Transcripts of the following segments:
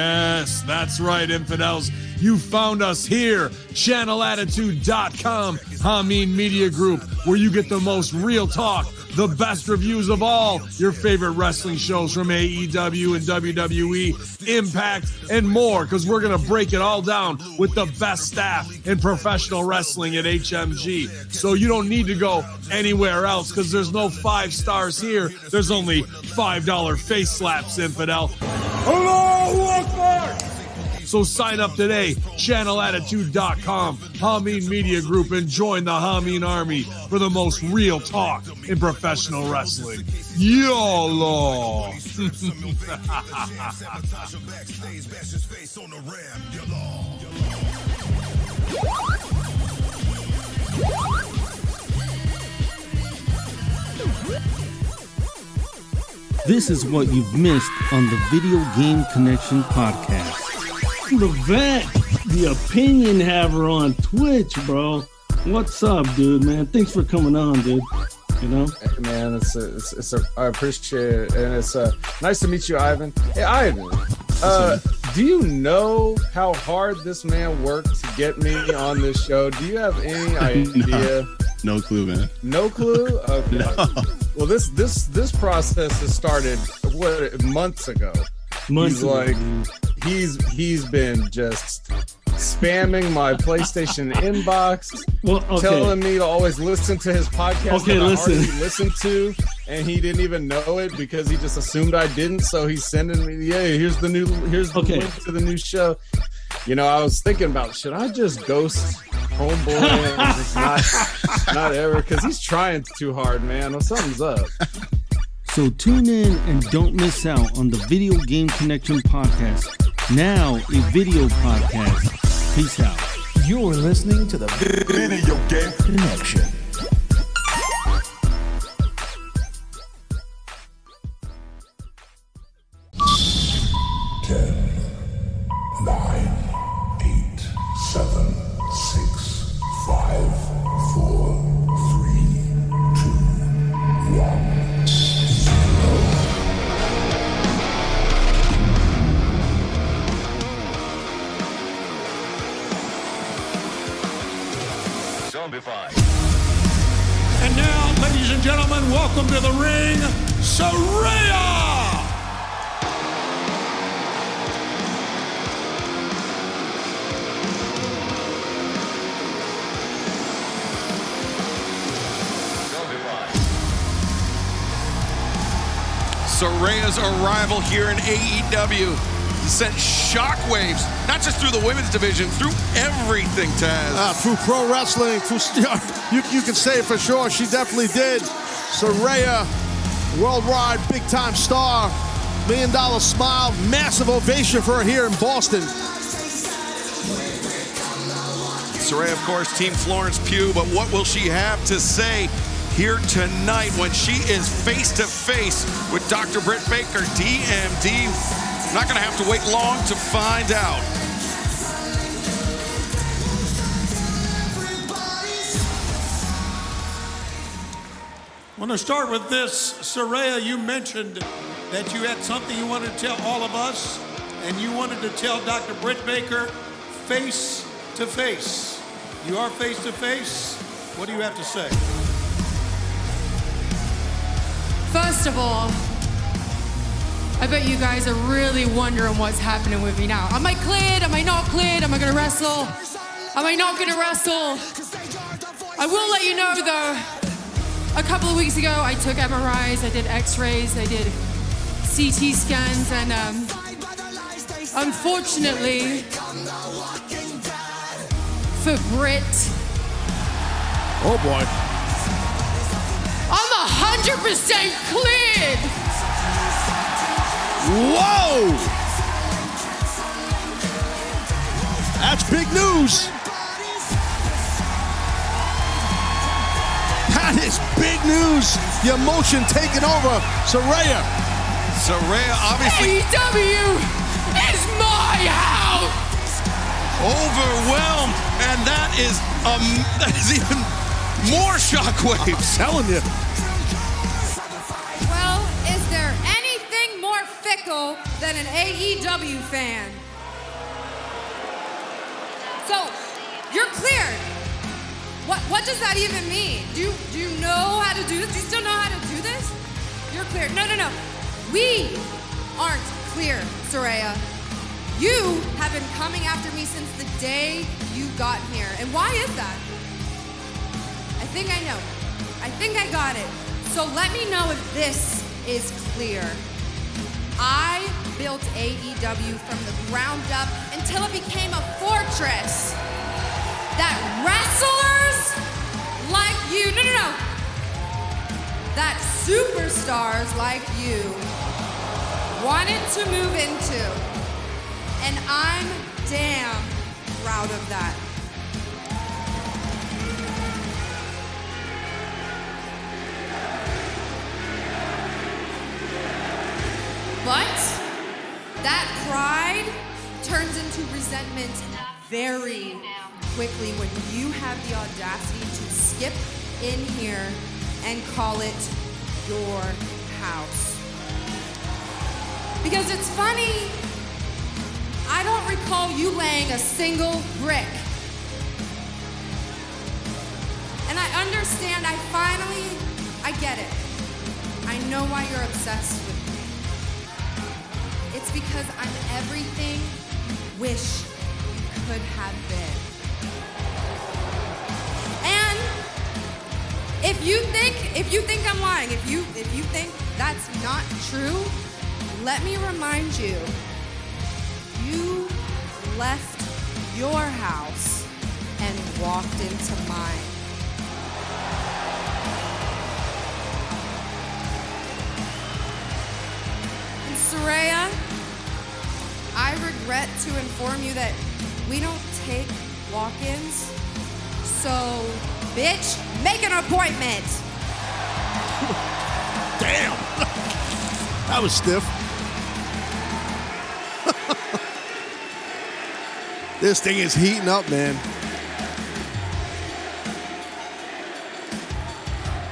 Yes, that's right, infidels. You found us here, channelattitude.com, Hameen Media Group, where you get the most real talk, the best reviews of all your favorite wrestling shows from AEW and WWE, Impact, and more, because we're going to break it all down with the best staff in professional wrestling at HMG. So you don't need to go anywhere else, because there's no five stars here. There's only $5 face slaps, infidel. So sign up today, channelattitude.com, Hameen Media Group, and join the Hameen Army for the most real talk in professional wrestling. YOLO! This is what you've missed on the Video Game Connection podcast. The vet, the opinion haver on Twitch, bro. What's up, dude, man? Thanks for coming on, dude. You know? Hey, man, it's a, it's, it's a, I appreciate it, and it's uh, nice to meet you, Ivan. Hey, Ivan, uh, do you know how hard this man worked to get me on this show? Do you have any idea? No clue, man. No clue. Okay. Well, this this this process has started what months ago. Months he's ago, like he's he's been just spamming my PlayStation inbox, well, okay. telling me to always listen to his podcast Okay, that listen. I already listened to, and he didn't even know it because he just assumed I didn't. So he's sending me, yeah, here's the new, here's the Okay. link to the new show. You know, I was thinking about should I just ghost homeboy and just not, not ever because he's trying too hard, man. Well, something's up. So tune in and don't miss out on the Video Game Connection podcast. Now a video podcast. Peace out. You're listening to the Video Game Connection. Arrival here in AEW sent shockwaves, not just through the women's division, through everything, Taz. Uh, through pro wrestling, through you, you can say it for sure. She definitely did. Saraya, worldwide big time star, million dollar smile, massive ovation for her here in Boston. Saraya, of course, Team Florence Pugh, but what will she have to say here tonight when she is face to face with Dr. Britt Baker, DMD? Not going to have to wait long to find out. I want to start with this. Saraya, you mentioned that you had something you wanted to tell all of us, and you wanted to tell Dr. Britt Baker face to face. You are face to face. What do you have to say? First of all, I bet you guys are really wondering what's happening with me now. Am I cleared? Am I not cleared? Am I gonna wrestle? Am I not gonna wrestle? I will let you know though, a couple of weeks ago I took MRIs, I did x-rays, I did CT scans, and um, unfortunately, for Britt, Oh boy. I'm 100% cleared! Whoa! That's big news. That is big news. The emotion taking over. Saraya. Saraya obviously AEW is my house. overwhelmed, and that is um that is even more shockwaves. Telling you. Than an AEW fan? So, you're cleared. What, what does that even mean? Do you, do you know how to do this? Do you still know how to do this? You're cleared. No, no, no. We aren't clear, Saraya. You have been coming after me since the day you got here. And why is that? I think I know. I think I got it. So let me know if this is clear. I built AEW from the ground up until it became a fortress that wrestlers like you, no, no, no, that superstars like you wanted to move into. And I'm damn proud of that. Pride turns into resentment very quickly when you have the audacity to skip in here and call it your house. Because it's funny, I don't recall you laying a single brick. And I understand, I finally, I get it. I know why you're obsessed. It's because I'm everything you wish you could have been. And if you think if you think I'm lying, if you if you think that's not true, let me remind you. You left your house and walked into mine. Saraya, I regret to inform you that we don't take walk-ins. So, bitch, make an appointment. Damn. that was stiff. this thing is heating up, man.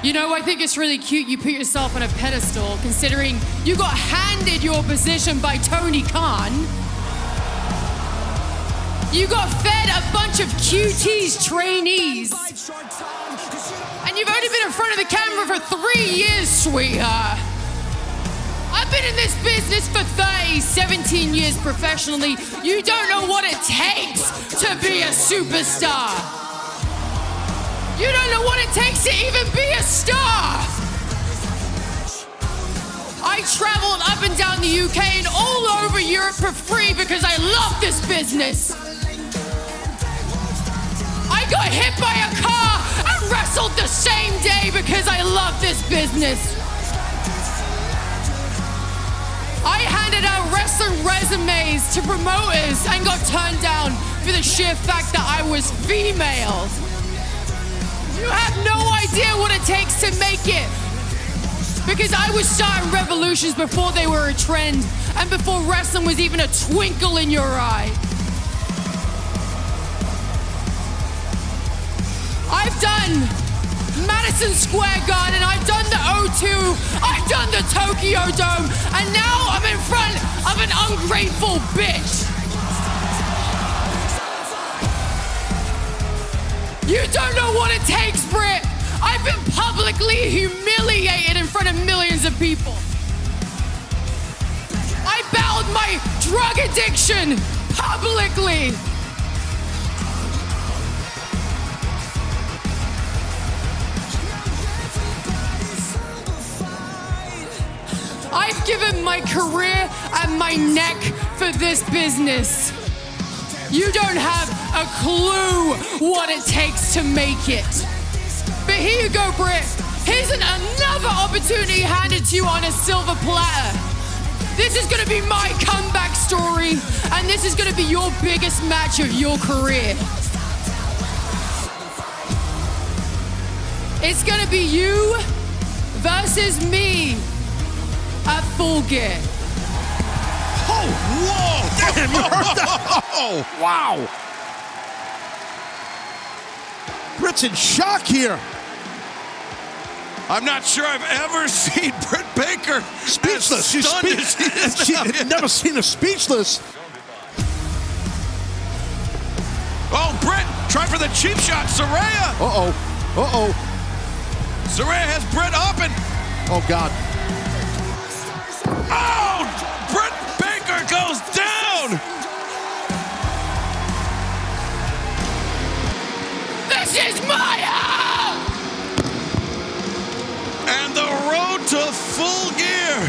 You know, I think it's really cute you put yourself on a pedestal considering you got handed your position by Tony Khan. You got fed a bunch of QT's trainees. And you've only been in front of the camera for three years, sweetheart. I've been in this business for 30, 17 years professionally. You don't know what it takes to be a superstar. You don't know what it takes to even be a star. I traveled up and down the UK and all over Europe for free because I love this business. I got hit by a car and wrestled the same day because I love this business. I handed out wrestling resumes to promoters and got turned down for the sheer fact that I was female. You have no idea what it takes to make it. Because I was starting revolutions before they were a trend and before wrestling was even a twinkle in your eye. I've done Madison Square Garden, I've done the O2, I've done the Tokyo Dome, and now I'm in front of an ungrateful bitch. You don't know what it takes, Britt. I've been publicly humiliated in front of millions of people. I battled my drug addiction publicly. I've given my career and my neck for this business. You don't have a clue what it takes to make it. But here you go, Britt. Here's an, another opportunity handed to you on a silver platter. This is gonna be my comeback story, and this is gonna be your biggest match of your career. It's gonna be you versus me at full gear. Oh, whoa! Damn, you heard that? Oh, wow! Britt's in shock here. I'm not sure I've ever seen Britt Baker Speechless. She's stunned speech- as she is she now. had never seen her speechless. Oh, Britt, try for the cheap shot. Saraya. Uh oh. Uh oh. Saraya has Britt up and Oh God. oh, is my house! And the road to full gear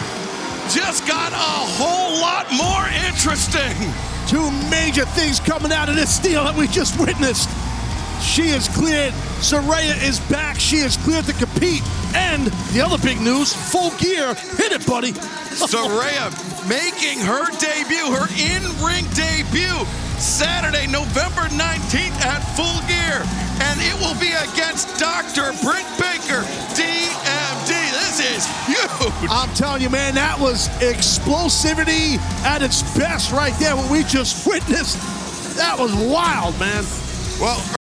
just got a whole lot more interesting. Two major things coming out of this deal that we just witnessed. She is cleared. Saraya is back. She is cleared to compete. And the other big news, full gear. Hit it, buddy. Saraya making her debut, her in-ring debut, Saturday, November 19th at Full Gear. And it will be against Dr. Britt Baker, DMD. This is huge. I'm telling you, man, that was explosivity at its best right there. What we just witnessed. That was wild, man. Well,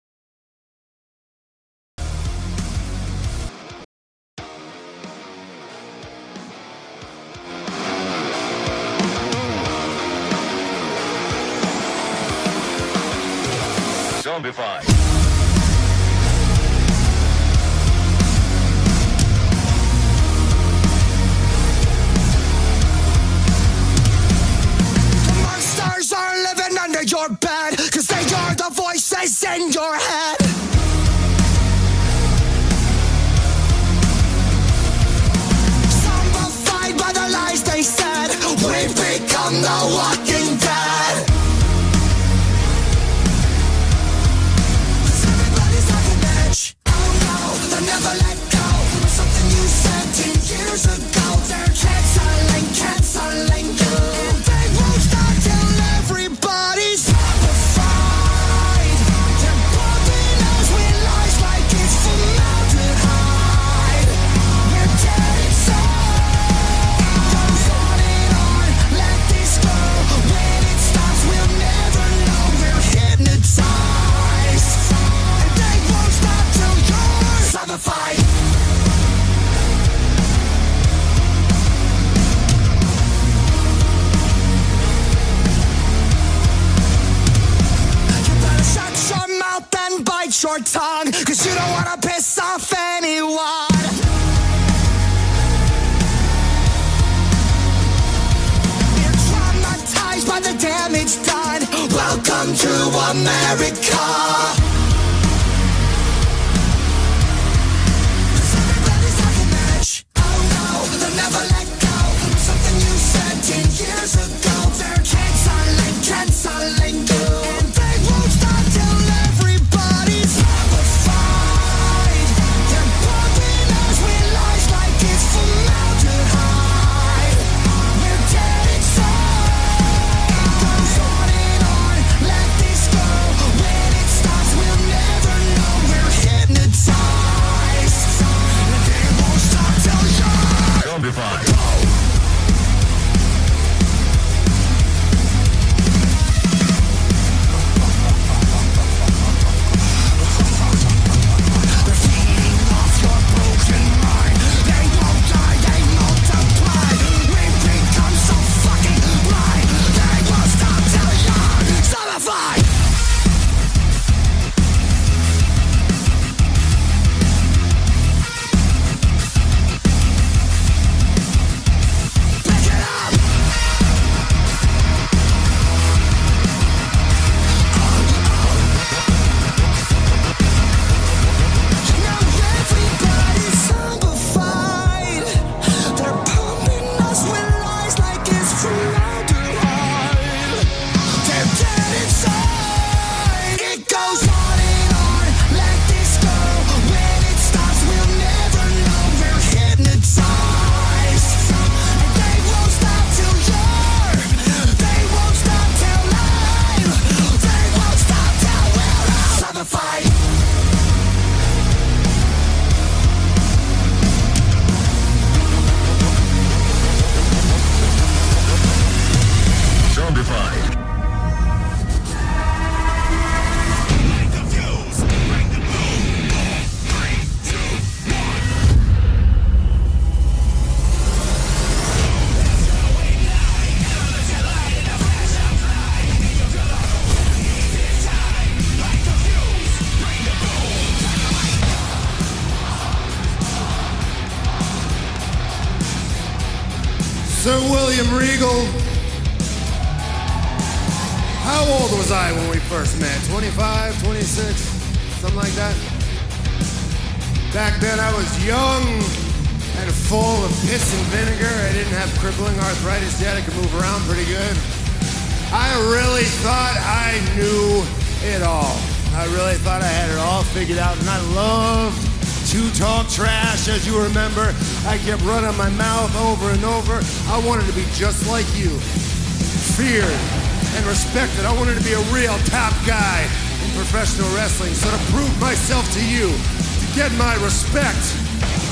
top guy in professional wrestling. So to prove myself to you, to get my respect,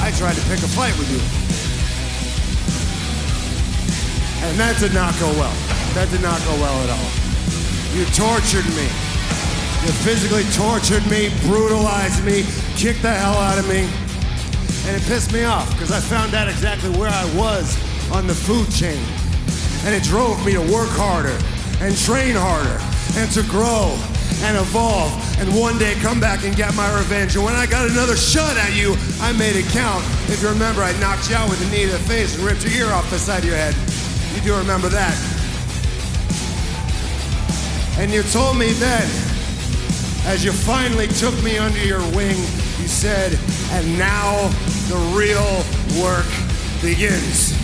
I tried to pick a fight with you. And that did not go well. That did not go well at all. You tortured me. You physically tortured me, brutalized me, kicked the hell out of me. And it pissed me off because I found out exactly where I was on the food chain. And it drove me to work harder and train harder and to grow and evolve and one day come back and get my revenge. And when I got another shot at you, I made it count. If you remember, I knocked you out with a knee to the face and ripped your ear off the side of your head. You do remember that. And you told me then, as you finally took me under your wing, you said, and now the real work begins.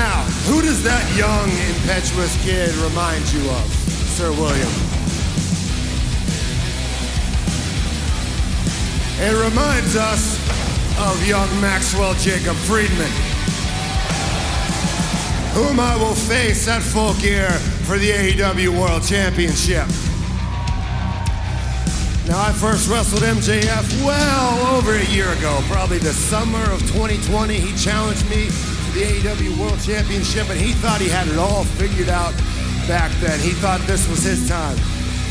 Now, who does that young, impetuous kid remind you of, Sir William? It reminds us of young Maxwell Jacob Friedman, whom I will face at full gear for the AEW World Championship. Now, I first wrestled MJF well over a year ago, probably the summer of 2020. He challenged me the AEW World Championship, and he thought he had it all figured out back then. He thought this was his time.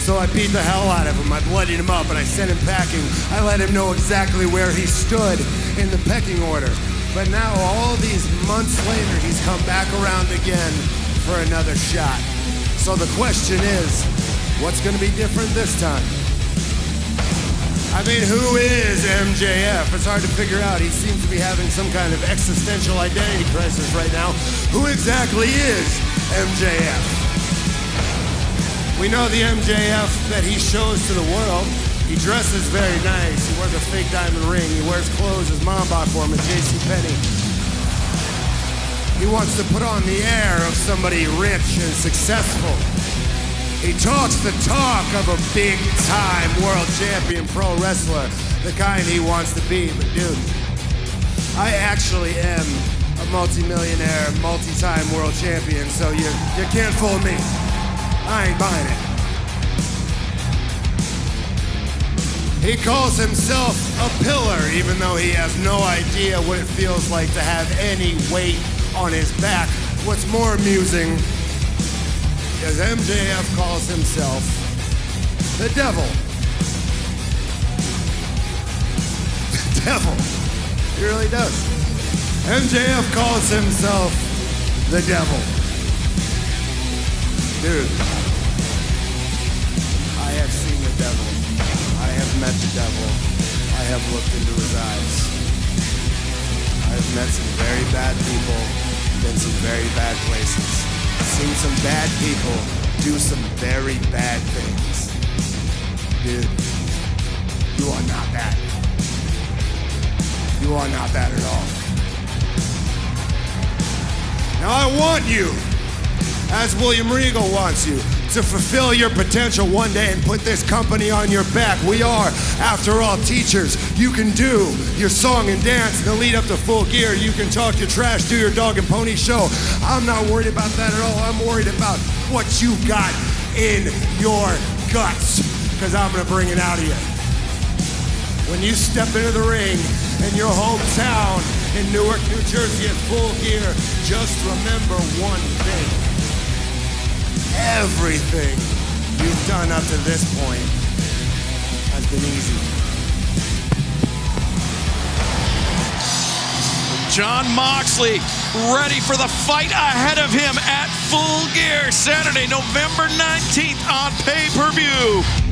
So I beat the hell out of him. I bloodied him up and I sent him packing. I let him know exactly where he stood in the pecking order. But now, all these months later, he's come back around again for another shot. So the question is, what's going to be different this time? I mean, who is MJF? It's hard to figure out. He seems to be having some kind of existential identity crisis right now. Who exactly is MJF? We know the MJF that he shows to the world. He dresses very nice. He wears a fake diamond ring. He wears clothes his mom bought for him at J.C. Penney. He wants to put on the air of somebody rich and successful. He talks the talk of a big time world champion pro wrestler, the kind he wants to be. But dude, I actually am a multimillionaire, multi-time world champion, so you, you can't fool me. I ain't buying it. He calls himself a pillar, even though he has no idea what it feels like to have any weight on his back. What's more amusing is MJF calls himself the devil. The devil. He really does. MJF calls himself the devil. Dude, I have seen the devil. I have met the devil. I have looked into his eyes. I have met some very bad people, been some very bad places, seen some bad people do some very bad things. Dude, you are not that. You are not that at all. Now I want you as William Regal wants you, to fulfill your potential one day and put this company on your back. We are, after all, teachers. You can do your song and dance in the lead up to full gear. You can talk your trash, do your dog and pony show. I'm not worried about that at all. I'm worried about what you got in your guts, because I'm going to bring it out of you. When you step into the ring in your hometown in Newark, New Jersey at full gear, just remember one thing everything you've done up to this point has been easy. Jon Moxley ready for the fight ahead of him at Full Gear Saturday, November 19th on pay per view.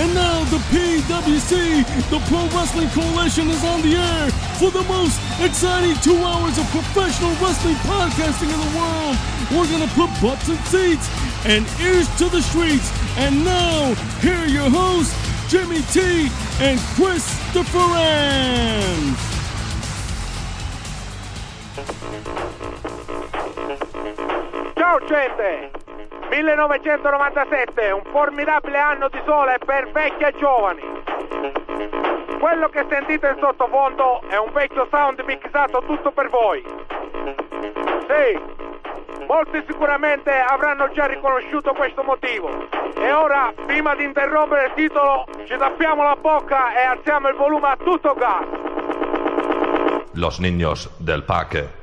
And now the PWC, the Pro Wrestling Coalition, is on the air for the most exciting two hours of professional wrestling podcasting in the world. We're gonna put butts in seats and ears to the streets. And now, here are your hosts, Jimmy T and Rams. Ciao gente! 1997, un formidabile anno di sole per vecchi e giovani. Quello che sentite in sottofondo è un vecchio sound mixato tutto per voi. Sì, molti sicuramente avranno già riconosciuto questo motivo. E ora, prima di interrompere il titolo, ci tappiamo la bocca e alziamo il volume a tutto gas. Los niños del parque.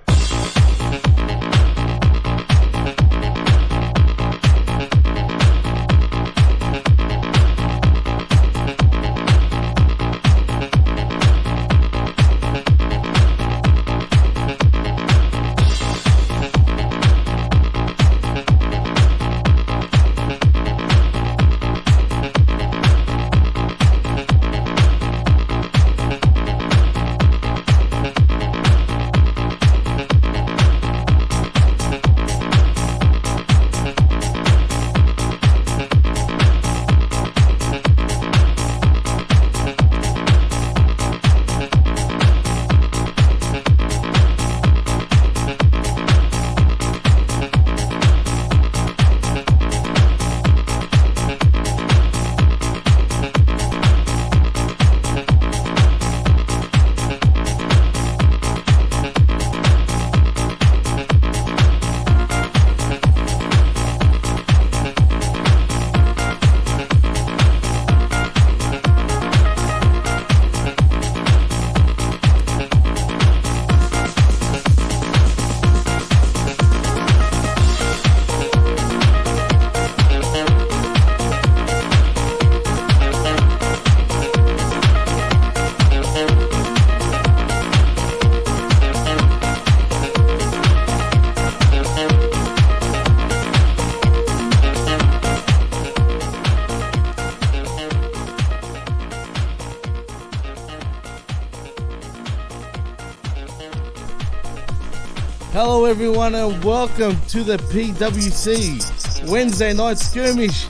Hello, everyone, and welcome to the PWC Wednesday Night Skirmish.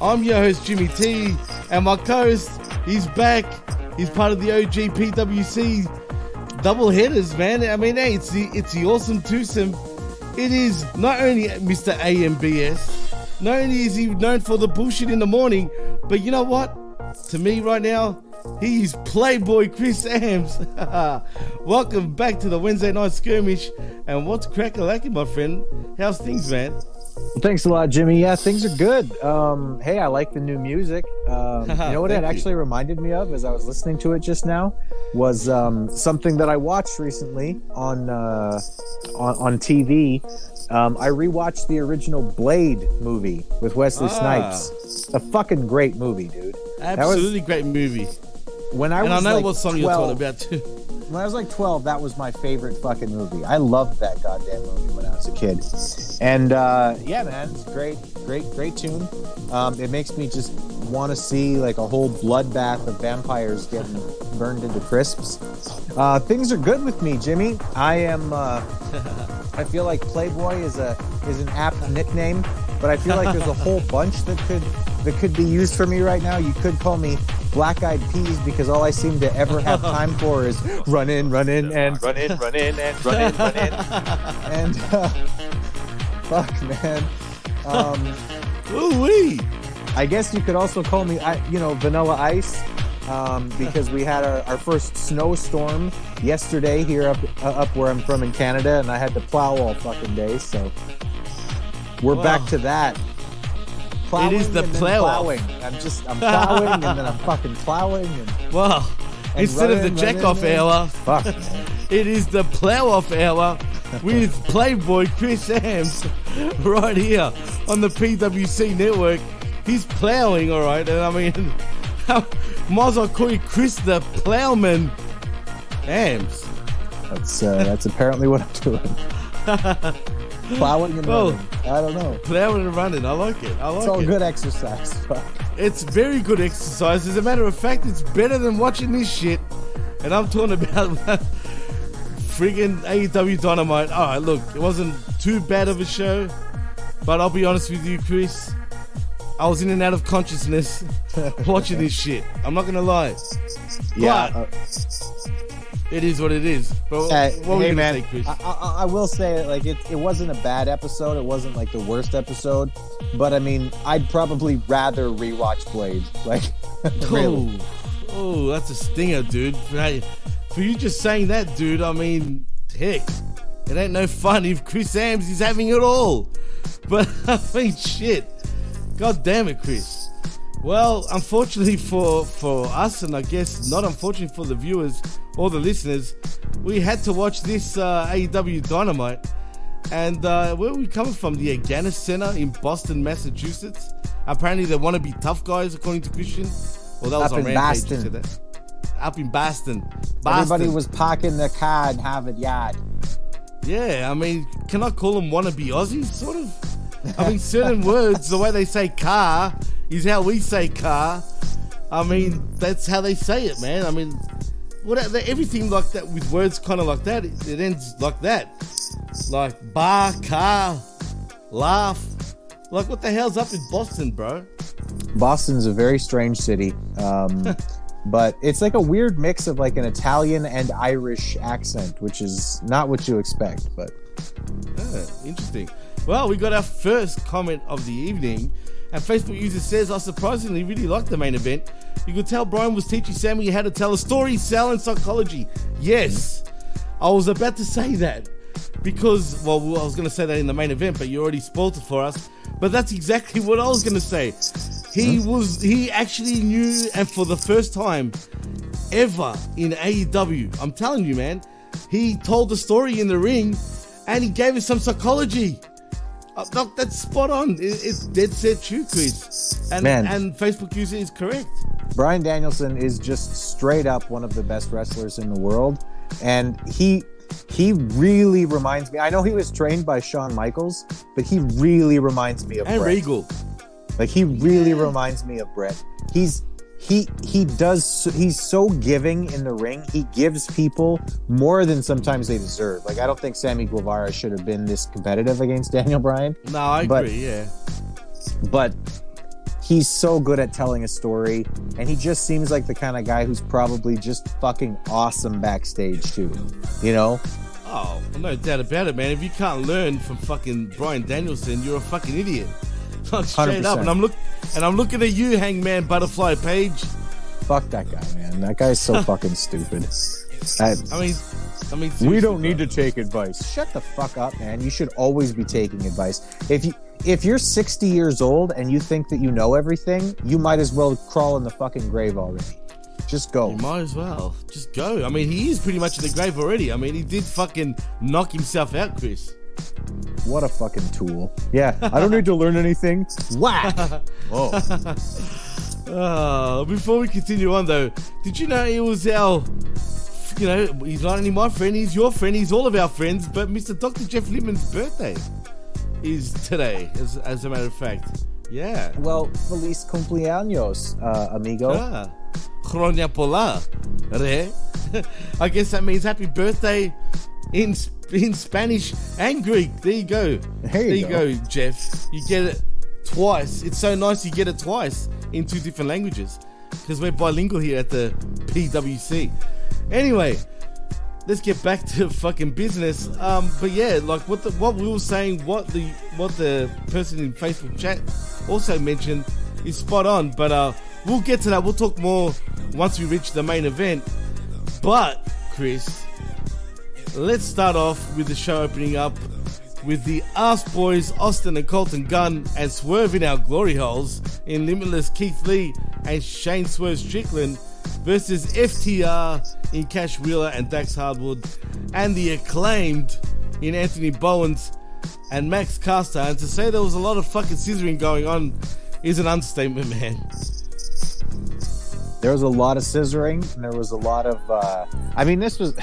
I'm your host, Jimmy T, and my co host, he's back. He's part of the OG PWC double headers, man. I mean, hey, it's the, it's the awesome twosome. It is not only Mr. AMBS, not only is he known for the bullshit in the morning, but you know what? To me, right now, He's Playboy Chris Ambs. Welcome back to the Wednesday night skirmish. And what's cracking lacking, my friend? How's things, man? Thanks a lot, Jimmy. Yeah, things are good. Um, hey, I like the new music. Um, you know what it Thank you. actually reminded me of as I was listening to it just now was um, something that I watched recently on uh, on, on TV. Um, I rewatched the original Blade movie with Wesley Ah. Snipes. A fucking great movie, dude. That was- Absolutely great movie. When I and was I know like what song 12, you're talking about, too. when I was like 12, that was my favorite fucking movie. I loved that goddamn movie when I was a kid. And uh, yeah, man, it's great, great, great tune. Um, it makes me just want to see like a whole bloodbath of vampires getting burned into crisps. Uh, things are good with me, Jimmy. I am. Uh, I feel like Playboy is a is an apt nickname, but I feel like there's a whole bunch that could that could be used for me right now. You could call me Black Eyed Peas because all I seem to ever have time for is run in, run in, and run in, run in, and run in, run in, and uh, fuck, man. Um, Ooh wee. I guess you could also call me, you know, Vanilla Ice, um, because we had our, our first snowstorm yesterday here up uh, up where I'm from in Canada, and I had to plow all fucking day. So we're Wow. back to that. Plowing is the plow plowing. I'm just I'm plowing and then I'm fucking plowing and Well, And instead of the running, jack off hour, fuck. It is the plow off hour with Playboy Chris Ambs right here on the PWC network. He's plowing, all right, and I mean, might as well call you Chris the Plowman Ambs. That's uh, that's apparently what I'm doing. Plowing and Oh. running. I don't know. Plowing and running. I like it. I like it. It's all it. good exercise. Fuck. It's very good exercise. As a matter of fact, it's better than watching this shit. And I'm talking about friggin' AEW Dynamite. All right, look, it wasn't too bad of a show, but I'll be honest with you, Chris. I was in and out of consciousness watching this shit. I'm not gonna lie. Yeah, But uh, it is what it is. But Uh, what hey you man, say, Chris? I, I, I will say like it, it wasn't a bad episode. It wasn't like the worst episode, but I mean, I'd probably rather rewatch Blade. Like, really. Oh, oh, that's a stinger, dude. Hey, for you just saying that, dude, I mean, heck, it ain't no fun if Chris Ambs is having it all. But I mean, shit. God damn it, Chris. Well, unfortunately for for us, and I guess not unfortunately for the viewers or the listeners, we had to watch this uh, AEW Dynamite. And uh, where are we coming from? The Agganis Center in Boston, Massachusetts. Apparently, they want to be tough guys, according to Christian. Well, that was Up on in Rampage. Boston. who said that. Up in Boston. Boston. Everybody was parking their car and Harvard Yard. Yeah, I mean, can I call them wannabe Aussies, sort of? I mean, certain words, the way they say car is how we say car. I mean, that's how they say it, man. I mean, what everything like that with words kind of like that, it, it ends like that. Like bar, car, laugh. Like, what the hell's up with Boston, bro? Boston's a very strange city, um, but it's like a weird mix of like an Italian and Irish accent, which is not what you expect. But Ah, interesting. Well, we got our first comment of the evening. And Facebook user says, I surprisingly really liked the main event. You could tell Brian was teaching Sammy how to tell a story, sell, and psychology. Yes, I was about to say that because, well, I was going to say that in the main event, but you already spoiled it for us. But that's exactly what I was going to say. He was, he actually knew, and for the first time ever in AEW, I'm telling you, man, he told the story in the ring and he gave us some psychology. Uh, doc, that's spot on. It, it's dead set true, Chris. And, Man. and Facebook user is correct. Bryan Danielson is just straight up one of the best wrestlers in the world, and he he really reminds me. I know he was trained by Shawn Michaels, but he really reminds me of And Brett. Regal. Like he really reminds me of Brett. He's he he does he's so giving in the ring. He gives people more than sometimes they deserve. Like I don't think Sammy Guevara should have been this competitive against Daniel Bryan. No, I But- agree, yeah. But he's so good at telling a story and he just seems like the kind of guy who's probably just fucking awesome backstage too. You know? Oh, no doubt about it, man. If you can't learn from fucking Bryan Danielson, you're a fucking idiot. Like straight up. 100%. And I'm look and I'm looking at you, Hangman Butterfly Page. Fuck that guy, man. That guy's so fucking stupid. I, I mean I mean we don't need to take advice. Shut the fuck up, man. You should always be taking advice. If you if you're 60 years old and you think that you know everything, you might as well crawl in the fucking grave already. Just go. You might as well. Just go. I mean, he is pretty much in the grave already. I mean, he did fucking knock himself out, Chris. What a fucking tool. Yeah, I don't need to learn anything. Whack. Whoa. Uh, before we continue on, though, did you know it was our, you know, he's not only my friend, he's your friend, he's all of our friends, but Mr. Dr. Jeff Lippman's birthday is today, as, as a matter of fact. Yeah. Well, feliz cumpleaños, uh, amigo. Ah, Chronia Polar. Re. I guess that means happy birthday in in Spanish and Greek. There you go. There you there you go. go, Jeff. You get it twice. It's so nice you get it twice in two different languages because we're bilingual here at the PWC. Anyway, let's get back to fucking business. Um, but yeah, like what the what we were saying, what the what the person in Facebook chat also mentioned is spot on. But uh, we'll get to that. We'll talk more once we reach the main event. But Chris, let's start off with the show opening up with the Ass Boys, Austin and Colton Gunn, and Swerve in our glory holes in Limitless Keith Lee and Shane Swerve Strickland versus FTR in Cash Wheeler and Dax Harwood, and the acclaimed in Anthony Bowens and Max Caster. And to say there was a lot of fucking scissoring going on is an understatement, man. There was a lot of scissoring, there was a lot of. Uh, I mean, this was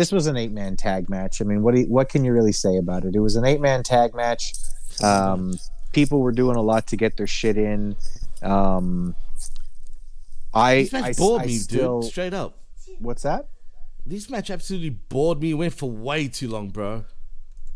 this was an eight man tag match. I mean, what do you, what can you really say about it? It was an eight man tag match. Um, people were doing a lot to get their shit in. Um, I This match I, bored I me, still, dude. Straight up. What's that? This match absolutely bored me. It went for way too long, bro.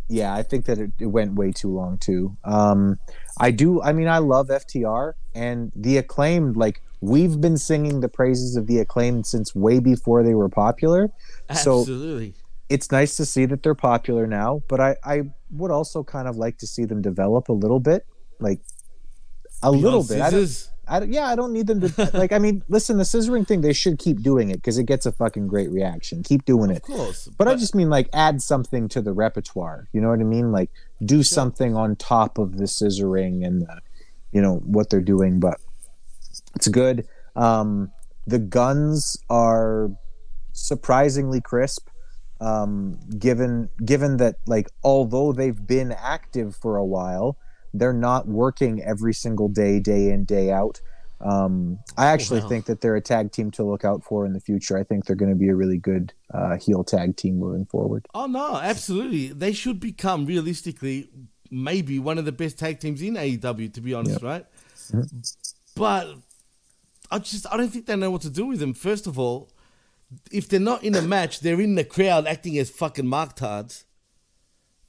Yeah, I think that it, it went way too long too. Um, I do. I mean, I love FTR and the acclaimed. Like we've been singing the praises of the acclaimed since way before they were popular. So Absolutely. it's nice to see that they're popular now. But I, I would also kind of like to see them develop a little bit, like a Beyond little bit. I don't. I don't, yeah, I don't need them to like. I mean, listen, the scissoring thing, they should keep doing it because it gets a fucking great reaction. Keep doing it. Of course. But, I just mean like add something to the repertoire. You know what I mean? Like do something on top of the scissoring and the, you know what they're doing. But it's good. Um, the Gunns are surprisingly crisp. Um, given given that like although they've been active for a while, they're not working every single day, day in day out. Um, I actually wow. think that they're a tag team to look out for in the future. I think they're going to be a really good uh, heel tag team moving forward. Oh no, absolutely. They should become realistically maybe one of the best tag teams in AEW. To be honest, Yep. right? But I just I don't think they know what to do with them. First of all, if they're not in a match, they're in the crowd acting as fucking marktards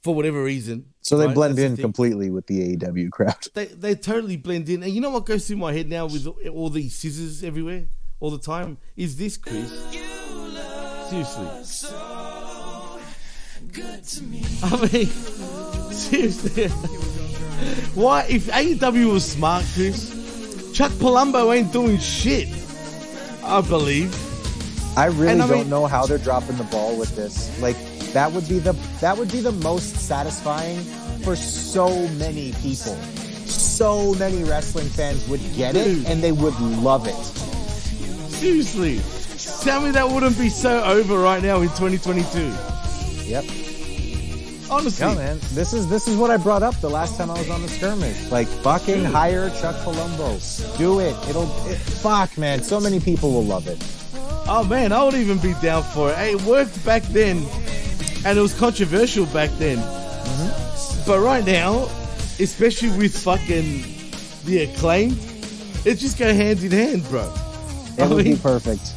for whatever reason. So they right? blend That's in thing. completely with the AEW crowd. They they totally blend in. And you know what goes through my head now with all these scissors everywhere all the time is this, Chris. Seriously. I mean, seriously. Why, if AEW was smart, Chris, Chuck Palumbo ain't doing shit. I believe. I really And I don't mean- know how they're dropping the ball with this. Like that would be the that would be the most satisfying for so many people. So many wrestling fans would get Dude. it and they would love it. Seriously. Tell me that wouldn't be so over right now in 2022. Yep. Honestly. Yeah, man. This is this is what I brought up the last time I was on the skirmish. Like fucking hire Chuck Palumbo. Do it. It'll it, fuck, man. So many people will love it. Oh man, I would even be down for it. It worked back then, and it was controversial back then. Mm-hmm. But right now, especially with fucking the acclaim, it just go hand in hand, bro. It I would be perfect.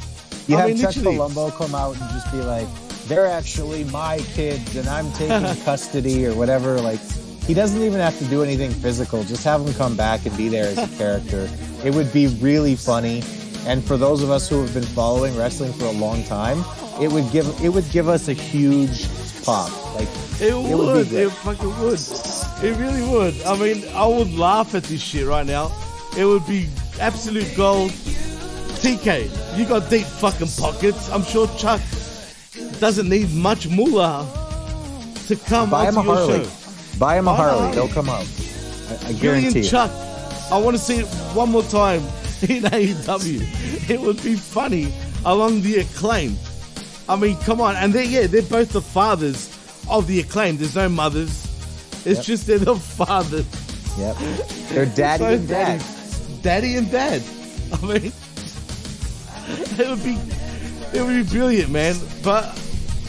You I have mean, Chuck literally. Palumbo come out and just be like, "They're actually my kids, and I'm taking custody or whatever." Like, he doesn't even have to do anything physical. Just have him come back and be there as a character. It would be really funny. And for those of us who have been following wrestling for a long time, it would give it would give us a huge pop. Like, It would be would. It fucking would. It really would. I mean, I would laugh at this shit right now. It would be absolute gold. TK, you got deep fucking pockets. I'm sure Chuck doesn't need much moolah to come buy him a Harley. show. Buy him a Harley. They'll come out. I, I guarantee it. Chuck, I want to see it one more time in AEW. It would be funny along the acclaim. I mean, come on. And they're, yeah, they're both the fathers of the acclaim. There's no mothers. It's Yep. just they're the fathers. Yep. They're daddy So and dad. Daddy and dad. I mean, it would be, it would be brilliant, man. But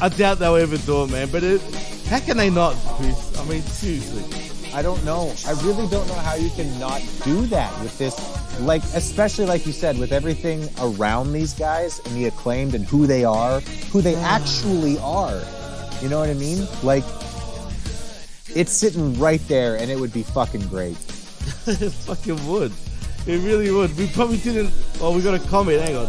I doubt they'll ever do it, man. But it, how can they not, Chris? I mean, seriously. I don't know. I really don't know how you can not do that with this. Like, especially like you said, with everything around these guys and the acclaimed and who they are, who they actually are. You know what I mean? Like, it's sitting right there and it would be fucking great. it fucking would. It really would. We probably didn't. oh we got a comment. Hang on.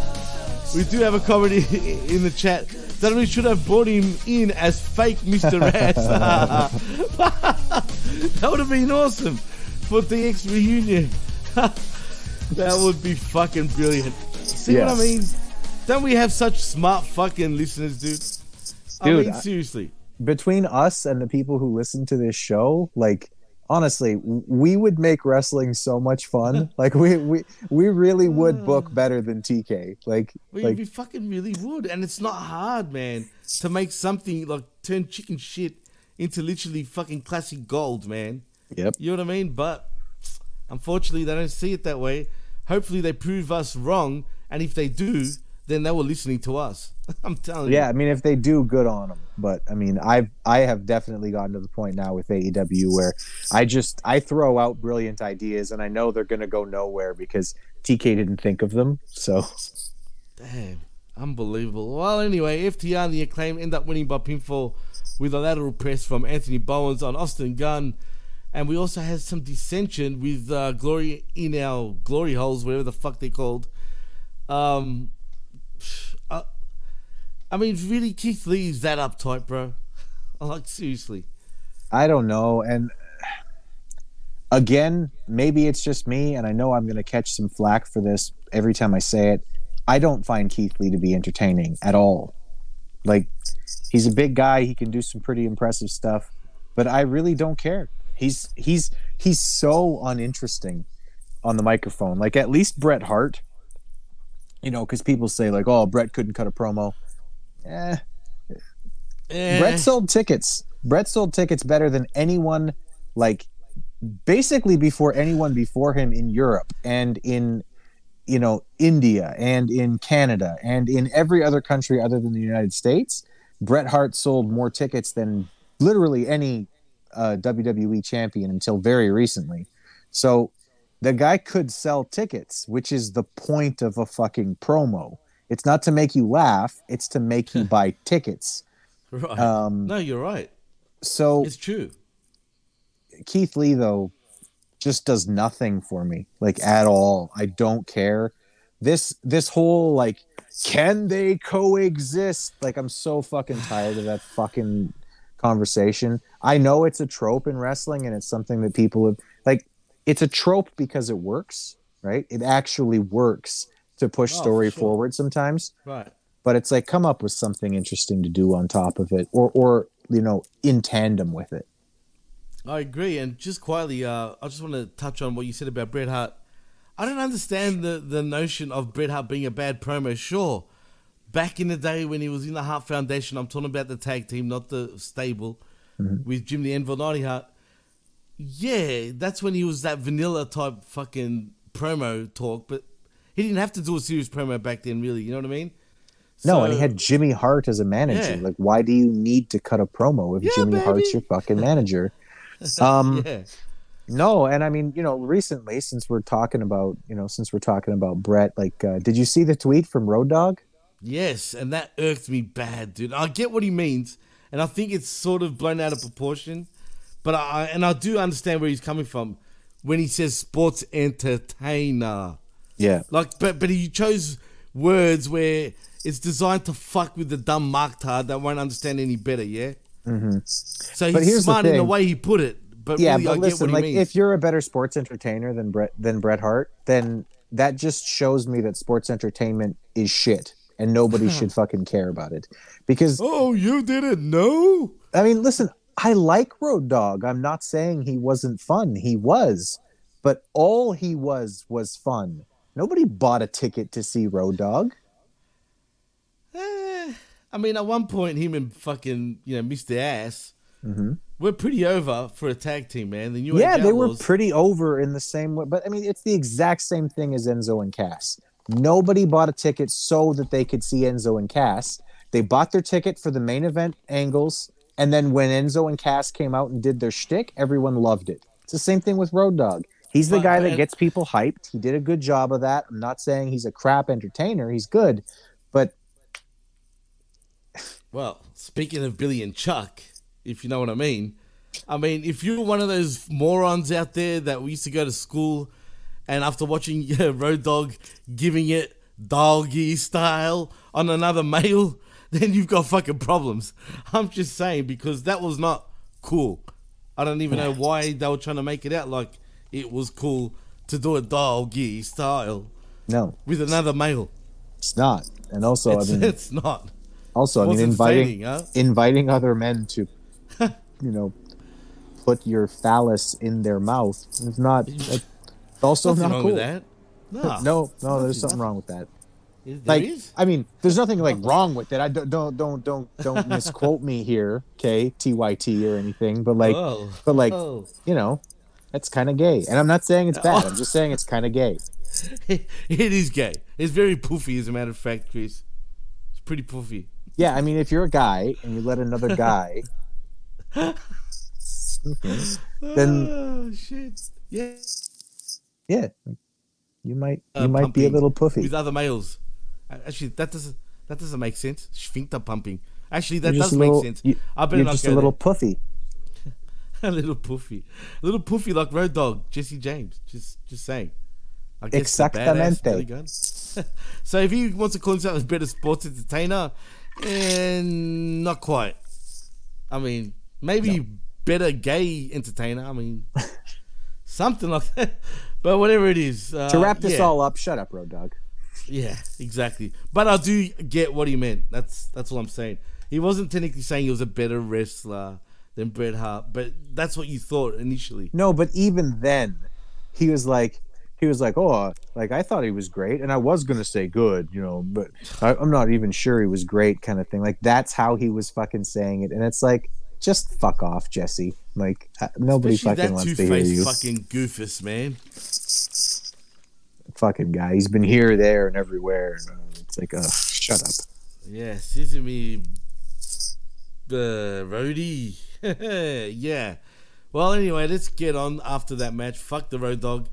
We do have a comment in the chat. That we should have brought him in as fake Mr. Ass. that would have been awesome for DX reunion. That would be fucking brilliant. See what I mean? Don't we have such smart fucking listeners, dude? I Dude, mean, I- seriously. Between us and the people who listen to this show, like, honestly, we would make wrestling so much fun. like, we, we, we really would uh. book better than TK. Like, We, like we fucking really would. And it's not hard, man, to make something like turn chicken shit into literally fucking classic gold, man. Yep. You know what I mean? But unfortunately, they don't see it that way. Hopefully, they prove us wrong. And if they do, then they were listening to us. I'm telling you. Yeah, I mean, if they do, good on them. But I mean, I've I have definitely gotten to the point now with AEW where I just I throw out brilliant ideas and I know they're gonna go nowhere because TK didn't think of them. So Damn, unbelievable. Well, anyway, FTR and the acclaim end up winning by pinfall with a lateral press from Anthony Bowens on Austin Gunn. And we also had some dissension with uh, Glory in our glory holes, whatever the fuck they're called. Um, uh, I mean, really, Keith Lee is that uptight, bro. Like, seriously. I don't know. And again, maybe it's just me, and I know I'm gonna catch some flack for this every time I say it. I don't find Keith Lee to be entertaining at all. Like he's a big guy, he can do some pretty impressive stuff, but I really don't care. He's he's he's so uninteresting on the microphone. Like at least Bret Hart, you know, because people say like, "Oh, Bret couldn't cut a promo." Eh, Eh. Bret sold tickets. Bret sold tickets better than anyone, like basically before anyone before him in Europe and in you know India and in Canada and in every other country other than the United States. Bret Hart sold more tickets than literally any uh, WWE champion until very recently. So the guy could sell tickets, which is the point of a fucking promo. It's not to make you laugh; it's to make you buy tickets. Right. Um, no, you're right. So It's true. Keith Lee though just does nothing for me like at all. I don't care. This this whole like can they coexist? Like I'm so fucking tired of that fucking conversation. I know it's a trope in wrestling and it's something that people have like it's a trope because it works, right? It actually works to push Oh, story sure. forward sometimes Right. but it's like come up with something interesting to do on top of it or or you know in tandem with it I agree, and just quietly, uh, I just want to touch on what you said about Bret Hart. I don't understand the the notion of Bret Hart being a bad promo. Sure, back in the day when he was in the Hart Foundation, I'm talking about the tag team, not the stable, with Jim the Anvil Hart. Yeah, that's when he was that vanilla type fucking promo talk, but he didn't have to do a serious promo back then, really. You know what I mean? no and he had jimmy hart as a manager Yeah. like why do you need to cut a promo if Yeah, jimmy hart's your fucking manager um yeah. no and i mean you know recently since we're talking about you know since we're talking about bret like uh, did you see the tweet from road dog Yes, and that irked me bad, dude. I get what he means, and I think it's sort of blown out of proportion. But I and I do understand where he's coming from when he says sports entertainer. yeah Like, but but he chose words where it's designed to fuck with the dumb marktard that won't understand any better. Yeah. hmm So But he's here's the smart in the way he put it. But yeah, really, but I get listen, what he like means. if you're a better sports entertainer than Bret than Bret Hart, then that just shows me that sports entertainment is shit, and nobody should fucking care about it. Because oh, you didn't know? I mean, listen, I like Road Dog. I'm not saying he wasn't fun. He was, but all he was was fun. Nobody bought a ticket to see Road Dog. Eh, I mean, at one point, him and fucking you know Mr. Ass Mhm. were pretty over for a tag team, man. The New yeah, they were pretty over in the same way. But I mean, it's the exact same thing as Enzo and Cass. Nobody bought a ticket so that they could see Enzo and Cass. They bought their ticket for the main event angles, and then when Enzo and Cass came out and did their shtick, everyone loved it. It's the same thing with Road Dog. He's the guy that gets people hyped. He did a good job of that. I'm not saying he's a crap entertainer. He's good, but Well, speaking of Billy and Chuck, if you know what I mean, I mean, if you're one of those morons out there that we used to go to school, and after watching yeah, Road Dog giving it doggy style on another male, then you've got fucking problems. I'm just saying because that was not cool. I don't even know why they were trying to make it out like it was cool to do a doggy style no, with another male. it's not. And also, it's, I mean, it's not. Also, I mean, inviting huh? inviting other men to, you know, put your phallus in their mouth is not. It's also Nothing not wrong cool. with that. No. no, no, there's something wrong with that. Is- there Like, is? I mean, there's nothing like wrong with it. I don't, don't, don't, don't, don't misquote me here, okay, TYT or anything. But like, Whoa. but like, Whoa. you know, that's kind of gay. And I'm not saying it's bad. I'm just saying it's kind of gay. it is gay. It's very poofy, as a matter of fact, Chris. It's pretty poofy. Yeah, I mean, if you're a guy and you let another guy, then oh shit, yeah, yeah, you might you Uh, might be a little puffy. with other males. Actually, that doesn't that doesn't make sense. Sphincter pumping. Actually, that does make little- sense. you- I better not just go a little there. puffy. a little poofy, a little poofy like Road Dog Jesse James. Just, just saying. I guess Exactamente. So if he wants to call himself a better sports entertainer, and not quite. I mean, maybe better gay entertainer. I mean, something like that. But whatever it is. Uh, to wrap this yeah. all up, shut up, Road Dog. Yeah, exactly. But I do get what he meant. That's that's all I'm saying. He wasn't technically saying he was a better wrestler than Bret Hart, but that's what you thought initially. No, but even then, he was like, he was like, oh, like I thought he was great, and I was gonna say good, you know, but I, I'm not even sure he was great, kind of thing. Like that's how he was fucking saying it, and it's like, just fuck off, Jesse. Like uh, nobody Especially fucking wants to hear you. fucking goofus, man. Fucking guy. He's been here, there, and everywhere. And, uh, it's like, uh, shut up. Yeah, Sesame uh, Roadie. yeah. Well, anyway, let's get on after that match. Fuck the Road Dog.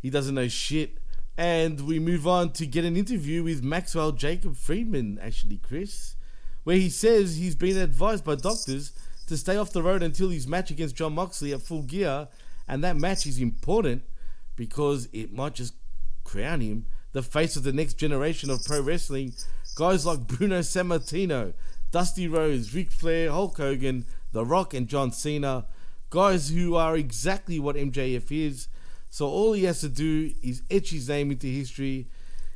He doesn't know shit. And we move on to get an interview with Maxwell Jacob Friedman, actually, Chris, where he says he's been advised by doctors to stay off the road until his match against Jon Moxley at full gear. And that match is important because it might just crown him the face of the next generation of pro wrestling. Guys like Bruno Sammartino, Dusty Rhodes, Ric Flair, Hulk Hogan, The Rock, and John Cena. Guys who are exactly what MJF is. So all he has to do is etch his name into history,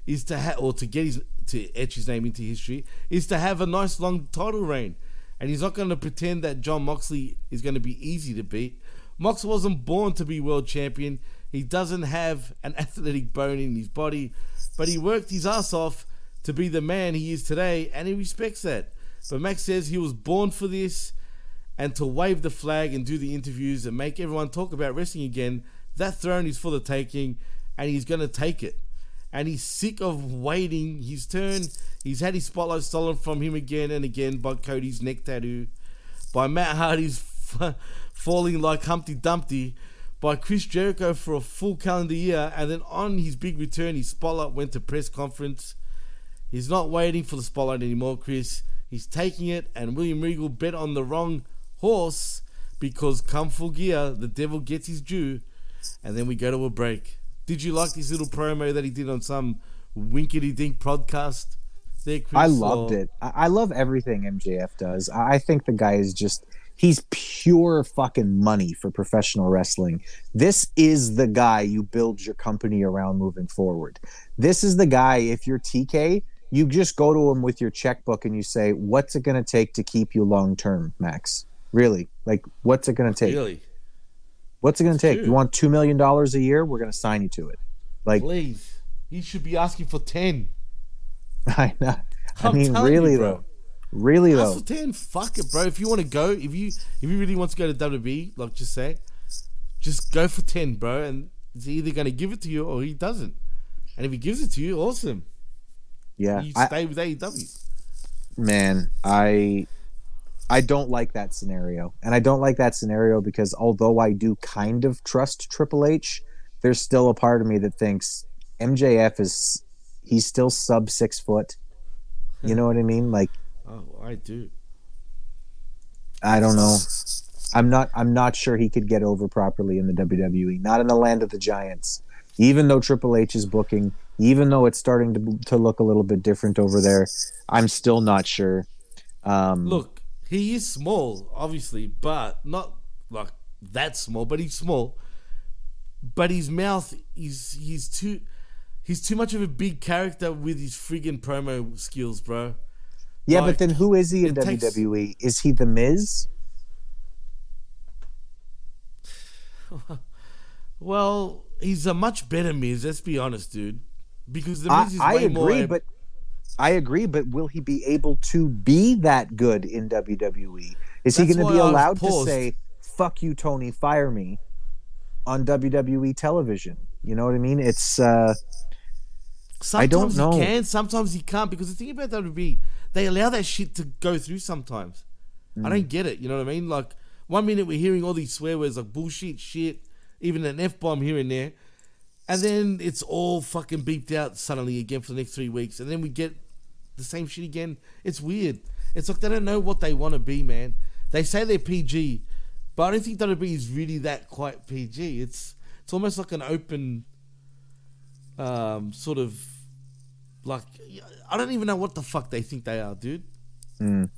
is to have or to get his to etch his name into history, is to have a nice long title reign. And he's not going to pretend that Jon Moxley is going to be easy to beat. Mox wasn't born to be world champion. He doesn't have an athletic bone in his body, but he worked his ass off to be the man he is today, and he respects that. But Max says he was born for this and to wave the flag and do the interviews and make everyone talk about wrestling again. That throne is for the taking, and he's going to take it. And he's sick of waiting his turn. He's had his spotlight stolen from him again and again by Cody's neck tattoo, by Matt Hardy's f- falling like Humpty Dumpty, by Chris Jericho for a full calendar year, and then on his big return, his spotlight went to press conference. He's not waiting for the spotlight anymore, Chris. He's taking it, and William Regal bet on the wrong horse because come full gear, the devil gets his due, and then we go to a break. Did you like this little promo that he did on some winkety dink podcast? There, Chris, I loved or- it. I, I love everything MJF does. I I think the guy is just he's pure fucking money for professional wrestling. This is the guy you build your company around moving forward. This is the guy if you're TK, you just go to him with your checkbook and you say, "What's it going to take to keep you long term, Max?" Really? Like what's it going to take? Really? What's it going to take? true. You want 2 million dollars a year? We're going to sign you to it. Like Please. He should be asking for 10. I know. I I'm mean, telling you, really though. Really Ask though. for 10. Fuck it, bro. If you want to go, if you if you really want to go to WWE, like just say, just go for 10, bro. And he's either going to give it to you or he doesn't. And if he gives it to you, awesome. Yeah. You I- stay with E AEW. man i i don't like that scenario. And i don't like that scenario because although i do kind of trust triple h there's still a part of me that thinks mjf is he's still sub six foot. You know what i mean? Like Oh, I do. i don't know. I'm not i'm not sure he could get over properly in the wwe not in the land of the giants. Even though triple h is booking even though it's starting to, to look a little bit different over there i'm still not sure. Um Look, he is small, obviously, but not like that small, but he's small. But his mouth is he's too he's too much of a big character with his friggin' promo skills, bro. Yeah, Like, but then who is he in it takes- WWE? Is he the Miz? Well, he's a much better Miz, let's be honest, dude. Because the I, Miz is I way agree, more but I agree, but will he be able to be that good in WWE? Is he going to be I allowed to say "fuck you, Tony, fire me" on WWE television? You know what I mean? It's uh Sometimes I don't know. you can, sometimes you can't. Because the thing about WWE, they allow that shit to go through sometimes. I Mm. don't get it. You know what I mean? Like one minute we're hearing all these swear words like bullshit, shit, even an f bomb here and there, and then it's all fucking beeped out suddenly again for the next three weeks, and then we get the same shit again. It's weird. It's like they don't know what they want to be, man. They say they're PG, but I don't think WWE is really that quite PG. It's it's almost like an open, um, sort of like I don't even know what the fuck they think they are, dude. Mm.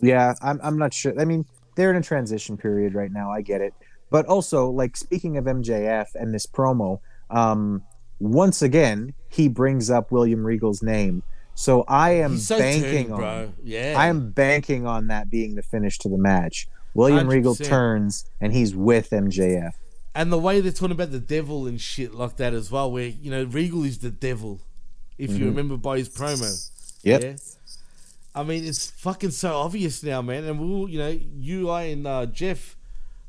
Yeah, I'm I'm not sure. I mean, they're in a transition period right now. I get it. But also, like speaking of MJF and this promo, um, once again he brings up William Regal's name. So I am so banking turning, on. Yeah. I am banking on that being the finish to the match. William Regal 100%. turns and he's with MJF. And the way they're talking about the devil and shit like that as well, where you know Regal is the devil, if you Mhm. remember by his promo. Yep. Yeah. I mean, it's fucking so obvious now, man. And we, will you know, you, I, and uh, Jeff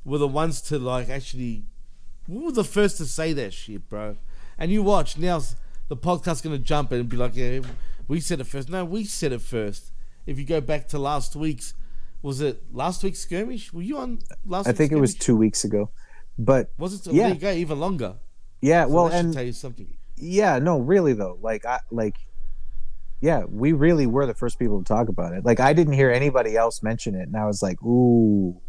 were the ones to like actually. We were the first to say that shit, bro. And you watch now, the podcast's gonna jump and be like, "Yeah, we said it first. No, we said it first. If you go back to last week's, was it last week's skirmish? Were you on last? I think it was two weeks ago. But Was it? yeah, There you go, even longer. yeah. So well, and tell you something. yeah, no, really though. Like I like yeah, we really were the first people to talk about it. Like I didn't hear anybody else mention it and I was like, "Ooh.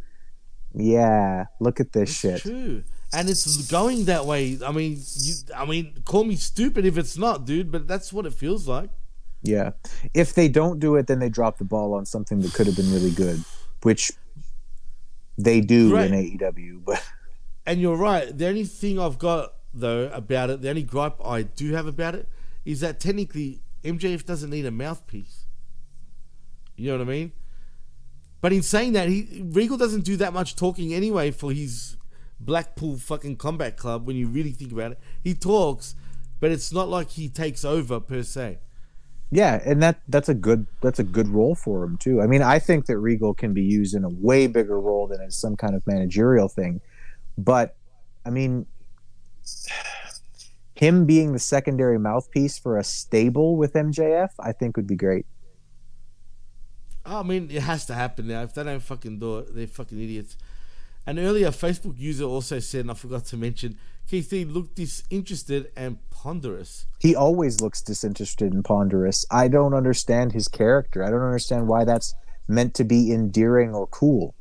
Yeah, look at this shit." True, and it's going that way. I mean, you, I mean, call me stupid if it's not, dude, but that's what it feels like. Yeah. If they don't do it then they drop the ball on something that could have been really good, which they do Right. in AEW, but And you're right. The only thing I've got though about it, the only gripe I do have about it, is that technically MJF doesn't need a mouthpiece. You know what I mean? But in saying that, he Regal doesn't do that much talking anyway for his Blackpool fucking combat club. When you really think about it, he talks, but it's not like he takes over per se. Yeah, and that that's a good that's a good role for him too. I mean, I think that Regal can be used in a way bigger role than as some kind of managerial thing. But I mean, him being the secondary mouthpiece for a stable with MJF, I think would be great. I mean, it has to happen now. If they don't fucking do it, they're fucking idiots. An earlier Facebook user also said, and I forgot to mention, Keith Lee looked disinterested and ponderous. He always looks disinterested and ponderous. I don't understand his character. I don't understand why that's meant to be endearing or cool.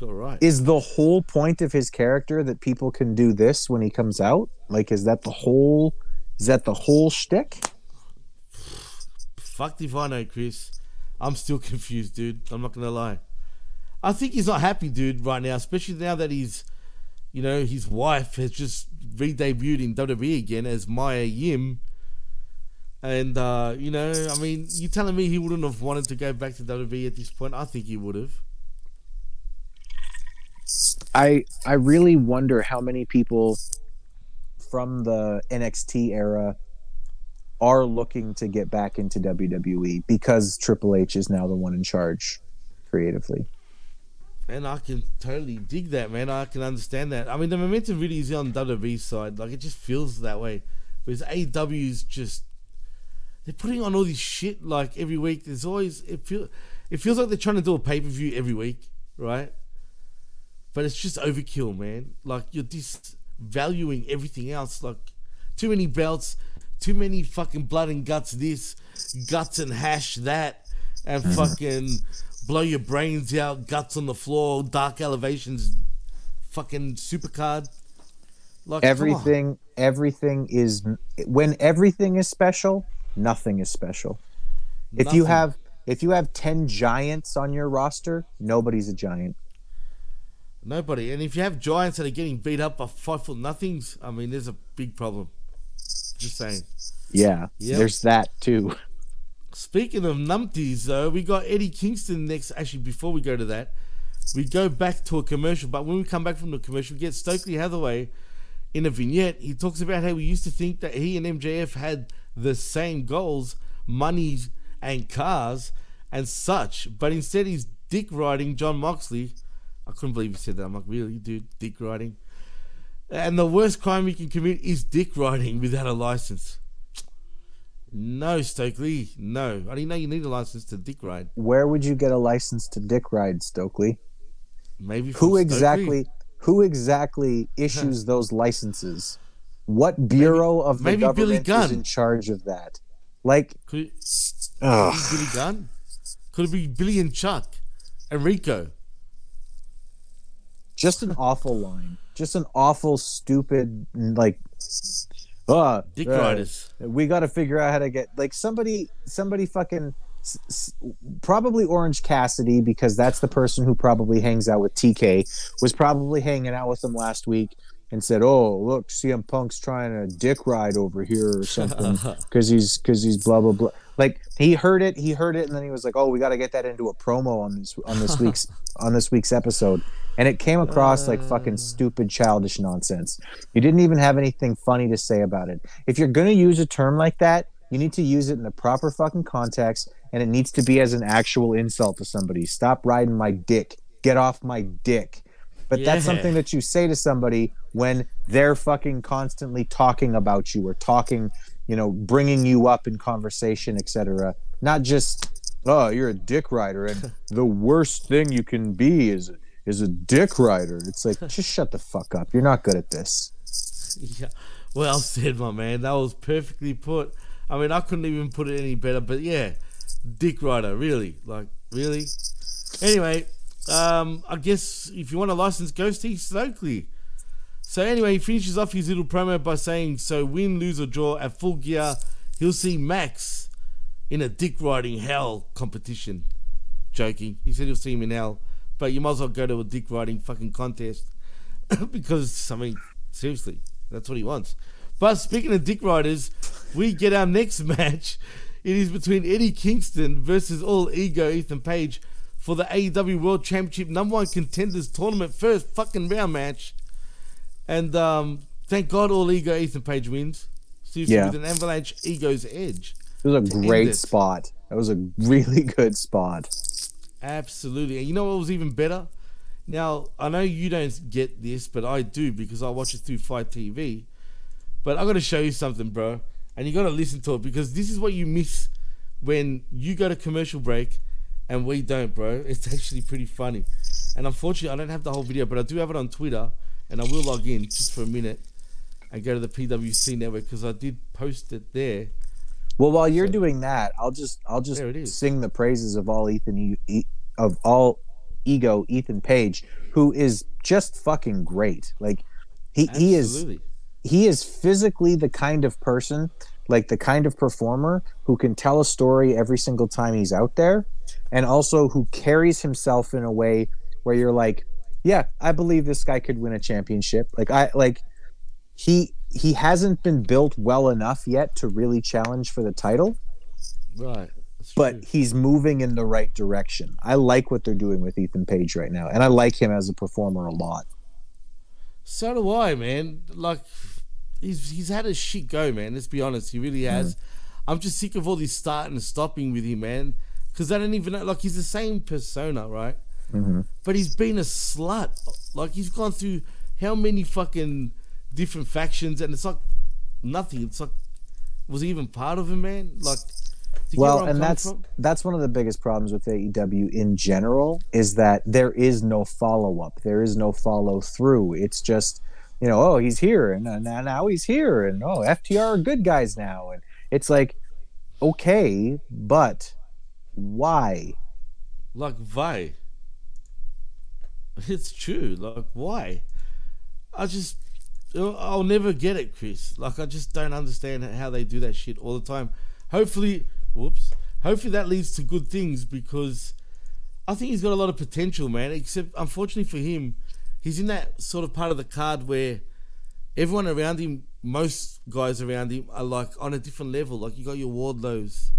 You're right. Is the whole point of his character that people can do this when he comes out? Like, is that the whole? Is that the whole shtick? Fucked if I know, Chris. I'm still confused, dude. I'm not gonna lie. I think he's not happy, dude, right now, especially now that he's, you know, his wife has just re-debuted in WWE again as Mia Yim. And uh, you know, I mean, you're telling me he wouldn't have wanted to go back to WWE at this point? I think he would have. I I really wonder how many people from the NXT era are looking to get back into WWE because Triple H is now the one in charge creatively. And I can totally dig that, man. I can understand that. I mean, the momentum really is on WWE's side. Like, it just feels that way. Whereas AEW's just they're putting on all this shit like every week. There's always it feel it feels like they're trying to do a pay per view every week, right? But it's just overkill, man. Like you're just valuing everything else. Like too many belts, too many fucking blood and guts. This guts and hash that, and fucking blow your brains out. Guts on the floor. Dark elevations. Fucking supercard. Like everything everything is when everything is special, nothing is special. If you have if you have 10 giants on your roster, nobody's a giant. Nobody. And if you have giants that are getting beat up by five foot nothings, I mean, there's a big problem. Just saying. Yeah. Yep. There's that too. Speaking of numpties, though, we got Eddie Kingston next. Actually, before we go to that, we go back to a commercial. But when we come back from the commercial, we get Stokely Hathaway in a vignette. He talks about how we used to think that he and MJF had the same goals, money and cars and such. But instead, he's dick riding Jon Moxley. I couldn't believe he said that. I'm like, really, dude, dick riding. And the worst crime you can commit is dick riding without a license. No, Stokely. No. I didn't know you need a license to dick ride. Where would you get a license to dick ride, Stokely? Maybe Who Stokely. exactly? Who exactly issues those licenses? What bureau of the maybe Billy government is in charge of that? Like, Could it, could it be Billy Gunn? Could it be Billy and Chuck? Enrico? just an awful line. Just an awful, stupid, like, uh, Dick uh, riders. We got to figure out how to get like somebody, somebody fucking, s- s- probably Orange Cassidy because that's the person who probably hangs out with TK. Was probably hanging out with him last week and said, "Oh, look, CM Punk's trying to dick ride over here or something because he's because he's blah blah blah." Like he heard it, he heard it, and then he was like, "Oh, we got to get that into a promo on this on this week's on this week's episode." And it came across like fucking uh. stupid, childish nonsense. You didn't even have anything funny to say about it. If you're gonna use a term like that, you need to use it in the proper fucking context, and it needs to be as an actual insult to somebody. Stop riding my dick. Get off my dick. But that's something that you say to somebody when they're fucking constantly talking about you or talking, you know, bringing you up in conversation, etc. Not just, oh, you're a dick rider, and the worst thing you can be is is a dick rider. It's like, just shut the fuck up. You're not good at this. Yeah. Well said, my man. That was perfectly put. I mean, I couldn't even put it any better, but yeah. Dick Rider, really? Like, really? Anyway, um, I guess if you want a license, go see Stokely. So anyway, he finishes off his little promo by saying, so win, lose or draw at full gear, he'll see Max in a dick riding hell competition. Joking. He said he'll see him in hell. But you might as well go to a dick riding fucking contest. because, I mean, seriously, that's what he wants. But speaking of dick riders, we get our next match. It is between Eddie Kingston versus All Ego Ethan Page for the AEW World Championship number one contenders tournament first fucking round match. And um, thank God All Ego Ethan Page wins. Seriously, Yeah. with an avalanche ego's edge. It was a great it. spot. That was a really good spot. Absolutely. And you know what was even better? Now, I know you don't get this, but I do because I watch it through Fight TV. But I got to show you something, bro. And you got to listen to it because this is what you miss when you go to commercial break and we don't, bro. It's actually pretty funny. And unfortunately, I don't have the whole video, but I do have it on Twitter. And I will log in just for a minute and go to the PWC network because I did post it there. Well, while you're doing that, I'll just I'll just sing the praises of all Ethan of all ego Ethan Page, who is just fucking great. Like he he is he is physically the kind of person, like the kind of performer who can tell a story every single time he's out there, and also who carries himself in a way where you're like, yeah, I believe this guy could win a championship. Like I like he he hasn't been built well enough yet to really challenge for the title, Right. but he's moving in the right direction. I like what they're doing with Ethan Page right now, and I like him as a performer a lot. So do I, man. Like, he's he's had a shit go, man. Let's be honest, he really has. I'm just sick of all this starting and stopping with him, man. Because I don't even know. Like, he's the same persona, right? Mm-hmm. But he's been a slut. Like, he's gone through how many fucking different factions, and it's like nothing. It's like, was he even part of him, man? Like, do you get well and that's from? that's one of the biggest problems with AEW in general is that there is no follow up there is no follow through it's just you know oh he's here and uh, now now he's here and oh FTR are good guys now and it's like okay but why Like, why? It's true. Like, why? I just, I'll never get it, Chris. Like, I just don't understand how they do that shit all the time. Hopefully, whoops. Hopefully that leads to good things because I think he's got a lot of potential, man. Except, unfortunately for him, he's in that sort of part of the card where everyone around him, most guys around him, are like on a different level. Like, you got your Wardlows,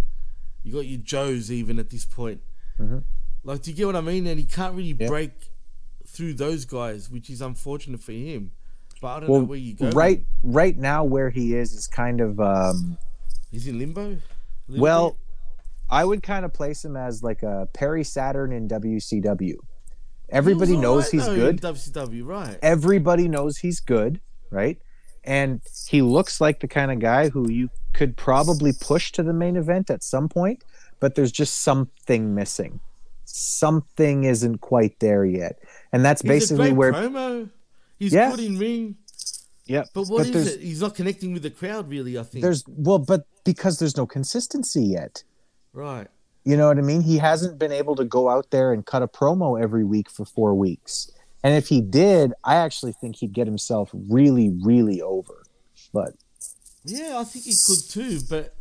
you got your Joes, even at this point. Mhm. Like, do you get what I mean? And he can't really break through those guys, which is unfortunate for him. But I don't know well where you go. right right now where he is is kind of um He's in limbo. Well? I would kind of place him as like a Perry Saturn in WCW everybody He knows alright, he's though, good WCW, right? everybody knows he's good right? And he looks like the kind of guy who you could probably push to the main event at some point, but there's just something missing. Something isn't quite there yet. And that's He's basically where promo. He's Yeah. good in ring. Yeah. But what But is it? He's not connecting with the crowd really, I think. there's well, but because there's no consistency yet. right. You know what I mean? He hasn't been able to go out there and cut a promo every week for four weeks. And if he did, I actually think he'd get himself really, really over. But Yeah, I think he could too. But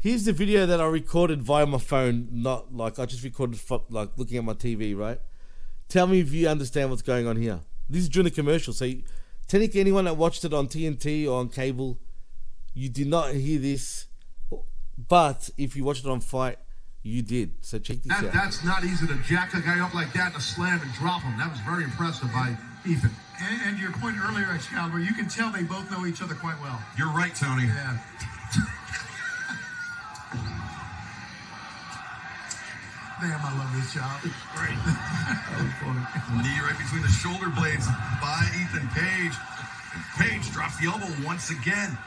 here's the video that I recorded via my phone. Not like I just recorded like looking at my TV. Right. Tell me if you understand what's going on here. This is during the commercial. So you, technically, anyone that watched it on TNT or on cable, you did not hear this. But if you watched it on Fight, you did. So check this That, out. that's not easy to jack a guy up like that and to slam and drop him. That was very impressive by Ethan. And, and your point earlier, Excalibur, you can tell they both know each other quite well. You're right, Tony. Yeah. Damn, I love this job. Great. Knee right between the shoulder blades by Ethan Page. Page drops the elbow once again.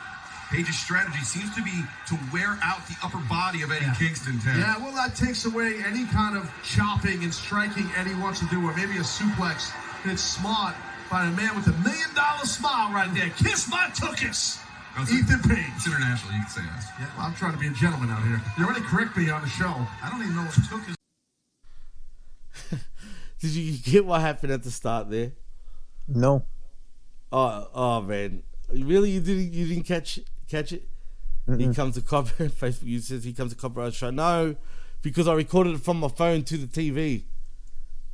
Page's strategy seems to be to wear out the upper body of Eddie Kingston, Ted. Yeah, well, that takes away any kind of chopping and striking Eddie wants to do, or maybe a suplex. It's smart by a man with a million dollar smile right there. Kiss my tuchus. Ethan Page. It's international, you can say that. Yeah, well, I'm trying to be a gentleman out here. You already correct me on the show. I don't even know what tuchus. Did you get what happened at the start there? no. Oh, oh man! Really, you didn't you didn't catch catch it? He Mm-mm. comes to copyright. Facebook you says he comes to copyright strike. No, because I recorded it from my phone to the TV.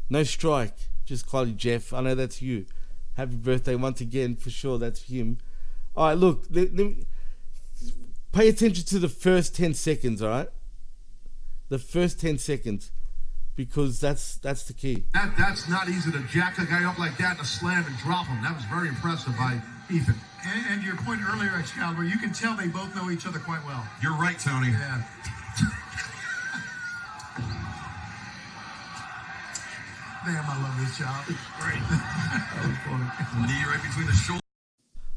No strike. Just quality, Jeff. I know that's you. Happy birthday once again for sure. That's him. All right, look. Let, let me, pay attention to the first ten seconds. All right, the first ten seconds, because that's that's the key. That, that's not easy to jack a guy up like that and to slam and drop him. That was very impressive by Ethan. And, and your point earlier, Excalibur, you can tell they both know each other quite well. You're right, Tony. Yeah. Damn, I love this job. It's great. Knee right between the shoulder.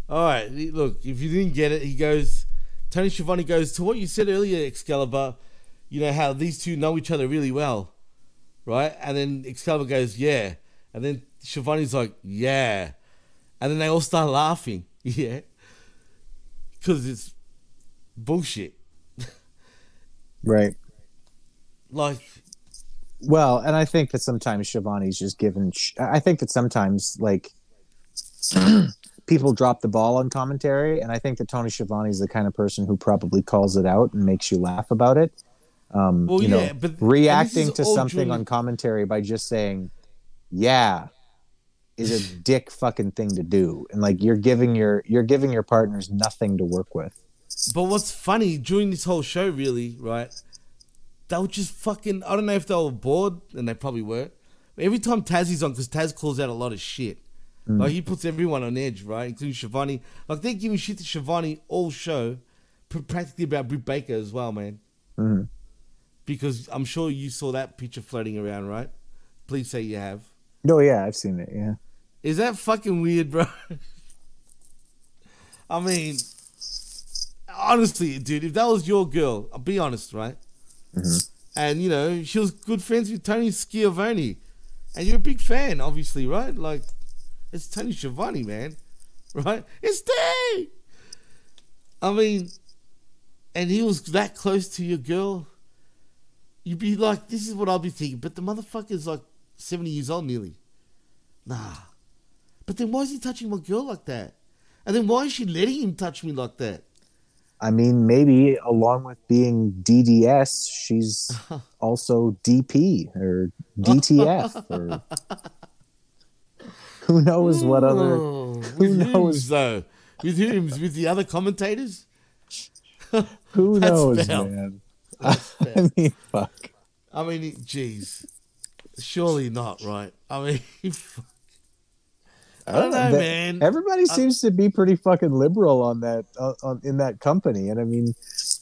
All right, look, if you didn't get it, he goes, Tony Schiavone goes to what you said earlier, Excalibur, you know, how these two know each other really well, right? And then Excalibur goes, yeah. And then Schiavone's like, yeah. And then they all start laughing, yeah. Because it's bullshit. Right. Like, Well, and I think that sometimes Schiavone's just given. Sh- I think that sometimes like people drop the ball on commentary, and I think that Tony Schiavone's the kind of person who probably calls it out and makes you laugh about it. Um, Well, you yeah, know, but- reacting to something on commentary by just saying, "Yeah," is a dick fucking thing to do, and like you're giving your you're giving your partners nothing to work with. But what's funny during this whole show, really, right? They were just fucking. I don't know if they were bored, and they probably were. But every time Tazzy's on, because Taz calls out a lot of shit. Mm. Like he puts everyone on edge, right, including Schiavone. Like they're giving shit to Schiavone all show, practically about Britt Baker as well, man. Mhm. Because I'm sure you saw that picture floating around, right? Please say you have. Oh yeah, I've seen it. Yeah. Is that fucking weird, bro? I mean, honestly, dude, if that was your girl, I'll be honest, right? Mm-hmm. And you know, she was good friends with Tony Schiavone, and you're a big fan, obviously, right? Like, it's Tony Schiavone, man, right? It's day. I mean, and he was that close to your girl. You'd be like, this is what I'll be thinking, but the motherfucker's like seventy years old, nearly. Nah. But then why is he touching my girl like that? And then why is she letting him touch me like that? I mean, maybe along with being DDS, she's also DP or DTF or who knows what other. Who with knows? though? With whom? With the other commentators? Who knows, foul. man? I mean, fuck. I mean, jeez. Surely not, right? I mean, fuck. I don't know, man. Everybody I- seems to be pretty fucking liberal on that uh, on, in that company, and I mean,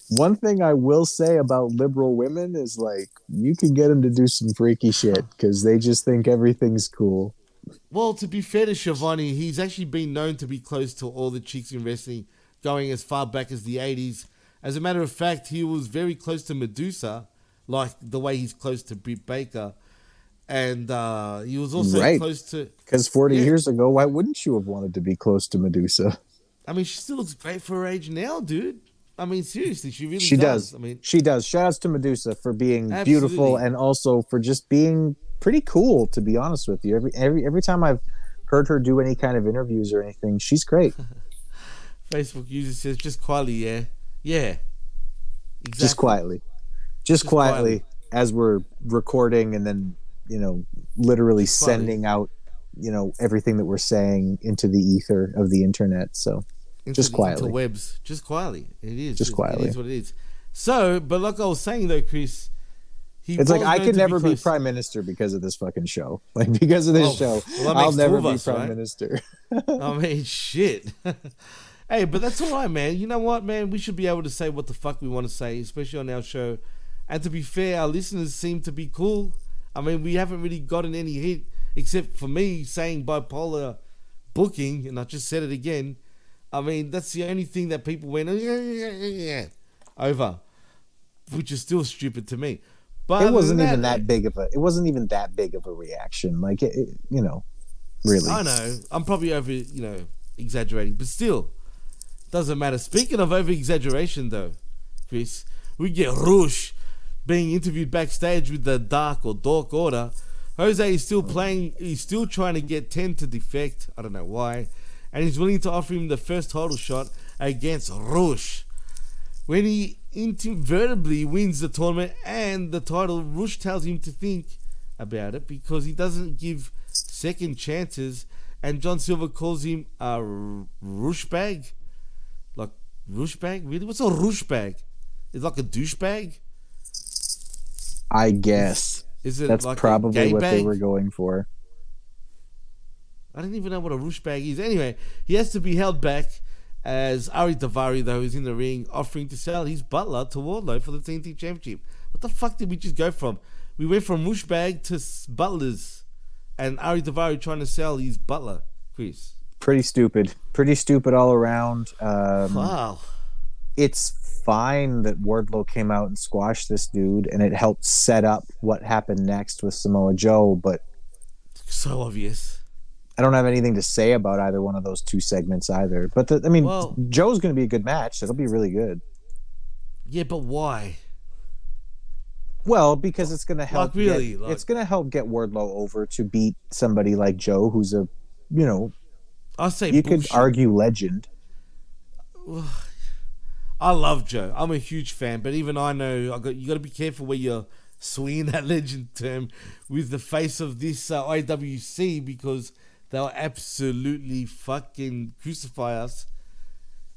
one thing I will say about liberal women is like you can get them to do some freaky shit because they just think everything's cool. Well, to be fair to Schiavone, he's actually been known to be close to all the chicks in wrestling, going as far back as the 80s. As a matter of fact, he was very close to Medusa, like the way he's close to Britt Baker. And uh, he was also Right. close to. Because 40 Yeah. years ago, why wouldn't you have wanted to be close to Medusa? I mean, she still looks great for her age now, dude. I mean, seriously, she really she does. does. I mean, she does. Shout outs to Medusa for being Absolutely. beautiful and also for just being pretty cool. To be honest with you, every every every time I've heard her do any kind of interviews or anything, she's great. Facebook user says just quietly, yeah, yeah, exactly. Just quietly, just, Just quietly, quietly. as we're recording and then you know literally Just quietly. sending out you know everything that we're saying into the ether of the internet. So into just the quietly. interwebs, just quietly. It is Just It- quietly. It is what it is. So, but like I was saying though, Chris, It's like I could never be, close- prime minister because of this fucking show. Like because of this Oh, show, well, I'll never be us, prime right? minister. I mean, shit. hey, but that's all right, man. You know what, man? We should be able to say what the fuck we want to say, especially on our show. And to be fair, our listeners seem to be cool. I mean, we haven't really gotten any hit except for me saying bipolar booking, and I just said it again. I mean, that's the only thing that people went over, which is still stupid to me. But it wasn't than even that big of a. It wasn't even that big of a reaction. Like it, it- you know, really. I know. I'm probably over, you know, exaggerating, but still, doesn't matter. Speaking of over exaggeration, though, Chris, we get Rush being interviewed backstage with the Dark or Dark Order. Jose is still playing. He's still trying to get Ten to defect. I don't know why, and he's willing to offer him the first title shot against Rush. When he inadvertently wins the tournament and the title, Rush tells him to think about it because he doesn't give second chances. And John Silver calls him a rush bag. Like, rush bag? Really? What's a rush bag? It's like a douchebag? I guess Is it that's like probably what they were going for. I didn't even know what a rush bag is. Anyway, he has to be held back as Ari Daivari, though, is in the ring offering to sell his butler to Wardlow for the TNT Championship. What the fuck did we just go from? We went from rush bag to butlers and Ari Daivari trying to sell his butler, Chris. Pretty stupid. Pretty stupid all around. Um, Wow. It's fine that Wardlow came out and squashed this dude, and it helped set up what happened next with Samoa Joe. But So obvious. I don't have anything to say about either one of those two segments either. But the, I mean, Well- Joe's going to be a good match. It'll be really good. Yeah, but why? Well, because it's going to help. Like, really, get, like- it's going to help get Wardlow over to beat somebody like Joe, who's a, you know, I say you bullshit. could argue legend. I love Joe. I'm a huge fan, but even I know I got you got to be careful where you're swinging that legend term with the face of this uh, IWC because they'll absolutely fucking crucify us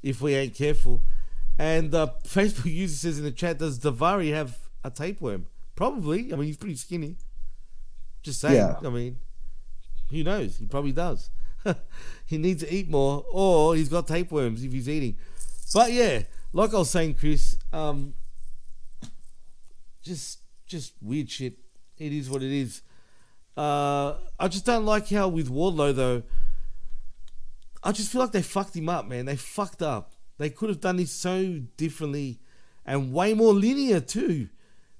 if we ain't careful. And uh, Facebook user says in the chat, does Daivari have a tapeworm? Probably. I mean, he's pretty skinny. Just saying. Yeah. I mean, who knows? He probably does. he needs to eat more, or he's got tapeworms if he's eating. But yeah, like I was saying, Chris, um, just just weird shit. It is what it is. Uh, I just don't like how with Wardlow though. I just feel like they fucked him up, man. They fucked up. They could have done this so differently and way more linear too.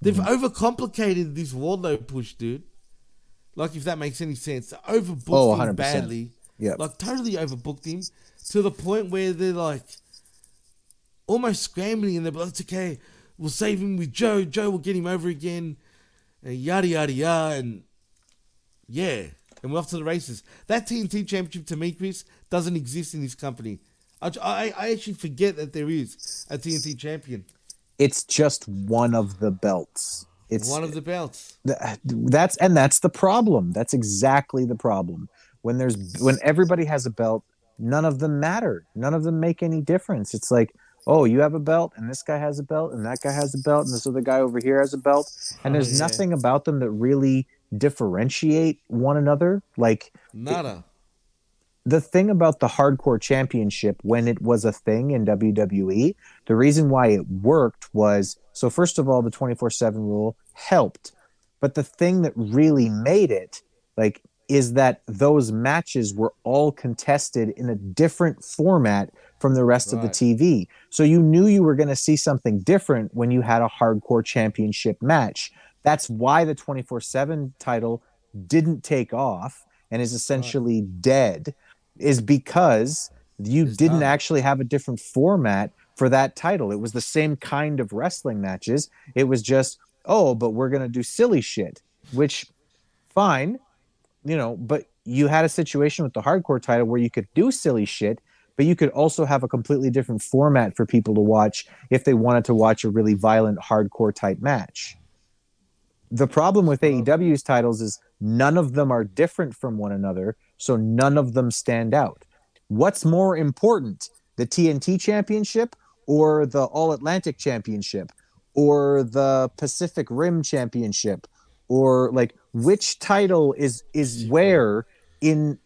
They've overcomplicated this Wardlow push, dude. Like if that makes any sense, overbooked Oh, him 100%. badly. Yep. like totally overbooked him to the point where they're like almost scrambling and they're like, it's okay, we'll save him with Joe. Joe will get him over again, and yada yada yada, and yeah, and we're off to the races. That TNT championship to me, Chris, doesn't exist in this company. I, I, I actually forget that there is a TNT champion. It's just one of the belts. It's One of the belts. Th- that's and that's the problem that's exactly the problem when there's when everybody has a belt none of them matter none of them make any difference it's like oh you have a belt and this guy has a belt and that guy has a belt and this other guy over here has a belt and Oh, there's yeah. nothing about them that really differentiate one another like Nada. the thing about the hardcore championship when it was a thing in WWE, the reason why it worked was so first of all, the 24 7 rule helped. But the thing that really made it, like is that those matches were all contested in a different format from the rest of the TV. So you knew you were going to see something different when you had a hardcore championship match. That's why the 24 7 title didn't take off and is essentially dead, is because you didn't actually have a different format for that title. It was the same kind of wrestling matches. It was just, oh, but we're going to do silly shit, which fine, you know, but you had a situation with the hardcore title where you could do silly shit, but you could also have a completely different format for people to watch if they wanted to watch a really violent hardcore type match. The problem with AEW's titles is none of them are different from one another, so none of them stand out. What's more important, the TNT Championship or the All Atlantic Championship or the Pacific Rim Championship or like which title is is where in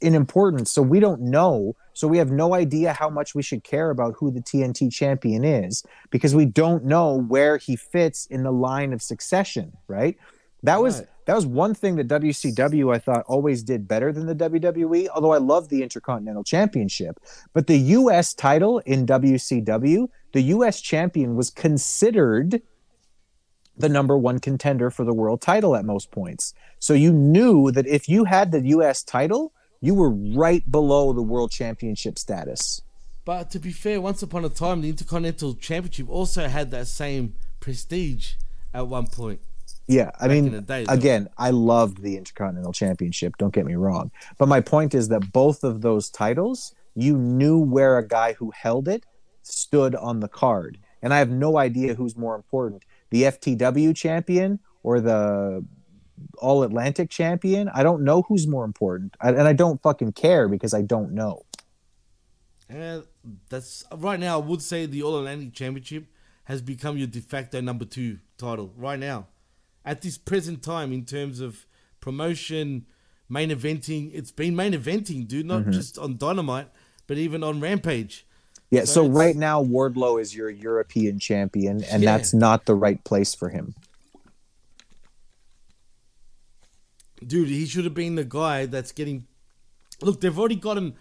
in importance so we don't know. So we have no idea how much we should care about who the TNT champion is because we don't know where he fits in the line of succession right? That was Right. that was one thing that WCW I thought always did better than the WWE although I love the Intercontinental Championship. But the US title in WCW the US champion was considered the number one contender for the world title at most points. So you knew that if you had the US title, you were right below the world championship status. But to be fair, once upon a time, the Intercontinental Championship also had that same prestige at one point. Yeah, I mean, day, again, I loved the Intercontinental Championship. Don't get me wrong, but my point is that both of those titles, you knew where a guy who held it stood on the card, and I have no idea who's more important, the FTW champion or the All Atlantic champion. I don't know who's more important, I, and I don't fucking care because I don't know. And that's right now. I would say the All Atlantic Championship has become your de facto number two title right now, at this present time in terms of promotion, main eventing. It's been main eventing, dude, not Mhm. just on Dynamite, but even on Rampage. Yeah, so, it's- right now Wardlow is your European champion, and Yeah. that's not the right place for him. dude, he should have been the guy that's getting. Look, they've already gotten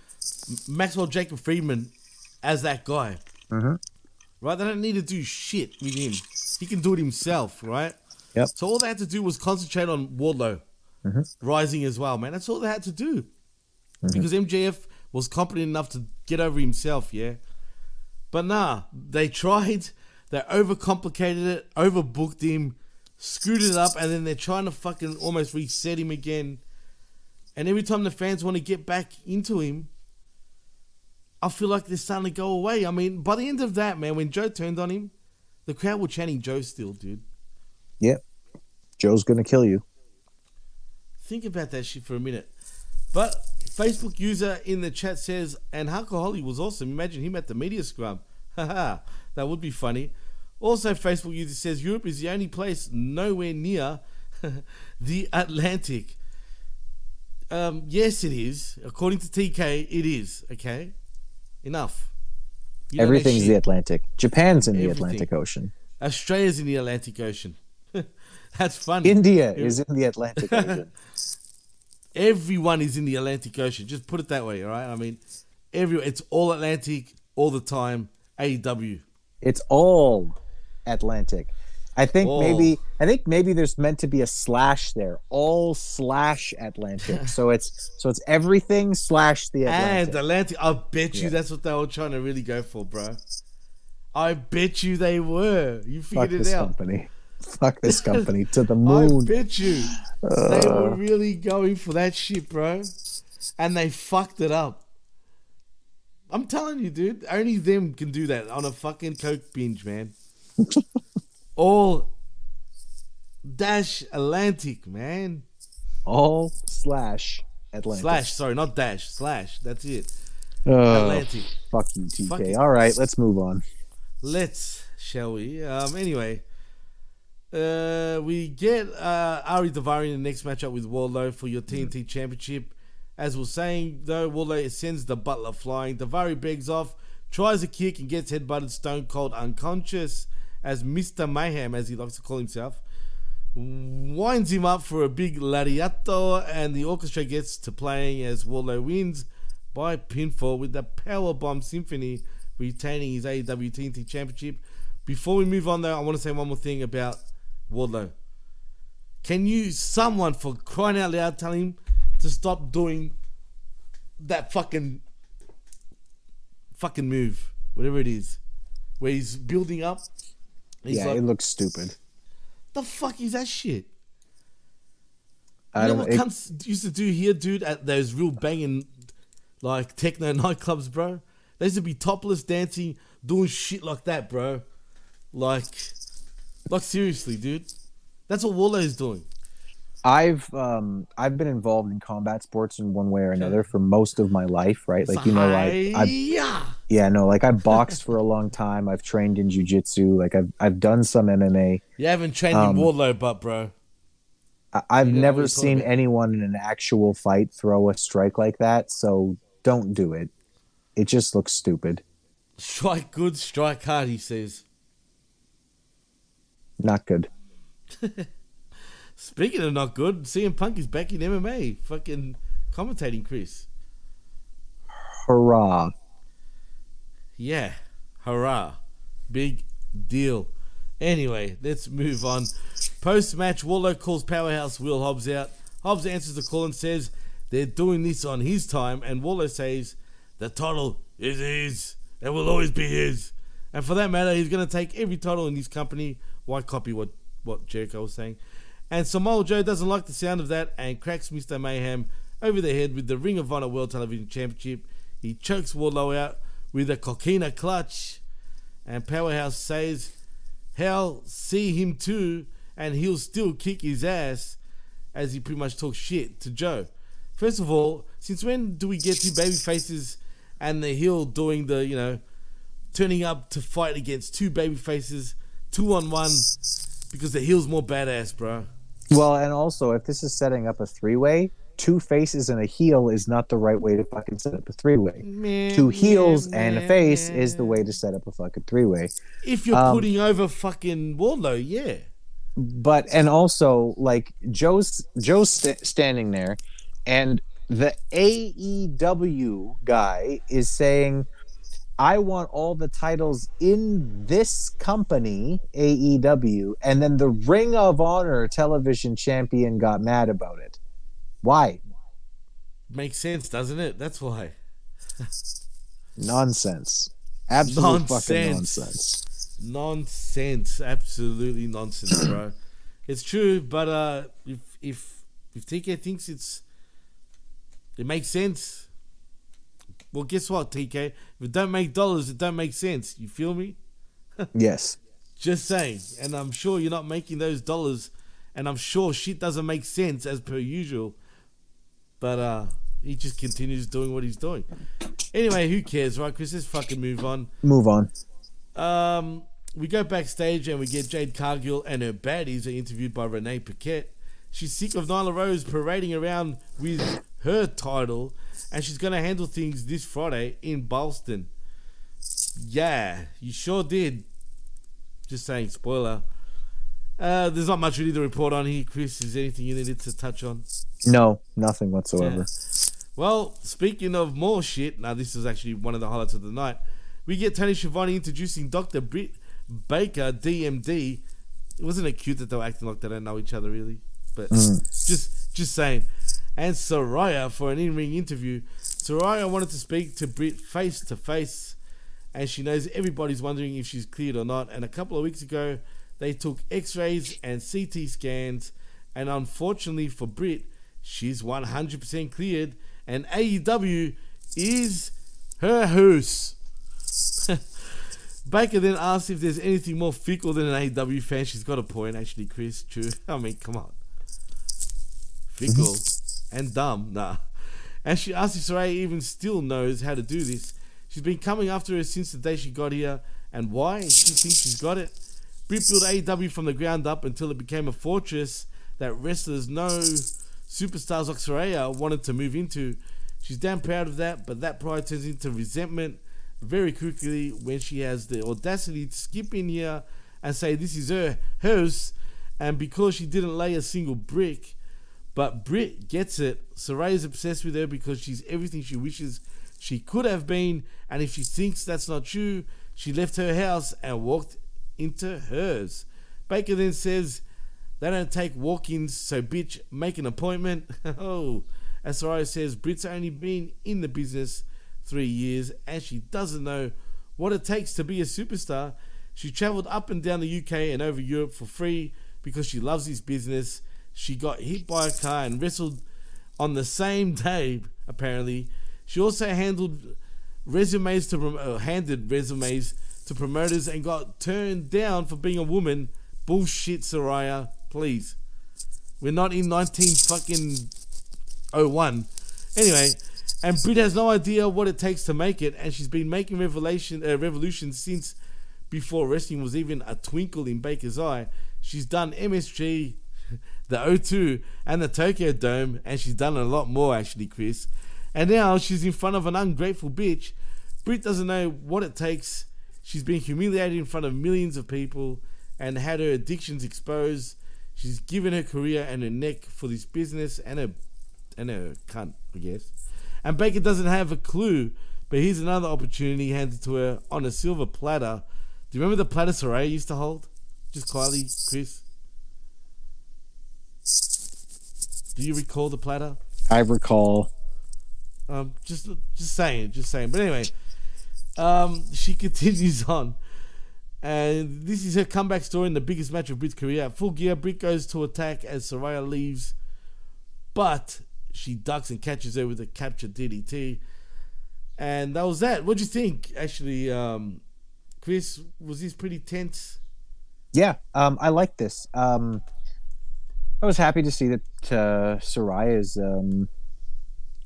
Maxwell Jacob Friedman as that guy, Mhm. right? They don't need to do shit with him. He can do it himself, right? Yep. So all they had to do was concentrate on Wardlow Mhm. rising as well, man. That's all they had to do. Mhm. Because MJF was competent enough to get over himself, yeah. But nah, they tried, they overcomplicated it, overbooked him, screwed it up, and then they're trying to fucking almost reset him again. And every time the fans want to get back into him, I feel like they're starting to go away. I mean, by the end of that, man, when Joe turned on him, the crowd were chanting Joe still, dude. Yep. Joe's gonna kill you. Think about that shit for a minute. But Facebook user in the chat says, and Holly was awesome. Imagine him at the media scrum. Haha, that would be funny. Also, Facebook user says Europe is the only place nowhere near the Atlantic. Um, yes, it is. According to TK, it is. Okay, enough. You know Everything's the Atlantic. Japan's in the Atlantic Ocean. Australia's in the Atlantic Ocean. That's funny. India is in the Atlantic Ocean. Everyone is in the Atlantic Ocean. Just put it that way, all right? I mean, every it's all Atlantic all the time. AEW. It's all Atlantic. I think All. maybe I think maybe there's meant to be a slash there. All slash Atlantic. so it's so it's everything slash the Atlantic. And Atlantic. I bet you Yeah. that's what they were trying to really go for, bro. I bet you they were. You Fuck figured it this out. company. Fuck this company to the moon. I bet you they were Uh. really going for that shit, bro. And they fucked it up. I'm telling you, dude. Only them can do that on a fucking coke binge, man. All dash Atlantic, man. All slash Atlantic. Slash, sorry, not dash. Slash. That's it. Oh, Atlantic. Fuck you, TK. Fuck. All right, let's move on. Let's, shall we? Um, anyway, uh, we get uh, Ari Daivari in the next matchup with Wardlow for your TNT Championship. As we're saying, though, Wardlow sends the butler flying. Daivari begs off, tries a kick, and gets headbutted Stone Cold unconscious as Mr. Mayhem, as he likes to call himself. winds him up for a big lariato, and the orchestra gets to playing as Wardlow wins by pinfall with the Powerbomb Symphony retaining his AEW TNT Championship. Before we move on, though, I want to say one more thing about Wardlow. Can you, someone, for crying out loud, tell him to stop doing that fucking fucking move, whatever it is, where he's building up. He's yeah, like, it looks stupid. the fuck is that shit? I You know what It, cunts used to do here, dude, at those real banging, like techno nightclubs, bro? They used to be topless dancing, doing shit like that, bro. Like, like seriously, dude. That's what Walla is doing. I've um I've been involved in combat sports in one way or another for most of my life, right? Like you know, like I yeah. yeah, no, like I boxed for a long time. I've trained in jujitsu. Like I've I've done some MMA. You haven't trained Um, in Wardlow, but bro. I- know never seen anyone in an actual fight throw a strike like that, so don't do it. It just looks stupid. Strike good, strike hard, he says. Not good. Speaking of not good, CM Punk is back in MMA, fucking commentating, Chris. Hurrah. Yeah, hurrah. Big deal. Anyway, let's move on. Post match, Wardlow calls Powerhouse Will Hobbs out. Hobbs answers the call and says they're doing this on his time, and Wardlow says the title is his and will always be his. And for that matter, he's going to take every title in his company. Why copy what, what Jericho was saying? And Samoa Joe doesn't like the sound of that and cracks Mr. Mayhem over the head with the Ring of Honor World Television Championship. He chokes Wardlow out with a coquina clutch. And Powerhouse says, Hell, see him too, and he'll still kick his ass as he pretty much talks shit to Joe. First of all, since when do we get two baby faces and the heel doing the, you know, turning up to fight against two baby faces, two on one, because the heel's more badass, bro. Well, and also if this is setting up a three way, two faces and a heel is not the right way to fucking set up a three way. Two heels man, and a man, face is the way to set up a fucking three way. If you're Um, putting over fucking Wardlow, yeah. but and also like Joe's Joe's st- standing there, and the AEW guy is saying, "I want all the titles in this company, AEW," and then the Ring of Honor television champion got mad about it. Why? Makes sense, doesn't it? That's why. Nonsense. Absolute fucking Nonsense. nonsense. Nonsense. Absolutely nonsense, bro. It's true, but uh, if if if TK thinks it's it makes sense, well, guess what, TK? If it don't make dollars, it don't make sense. You feel me? Yes. Just saying. And I'm sure you're not making those dollars, and I'm sure shit doesn't make sense as per usual. But uh, he just continues doing what he's doing. Anyway, who cares, right, Chris? Let's fucking move on. Move on. Um, we go backstage and we get Jade Cargill and her baddies are interviewed by Renee Paquette. She's sick of Nyla Rose parading around with her title, and she's gonna handle things this Friday in Boston. Yeah, you sure did. Just saying, spoiler. Uh, there's not much really to report on here, Chris. Is there anything you needed to touch on? No, nothing whatsoever. Well, speaking of more shit, now this is actually one of the highlights of the night. We get Tony Schiavone introducing Dr. Britt Baker, DMD. It wasn't it cute that they were acting like they don't know each other really? But Mm. just just saying. And Saraya for an in-ring interview. Saraya wanted to speak to Britt face to face, and she knows everybody's wondering if she's cleared or not. And a couple of weeks ago, they took X-rays and CT scans, and unfortunately for Britt, she's 100% cleared, and AEW is her house. Baker then asks if there's anything more fickle than an AEW fan. She's got a point, actually, Chris. True. I mean, come on. Fickle mm-hmm. And dumb. Nah. And she asks if Saraya even still knows how to do this. She's been coming after her since the day she got here. And why? She thinks she's got it. Britt built AEW from the ground up until it became a fortress that wrestlers no superstars like Saraya wanted to move into. She's damn proud of that, but that pride turns into resentment very quickly when she has the audacity to skip in here and say this is her house and because she didn't lay a single brick, but Britt gets it. Saraya's obsessed with her because she's everything she wishes she could have been, and if she thinks that's not true, she left her house and walked into hers. Baker then says they don't take walk-ins, so bitch, make an appointment. oh, as Saraya says, Britt's only been in the business three years, and she doesn't know what it takes to be a superstar. She traveled up and down the UK and over Europe for free because she loves this business. She got hit by a car and wrestled on the same day, apparently. She also handled resumes to uh, handed resumes to promoters and got turned down for being a woman. Bullshit, Saraya. Please, we're not in 19 fucking 01. Anyway, and Britt has no idea what it takes to make it, and she's been making revelation uh, revolution since before wrestling was even a twinkle in Baker's eye. She's done MSG, the O2, and the Tokyo Dome, and she's done a lot more actually, Chris. And now she's in front of an ungrateful bitch. Britt doesn't know what it takes. She's been humiliated in front of millions of people and had her addictions exposed. She's given her career and her neck for this business and her and her cunt, I guess. And Baker doesn't have a clue, but here's another opportunity handed to her on a silver platter. Do you remember the platter Saraya used to hold? Just quietly, Chris. Do you recall the platter? I recall. Um, just just saying, just saying. But anyway, um, she continues on. And this is her comeback story in the biggest match of Britt's career. Full gear, Britt goes to attack as Saraya leaves, but she ducks and catches her with a capture DDT. And that was that. What do you think, actually, um, Chris? Was this pretty tense? Yeah, um, I like this. Um, I was happy to see that uh, Saraya is um,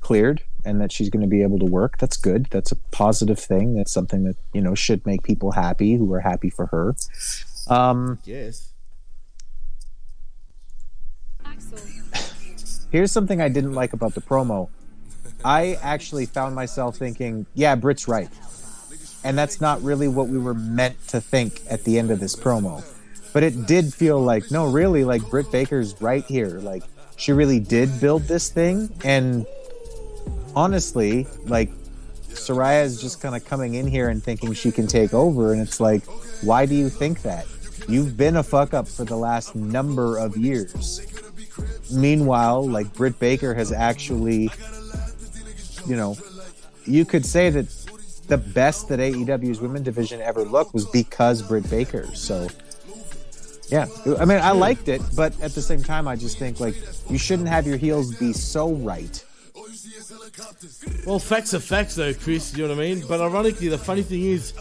cleared and that she's going to be able to work. That's good. That's a positive thing. That's something that you know should make people happy who are happy for her. Um, Yes. Here's something I didn't like about the promo. I actually found myself thinking, yeah, Britt's right. And that's not really what we were meant to think at the end of this promo. But it did feel like, no, really, like Britt Baker's right here. Like, she really did build this thing. And honestly, like, Saraya is just kind of coming in here and thinking she can take over. And it's like, why do you think that? You've been a fuck up for the last number of years. Meanwhile, like Britt Baker has actually, you know, you could say that the best that AEW's women division ever looked was because Britt Baker. So, yeah, I mean, I liked it, but at the same time, I just think like you shouldn't have your heels be so right. Well, facts are facts, though, Chris. You know what I mean? But ironically, the funny thing is,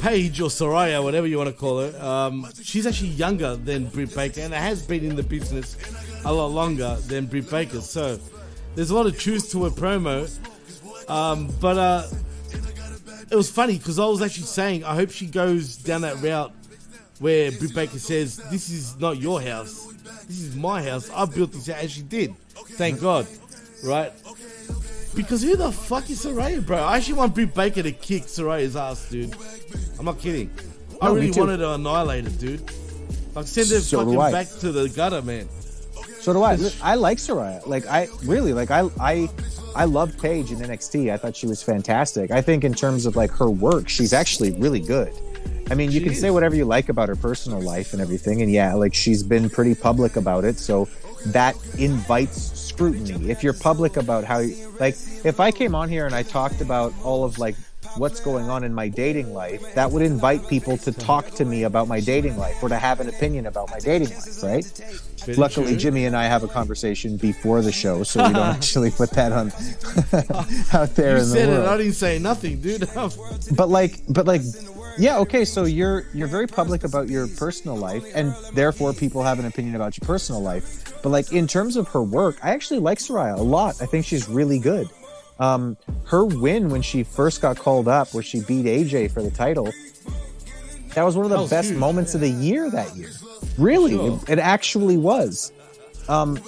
Paige or Saraya, whatever you want to call her, um, she's actually younger than Britt Baker and has been in the business a lot longer than Britt Baker. So there's a lot of truth to her promo. Um, but uh, it was funny because I was actually saying, I hope she goes down that route where Britt Baker says, This is not your house. This is my house. I built this house. And she did. Thank God. Right? Because who the fuck is Saraya, bro? I actually want Britt Baker to kick Saraya's ass, dude. I'm not kidding. I No, really wanted to annihilate her, dude. Like, send her So fucking back to the gutter, man. So do I. I like Saraya. Like I really like I I I loved Paige in NXT. I thought she was fantastic. I think in terms of like her work, she's actually really good. I mean, you She can say whatever you like about her personal life and everything, and yeah, like she's been pretty public about it, so that invites scrutiny. If you're public about how, you, like, if I came on here and I talked about all of like what's going on in my dating life, that would invite people to talk to me about my dating life or to have an opinion about my dating life, right? Very Luckily, true. Jimmy and I have a conversation before the show, so we don't actually put that on out there You in the said it. I didn't say nothing, dude. but like but like yeah okay so you're you're very public about your personal life and therefore people have an opinion about your personal life. But like in terms of her work i actually like saraya a lot. I think she's really good. Um her win when she first got called up where she beat aj for the title that was one of the was best moments of the year that year. Really Sure. it, it actually was. Um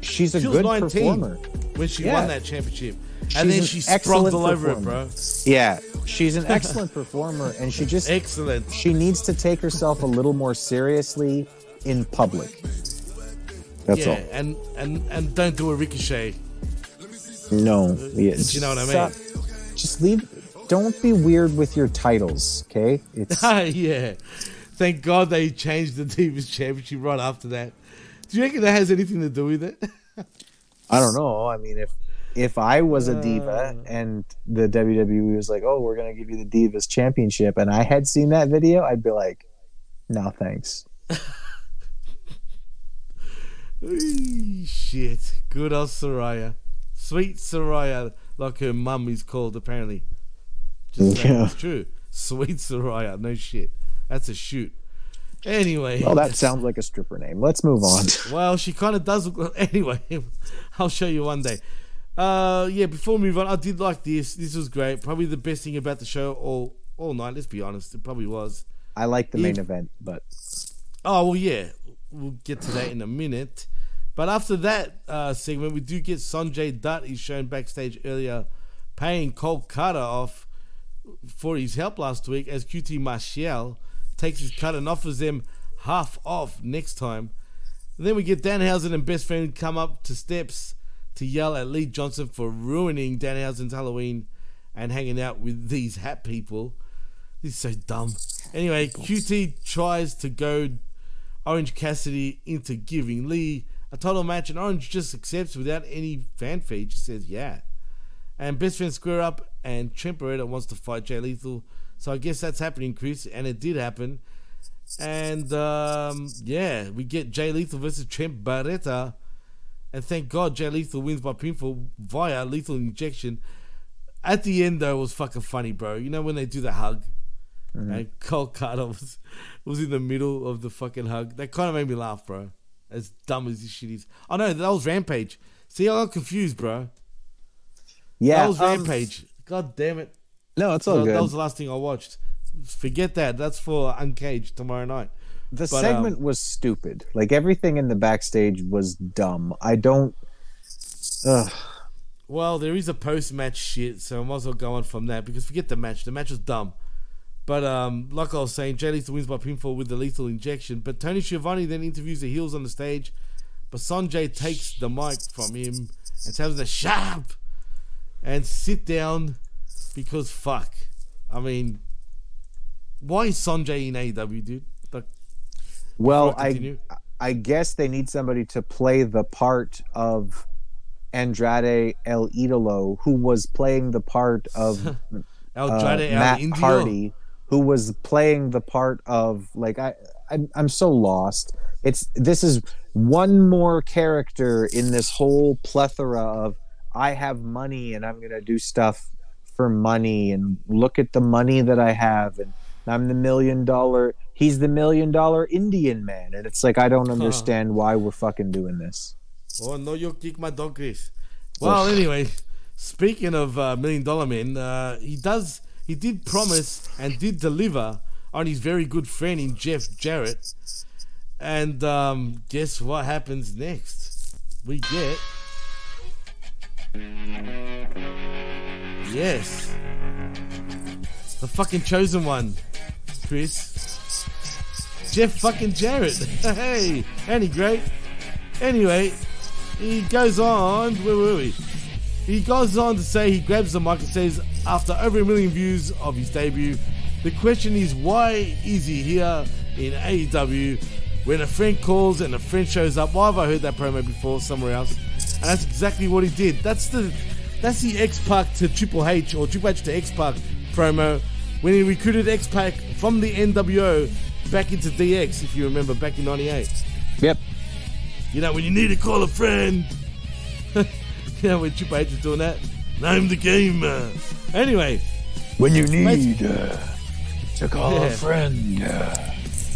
she's a She good 19 performer. when she Yeah. won that championship. And then an she excellent all over it, bro. Yeah, she's an excellent performer, and she just excellent. She needs to take herself a little more seriously. in public. That's yeah, all. and and and don't do a ricochet. No, yeah, You know what I mean? stop. Just leave. Don't be weird with your titles, okay? It's yeah. Thank God they changed the Divas Championship right after that. Do you reckon that has anything to do with it? I don't know. I mean, if if I was a diva Uh. and the WWE was like, "Oh, we're gonna give you the Divas Championship," and I had seen that video, I'd be like, "No, thanks." Shit. Good old Saraya. Sweet Saraya, like her mum is called, apparently. Just Yeah. It's true. Sweet Saraya. No shit. That's a shoot. Anyway. Well, that sounds like a stripper name. Let's move on. Well, she kind of does look. Anyway, I'll show you one day. Uh, yeah. Before we move on, I did like this. This was great. Probably the best thing about the show all all night. Let's be honest, it probably was. I like the main If- event, but Oh well, yeah. We'll get to that in a minute. But after that uh, segment, we do get Sanjay Dutt. He's shown backstage earlier, paying Cole Karter off for his help last week as QT Marshall takes his cut and offers them half off next time. then we get Danhausen and best friend come up to steps to yell at Lee Johnson for ruining Danhausen's Halloween and hanging out with these hat people. This is so dumb. Anyway, QT tries to goad Orange Cassidy into giving Lee a title match, and Orange just accepts without any fanfare. He just says, yeah. And best friend square up, and Trent Beretta wants to fight Jay Lethal. So I guess that's happening, Chris, and it did happen. And um, yeah, we get Jay Lethal versus Trent Beretta. And thank God Jay Lethal wins by pinfall via lethal injection. At the end, though, it was fucking funny, bro. You know when they do the hug? And Cole Karter was, was in the middle of the fucking hug. That kind of made me laugh, bro. As dumb as this shit is. Oh no, that was Rampage. See, I got confused, bro. yeah, that was um, Rampage. God damn it. No, it's all good. That was the last thing I watched. Forget that. That's for Uncaged tomorrow night. The But, um, segment was stupid. Like everything in the backstage was dumb. I don't. Ugh. Well, there is a post match shit, so I might as well go on from that because forget the match. The match was dumb. But um, like I was saying, Jay Lethal wins by pinfall with the lethal injection. But Tony Schiavone then interviews the heels on the stage. But Sanjay takes the mic from him and tells him to shut up and sit down because fuck. I mean, why is Sanjay in AEW, dude? Well, I I guess they need somebody to play the part of Andrade El Idolo, who was playing the part of uh, Andrade El Matt Indio? Hardy, who was playing the part of like I I'm, I'm so lost. It's this is one more character in this whole plethora of I have money and I'm gonna do stuff for money and look at the money that I have and I'm the million dollar he's the million dollar Indian man and it's like I don't understand why we're fucking doing this. Oh no, you kick my dog, Chris. Well, anyway, speaking of uh, Million Dollar Man, uh, he does he did promise and did deliver on his very good friend in Jeff Jarrett. And um, guess what happens next? We get yes, the fucking chosen one, Chris. Jeff fucking Jarrett. hey, he great? Anyway, he goes on. Where were we? He goes on to say he grabs the mic and says, after over a million views of his debut, the question is why is he here in AEW when a friend calls and a friend shows up? Why have I heard that promo before somewhere else? And that's exactly what he did. That's the that's the X Pac to Triple H or Triple H to X Pac promo when he recruited X Pac from the NWO back into DX, if you remember, back in '98. Yep. You know, when you need to call a friend. you know, when Triple H is doing that. Name the game. Uh. Anyway. When you need uh, to call Yeah. a friend. Uh,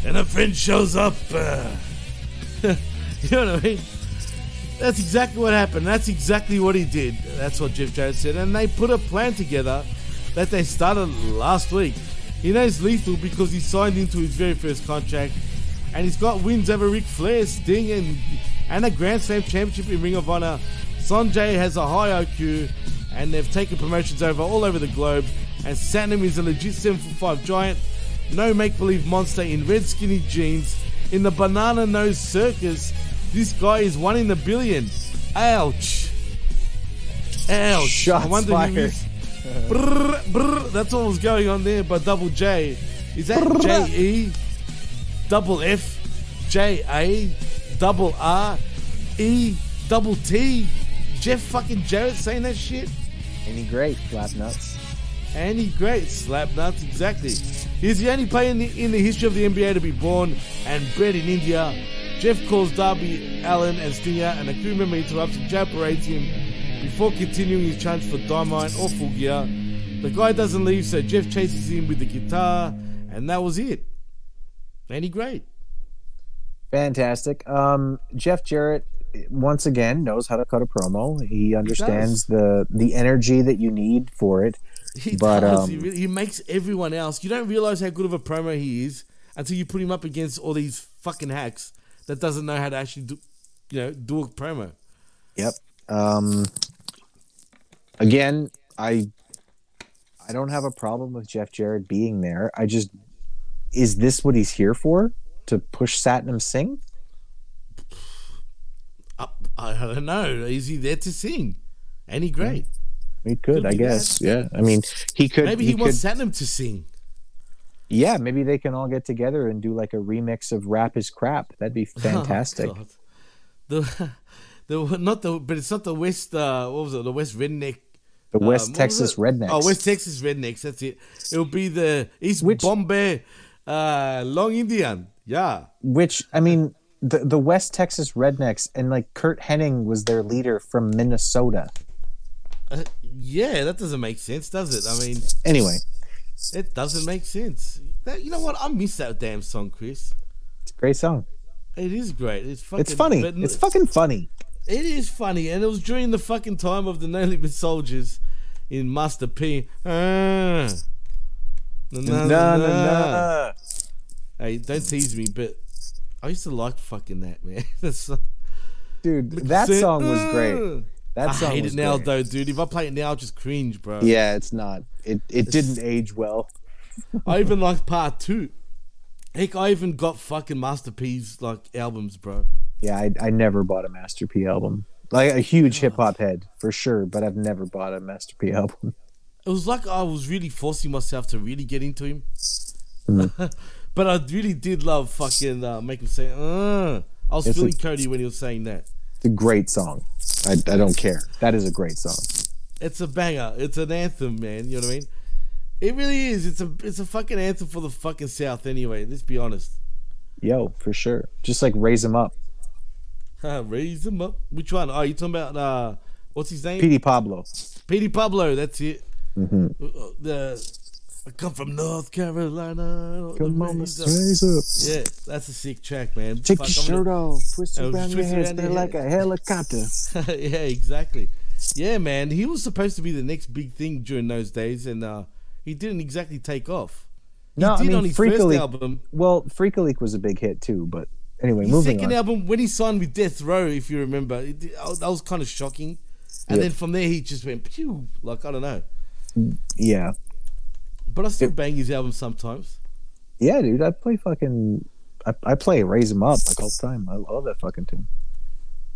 and a friend shows up. Uh, you know what I mean? That's exactly what happened. That's exactly what he did. That's what Jeff Jarrett said. And they put a plan together that they started last week. He knows Lethal because he signed into his very first contract. And he's got wins over Ric Flair, Sting, and, and a Grand Slam championship in Ring of Honor. Sanjay has a high IQ, and they've taken promotions over all over the globe. And Satnam is a legit 7 foot 5 giant, no make believe monster in red skinny jeans in the banana nose circus. This guy is one in a billion. Ouch. Ouch. Shots I wonder fired. who is. Brrr, brrr, that's what was going on there by double J. Is that J E double F J A double R E double T? Jeff fucking Jarrett saying that shit? Ain't he great, flap nuts? And he great, slap nuts, exactly. He's the only player in the, in the history of the NBA to be born and bred in India. Jeff calls Darby Allin and Stinger, and a crew member interrupts and Jab berates him before continuing his challenge for Dynamite or Full Gear. The guy doesn't leave, so Jeff chases him with the guitar, and that was it. And he great. Fantastic. Um, Jeff Jarrett once again knows how to cut a promo. He understands the the energy that you need for it. He but does. um, he, really, he makes everyone else. You don't realize how good of a promo he is until you put him up against all these fucking hacks that doesn't know how to actually do, you know, do a promo. Yep. Um, again, I I don't have a problem with Jeff Jarrett being there. I just is this what he's here for? To push Satnam Singh? I, I don't know. Is he there to sing? He great. He could, Could I guess. that. Yeah. I mean, he could. Maybe he, could, wants Satnam to sing. Yeah, maybe they can all get together and do like a remix of "Rap Is Crap." That'd be fantastic. Oh, the, the not the, but it's not the West. Uh, what was it? The West Redneck. The West Texas? Rednecks. Oh, West Texas Rednecks. That's it. It'll be the East Which, Bombay uh, Long Indian. Yeah. Which I mean, the the West Texas Rednecks and like Curt Hennig was their leader from Minnesota. Uh, yeah, that doesn't make sense, does it? I mean, Anyway, it doesn't make sense. That, you know what? I miss that damn song, Chris. it's a great song. It is great. It's fucking. It's funny. but- It's fucking funny. It is funny, and it was during the fucking time of the No Limit Soldiers in Master P. Ah. Hey, don't tease me, but I used to like fucking that man. Dude, that song was great. Ah. That I hate it now, great. though, dude. If I play it now, I'll just cringe, bro. Yeah, it's not. It it didn't age well. I even like part two. Heck, I even got fucking Master P's like albums, bro. Yeah, I I never bought a Master P album. Like a huge hip hop head for sure, but I've never bought a Master P album. It was like I was really forcing myself to really get into him. Mhm. but I really did love fucking uh, make him say, uh. I was It's feeling a- Cody when he was saying that. It's a great song. I I don't care. That is a great song. It's a banger. It's an anthem, man. You know what I mean? It really is. It's a it's a fucking anthem for the fucking South anyway. Let's be honest. Yo, for sure. Just like raise them up. Raise him up. Which one? Oh, you talking about uh what's his name? Petey Pablo. Petey Pablo, that's it. hmm Uh, The I come from North Carolina. Come on, Raise up. Yeah, that's a sick track, man. Take Fuck, your I'm shirt gonna- off, twist Oh, around your twist head, around spin like a head. helicopter. yeah, exactly. Yeah, man. He was supposed to be the next big thing during those days, and uh, he didn't exactly take off. He No, did I mean on his Freak a first Leak. album. Well, Freak was a big hit too, but anyway, His second on. album, when he signed with Death Row, if you remember, it, that was kind of shocking. And Yeah. then from there, he just went pew, like I don't know. Yeah, But I still bang his album sometimes. yeah, dude. I play fucking. I, I play raise them up like all the time. I love that fucking tune.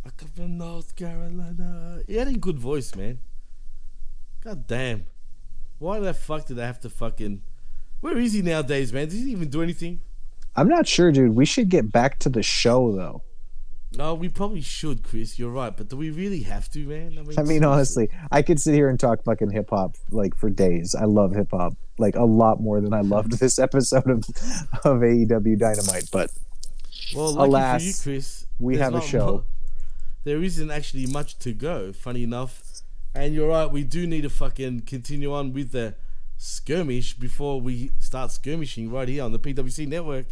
I come from North Carolina. He had a good voice, man. God damn. Why the fuck did I have to fucking? Where is he nowadays, man? Does he even do anything? I'm not sure, dude. We should get back to the show though. No, we probably should, Chris. You're right, but do we really have to, man? I mean, I mean, honestly, I could sit here and talk fucking hip hop like for days. I love hip hop like a lot more than I loved this episode of of AEW Dynamite. But Well, alas, you, Chris, we have a show. there isn't actually much to go. Funny enough, and you're right. We do need to fucking continue on with the skirmish before we start skirmishing right here on the PWC network.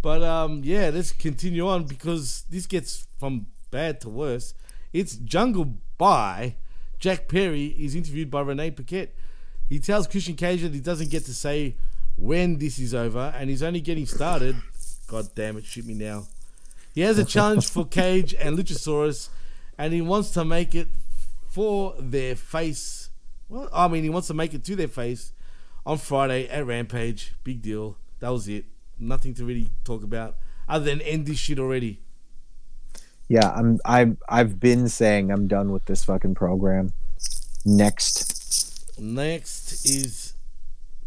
But um, yeah, let's continue on because this gets from bad to worse. It's Jungle Boy Jack Perry is interviewed by Renee Paquette. He tells Christian Cage that he doesn't get to say when this is over and he's only getting started. God damn it, shoot me now. He has a challenge for Cage and Luchasaurus, and he wants to make it for their face. Well, I mean, he wants to make it to their face on Friday at Rampage. Big deal. That was it. Nothing to really talk about. other than end this shit already. Yeah, I'm. I've I've been saying I'm done with this fucking program. Next. Next is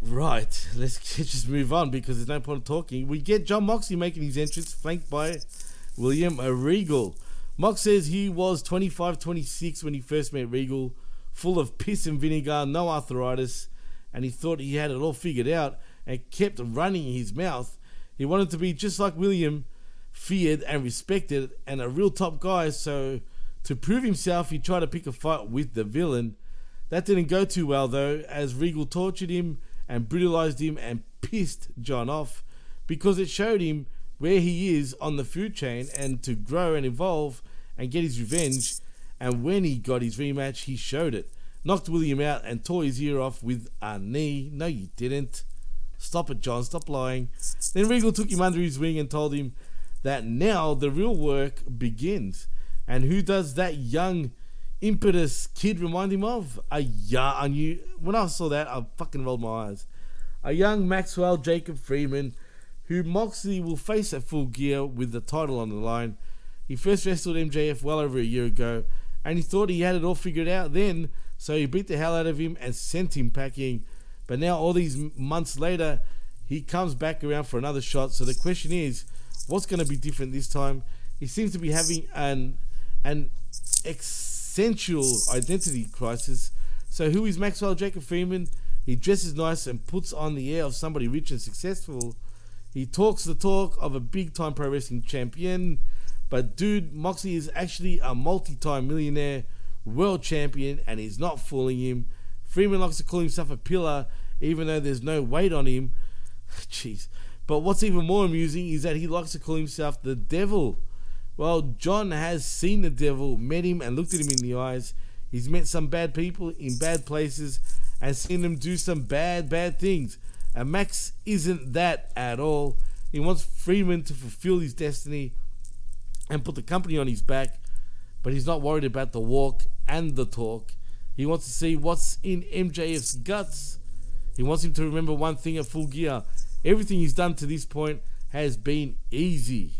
right. Let's just move on because there's no point of talking. We get Jon Moxley making his entrance, flanked by William Regal. Mox says he was 25, 26 when he first met Regal, full of piss and vinegar, no arthritis, and he thought he had it all figured out and kept running his mouth. He wanted to be just like William, feared and respected, and a real top guy. So, to prove himself, he tried to pick a fight with the villain. That didn't go too well though, as Regal tortured him and brutalized him and pissed Jon off because it showed him where he is on the food chain and to grow and evolve and get his revenge. And when he got his rematch, he showed it. Knocked William out and tore his ear off with a knee. No, you didn't. Stop it, Jon. Stop lying. Then Regal took him under his wing and told him that now the real work begins. And who does that young, impetus kid remind him of? A young, you. When I saw that, I fucking rolled my eyes. A young Maxwell Jacob Freeman, who Moxley will face at Full Gear with the title on the line. He first wrestled MJF well over a year ago, and he thought he had it all figured out then, so he beat the hell out of him and sent him packing. But now, all these months later, he comes back around for another shot. So the question is, what's going to be different this time? He seems to be having an an essential identity crisis. So who is Maxwell Jacob Freeman? He dresses nice and puts on the air of somebody rich and successful. He talks the talk of a big time pro wrestling champion. But dude, Moxley is actually a multi time millionaire, world champion, and he's not fooling him. Freeman likes to call himself a pillar, even though there's no weight on him. Jeez. But what's even more amusing is that he likes to call himself the devil. Well, Jon has seen the devil, met him, and looked at him in the eyes. He's met some bad people in bad places and seen them do some bad, bad things. And Max isn't that at all. He wants Freeman to fulfill his destiny and put the company on his back, but he's not worried about the walk and the talk. He wants to see what's in MJF's guts. He wants him to remember one thing at full gear. Everything he's done to this point has been easy.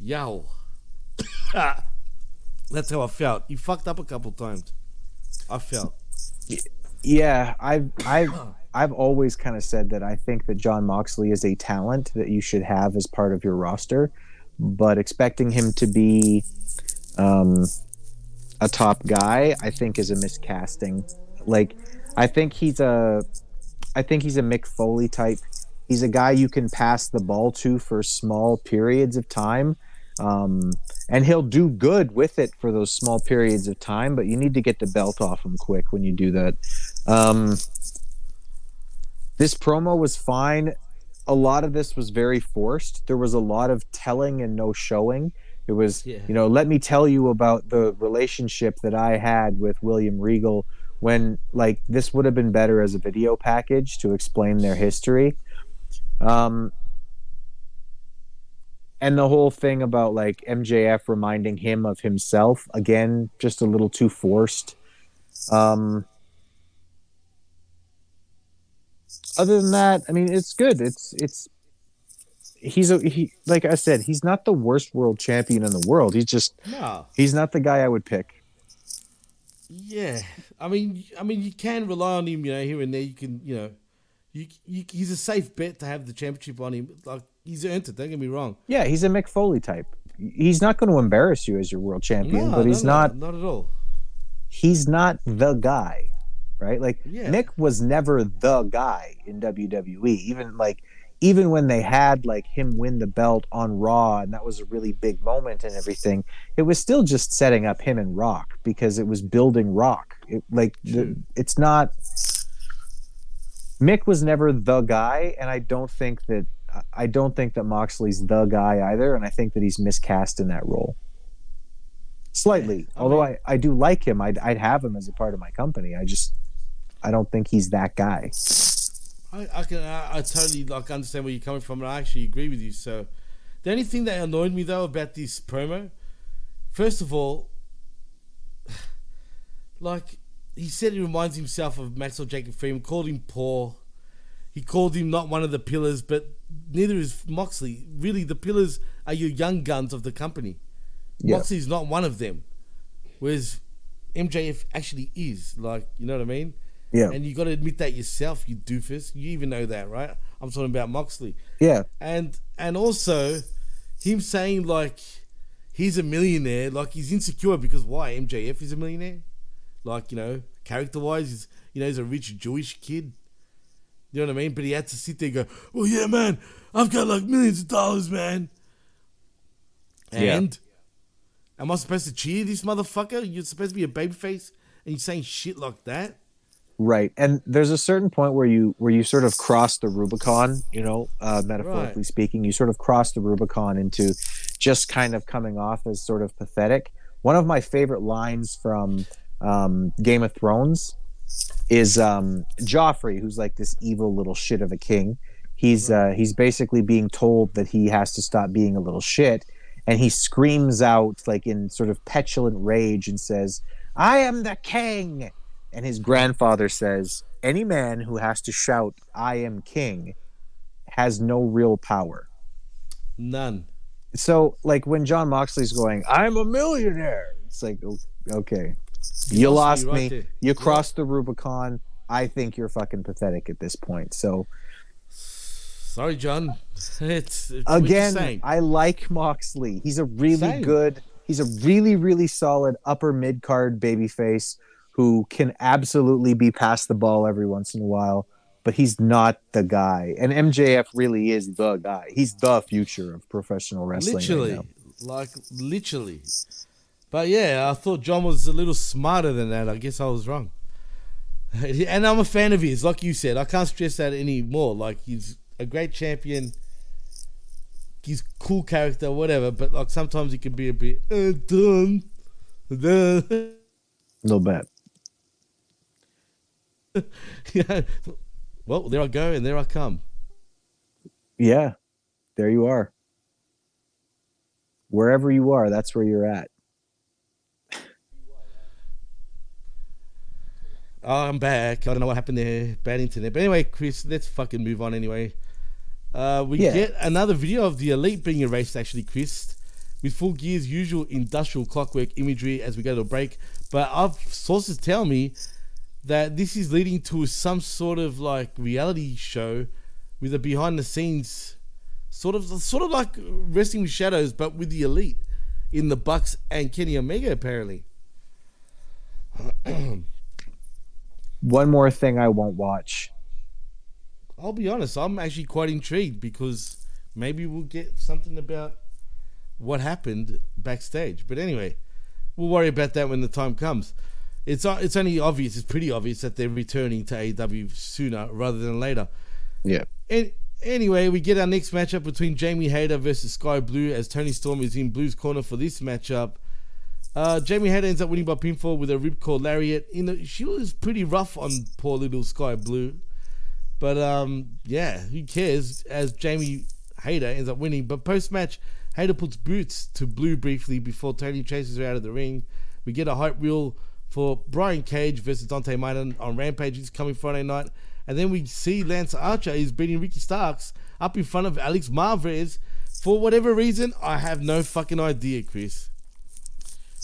Yow. That's how I felt. He fucked up a couple times. I felt. Yeah, I've I've I've always kind of said that I think that Jon Moxley is a talent that you should have as part of your roster, but expecting him to be um, a top guy, I think, is a miscasting. Like, I think he's a, I think he's a Mick Foley type. He's a guy you can pass the ball to for small periods of time, um, and he'll do good with it for those small periods of time. But you need to get the belt off him quick when you do that. Um, this promo was fine. A lot of this was very forced. There was a lot of telling and no showing. It was, Yeah. you know, let me tell you about the relationship that I had with William Regal when, like, this would have been better as a video package to explain their history. Um, and the whole thing about like MJF reminding him of himself again, just a little too forced. Um, other than that, I mean, it's good. It's it's he's a he like I said, he's not the worst world champion in the world. He's just No. he's not the guy I would pick. Yeah, I mean, I mean, you can rely on him, you know, here and there. You can, you know, you, you he's a safe bet to have the championship on him. Like he's earned it. Don't get me wrong. Yeah, he's a Mick Foley type. He's not going to embarrass you as your world champion, No, but he's no, no, not not at all. he's not the guy, right? Like Yeah. Nick was never the guy in WWE. Even like even when they had like him win the belt on Raw and that was a really big moment and everything, it was still just setting up him and Rock because it was building Rock. It, like the, it's not Mick was never the guy and I don't think that I don't think that Moxley's the guy either and I think that he's miscast in that role slightly. Although I, I do like him, I'd, I'd have him as a part of my company. I just I don't think he's that guy. I, I can, I, I totally like understand where you're coming from, and I actually agree with you. So, the only thing that annoyed me though about this promo, first of all, like he said, he reminds himself of Maxwell Jacob Freeman. Called him poor. He called him not one of the pillars, but neither is Moxley. Really, the pillars are your young guns of the company. Yeah. Moxley's not one of them, whereas MJF actually is. Like, you know what I mean? Yeah. And you got to admit that yourself, you doofus. You even know that, right? I'm talking about Moxley. Yeah. And and also him saying like he's a millionaire, like he's insecure because why? MJF is a millionaire? Like, you know, character wise, he's you know, he's a rich Jewish kid. You know what I mean? But he had to sit there and go, Well yeah, man, I've got like millions of dollars, man. Yeah. And am I supposed to cheer this motherfucker? You're supposed to be a babyface and you're saying shit like that? Right. And there's a certain point where you where you sort of cross the Rubicon, you know, uh, metaphorically Right. speaking, you sort of cross the Rubicon into just kind of coming off as sort of pathetic. One of my favorite lines from um, Game of Thrones is um, Joffrey, who's like this evil little shit of a king. He's uh, he's basically being told that he has to stop being a little shit, and he screams out like in sort of petulant rage and says, "I am the king." And his grandfather says, "Any man who has to shout, 'I am king,' has no real power." None. So, like when Jon Moxley's going, "I'm a millionaire," it's like, okay, you lost me me. right there. You crossed the Rubicon. I think you're fucking pathetic at this point. So Sorry, Jon. It's, it's again. I like Moxley. He's a really Same. good. He's a really, really solid upper mid card babyface who can absolutely be passed the ball every once in a while. But he's not the guy, and MJF really is the guy. He's the future of professional wrestling. right literally, now. like literally. But yeah, I thought Jon was a little smarter than that. I guess I was wrong. And I'm a fan of his, like you said. I can't stress that anymore. Like he's a great champion. He's cool character, whatever. But like sometimes he can be a bit uh, dumb. A little bit. yeah. Well, there I go, and there I come. Yeah, there you are. Wherever you are, that's where you're at. I'm back. I don't know what happened there. Bad internet. But anyway, Chris, let's fucking move on anyway. Uh, we Yeah. get another video of the Elite being erased, actually, Chris, with Full Gear's usual industrial clockwork imagery as we go to a break. But I've sources tell me that this is leading to some sort of like reality show with a behind the scenes sort of sort of like Wrestling with Shadows, but with the Elite in the Bucks and Kenny Omega apparently. One more thing I won't watch. I'll be honest, I'm actually quite intrigued because maybe we'll get something about what happened backstage. But anyway, we'll worry about that when the time comes. It's it's only obvious, it's pretty obvious that they're returning to AEW sooner rather than later. Yeah. And anyway, we get our next matchup between Jamie Hayter versus Skye Blue as Toni Storm is in Blue's corner for this matchup. Uh, Jamie Hayter ends up winning by pinfall with a ripcord lariat. You know, she was pretty rough on poor little Skye Blue. But um, yeah, who cares? As Jamie Hayter ends up winning. But post match, Hayter puts boots to Blue briefly before Toni chases her out of the ring. We get a hype reel for Brian Cage versus Dante Martin on Rampage. It's coming Friday night. And then we see Lance Archer is beating Ricky Starks up in front of Alex Marvez. For whatever reason, I have no fucking idea, Chris.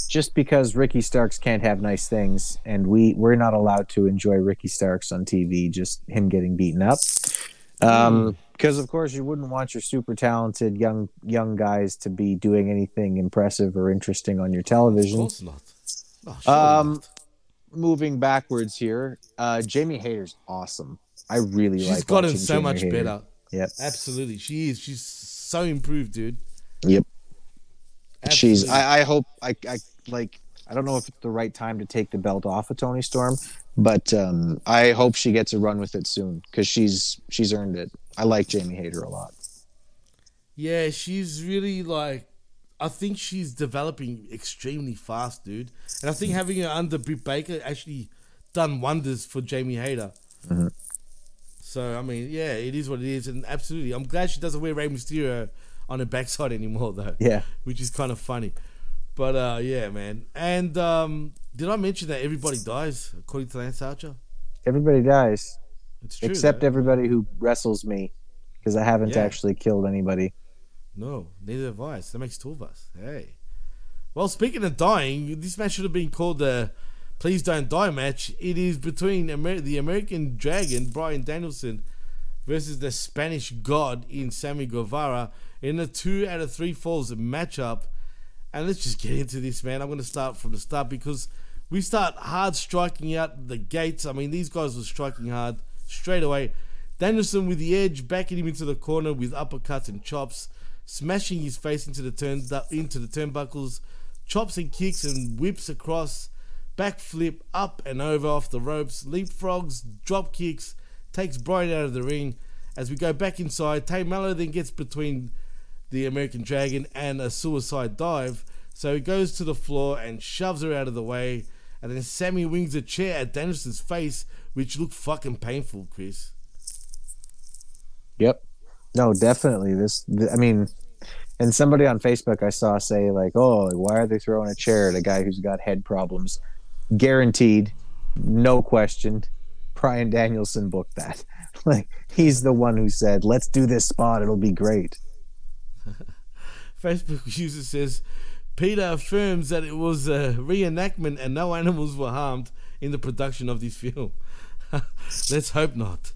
Just because Ricky Starks can't have nice things, and we we're not allowed to enjoy Ricky Starks on TV, just him getting beaten up. Um, because of course you wouldn't want your super talented young young guys to be doing anything impressive or interesting on your television. Of course not. Oh, Um, moving backwards here, uh, Jamie Hayter's awesome. I really. She's like. gotten so Jamie much Hayter. better. Yep. Absolutely. She is. She's so improved, dude. Yep. Absolutely. She's. I, I hope. I, I like. I don't know if it's the right time to take the belt off of Toni Storm, but um, I hope she gets a run with it soon because she's she's earned it. I like Jamie Hayter a lot. Yeah, she's really like. I think she's developing extremely fast, dude. And I think having her under Britt Baker actually done wonders for Jamie Hayter. Mhm. So I mean, yeah, it is what it is, and absolutely, I'm glad she doesn't wear Rey Mysterio on her backside anymore, though. Yeah. which is kind of funny. But uh, yeah, man. And um, did I mention that everybody dies according to Lance Archer? Everybody dies, It's true, except though. everybody who wrestles me. because I haven't Yeah. actually killed anybody. No, neither have I. So that makes two of us. Hey. Well, speaking of dying, this match should have been called the Please Don't Die match. It is between Amer- the American Dragon, Bryan Danielson, versus the Spanish God in Sammy Guevara in a two out of three falls matchup. And let's just get into this, man. I'm going to start from the start because we start hard striking out the gates. I mean, these guys were striking hard straight away. Danielson with the edge, backing him into the corner with uppercuts and chops, smashing his face into the turn into the turnbuckles, chops and kicks and whips across, backflip up and over off the ropes, leapfrogs, drop kicks, takes Bryan out of the ring. As we go back inside, Tay Melo then gets between the American Dragon and a suicide dive. So he goes to the floor and shoves her out of the way. And then Sammy wings a chair at Danielson's face, which looked fucking painful, Chris. Yep. No, definitely. This, I mean, and somebody on Facebook I saw say like, "Oh, why are they throwing a chair at a guy who's got head problems?" Guaranteed, no question. Bryan Danielson booked that. like he's the one who said, "Let's do this spot. It'll be great." Facebook user says PETA affirms that it was a reenactment and no animals were harmed in the production of this film. Let's hope not.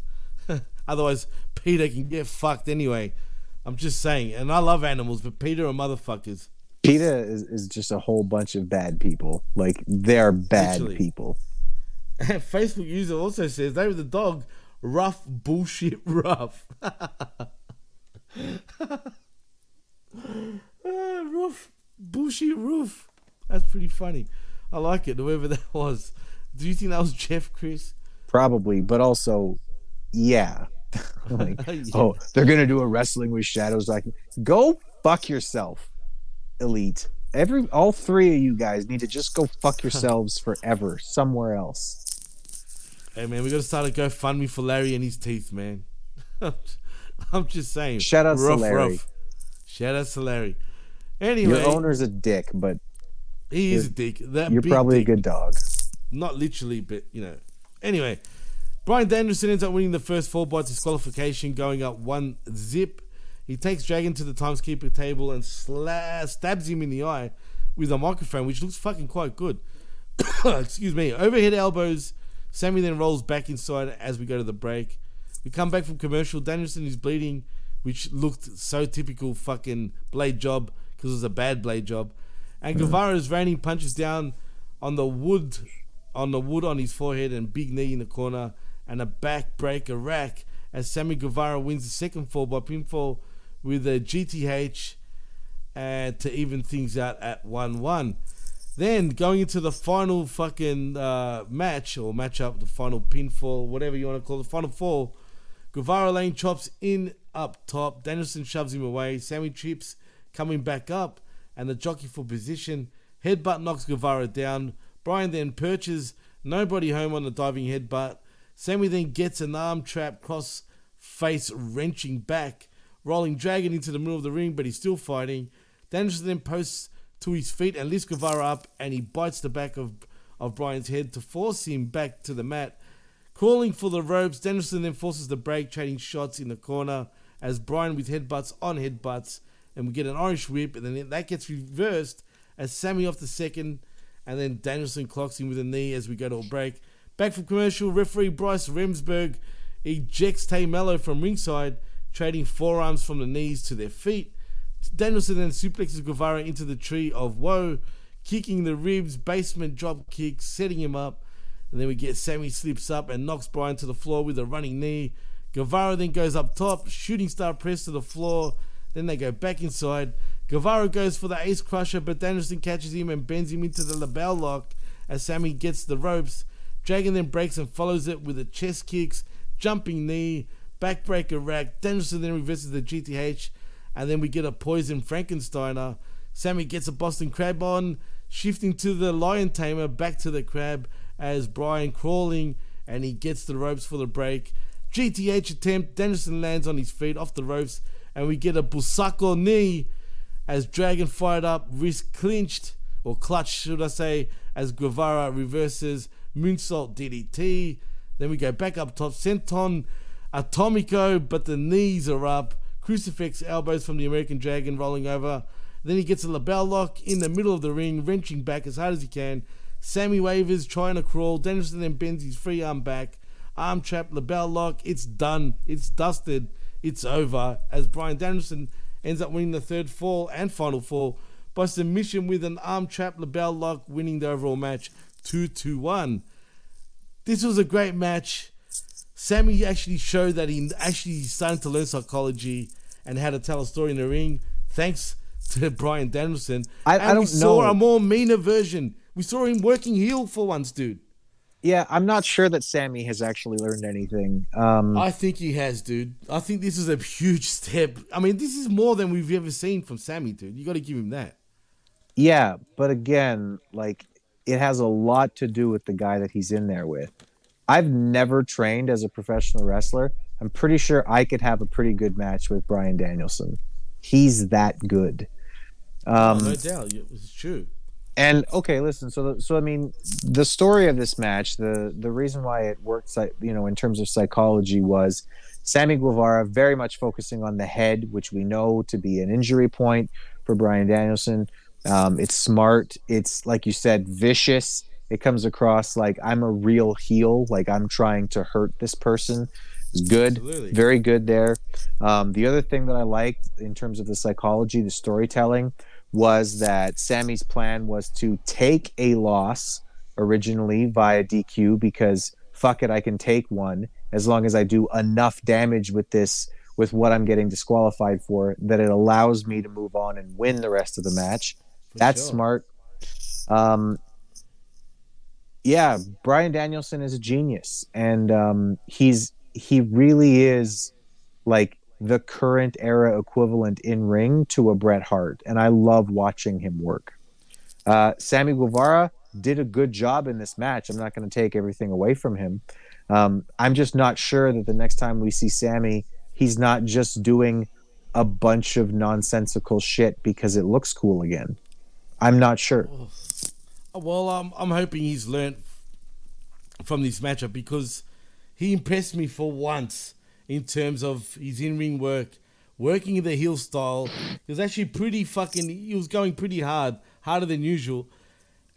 Otherwise, PETA can get fucked anyway. I'm just saying. And I love animals, but PETA are motherfuckers. PETA is, is just a whole bunch of bad people. Like they're bad Literally. people. Facebook user also says they were the dog rough bullshit rough. Ah, rough bullshit roof. That's pretty funny. I like it, whoever that was. Do you think that was Jeff Chris? Probably, but also, yeah. like, Yeah. oh, they're gonna do a wrestling with shadows. Like, go fuck yourself, elite. Every all three of you guys need to just go fuck yourselves forever somewhere else. Hey man, we gotta start a GoFundMe for Larry and his teeth, man. I'm just saying. Shout out to rough, Larry. rough. Shout out to Larry. Anyway, Your owner's a dick, but he is a dick. That you're probably dick. a good dog. Not literally, but you know. Anyway, Bryan Danielson ends up winning the first four by disqualification, going up one zip. He takes Dragon to the timeskeeper table and sla- stabs him in the eye with a microphone, which looks fucking quite good. Excuse me. Overhead elbows. Sammy then rolls back inside as we go to the break. We come back from commercial. Danielson is bleeding, which looked so typical fucking blade job because it was a bad blade job. And hmm. Guevara is raining punches down on the wood, on the wood on his forehead and big knee in the corner, and a backbreaker rack as Sammy Guevara wins the second fall by pinfall with a GTH and to even things out at 1 1. Then going into the final fucking uh, match or matchup, the final pinfall, whatever you want to call it, the final fall. Guevara Lane chops in up top. Danielson shoves him away. Sammy trips coming back up, and the jockey for position. Headbutt knocks Guevara down. Bryan then perches nobody home on the diving headbutt. Sammy then gets an arm trap cross face wrenching back, rolling Dragon into the middle of the ring, but he's still fighting. Danielson then posts to his feet and lifts Guevara up, and he bites the back of, of Bryan's head to force him back to the mat. Calling for the ropes, Danielson then forces the break, trading shots in the corner as Brian with headbutts on headbutts, and we get an Irish whip, and then that gets reversed as Sammy off the second, and then Danielson clocks him with a knee as we go to a break. Back from commercial, referee Bryce Remsburg ejects Tay Melo from ringside, trading forearms from the knees to their feet. Danielson then suplexes Guevara into the tree of woe, kicking the ribs, basement drop kick, setting him up. And then we get Sammy slips up and knocks Bryan to the floor with a running knee. Guevara then goes up top, shooting star press to the floor. Then they go back inside. Guevara goes for the ace crusher, but Danielson catches him and bends him into the LeBell Lock as Sammy gets the ropes. Dragon then breaks and follows it with a chest kicks, jumping knee, backbreaker rack. Danielson then reverses the GTH, and then we get a poison Frankensteiner. Sammy gets a Boston Crab on, shifting to the Lion Tamer, back to the Crab as Bryan crawling, and he gets the ropes for the break. GTH attempt, Danielson lands on his feet off the ropes, and we get a Busaiku knee as Dragon fired up, wrist clinched, or clutch, should I say, as Guevara reverses moonsault DDT. Then we go back up top, Senton Atomico, but the knees are up. Crucifix elbows from the American Dragon rolling over. Then he gets a LeBell Lock in the middle of the ring, wrenching back as hard as he can. Sammy wavers, trying to crawl. Danielson then bends his free arm back. Arm trap, LeBell Lock. It's done. It's dusted. It's over. As Bryan Danielson ends up winning the third fall and final fall by submission with an arm trap, LeBell Lock, winning the overall match 2 to 1. This was a great match. Sammy actually showed that he actually started to learn psychology and how to tell a story in the ring. Thanks to Bryan Danielson. I- I we don't saw know. a more meaner version. We saw him working heel for once, dude. Yeah, I'm not sure that Sammy has actually learned anything. Um, I think he has, dude. I think this is a huge step. I mean, this is more than we've ever seen from Sammy, dude. You got to give him that. Yeah, but again, like it has a lot to do with the guy that he's in there with. I've never trained as a professional wrestler. I'm pretty sure I could have a pretty good match with Bryan Danielson. He's that good. Um, no doubt, it's true. and okay, listen. So, so I mean, the story of this match, the the reason why it worked, you know, in terms of psychology, was Sammy Guevara very much focusing on the head, which we know to be an injury point for Bryan Danielson. Um, it's smart. It's like you said, vicious. It comes across like I'm a real heel, like I'm trying to hurt this person. It's good, Absolutely. very good there. Um, the other thing that I liked in terms of the psychology, the storytelling, was that Sammy's plan was to take a loss originally via DQ because fuck it, I can take one as long as I do enough damage with this, with what I'm getting disqualified for, that it allows me to move on and win the rest of the match. That's sure. smart. Um, yeah, Bryan Danielson is a genius, and um, he's he really is like the current era equivalent in ring to a Bret Hart, and I love watching him work. Uh, Sammy Guevara did a good job in this match. I'm not going to take everything away from him. Um, I'm just not sure that the next time we see Sammy, he's not just doing a bunch of nonsensical shit because it looks cool again. I'm not sure. Well, um, I'm hoping he's learned from this matchup because he impressed me for once in terms of his in-ring work, working in the heel style. He was actually pretty fucking. He was going pretty hard, harder than usual,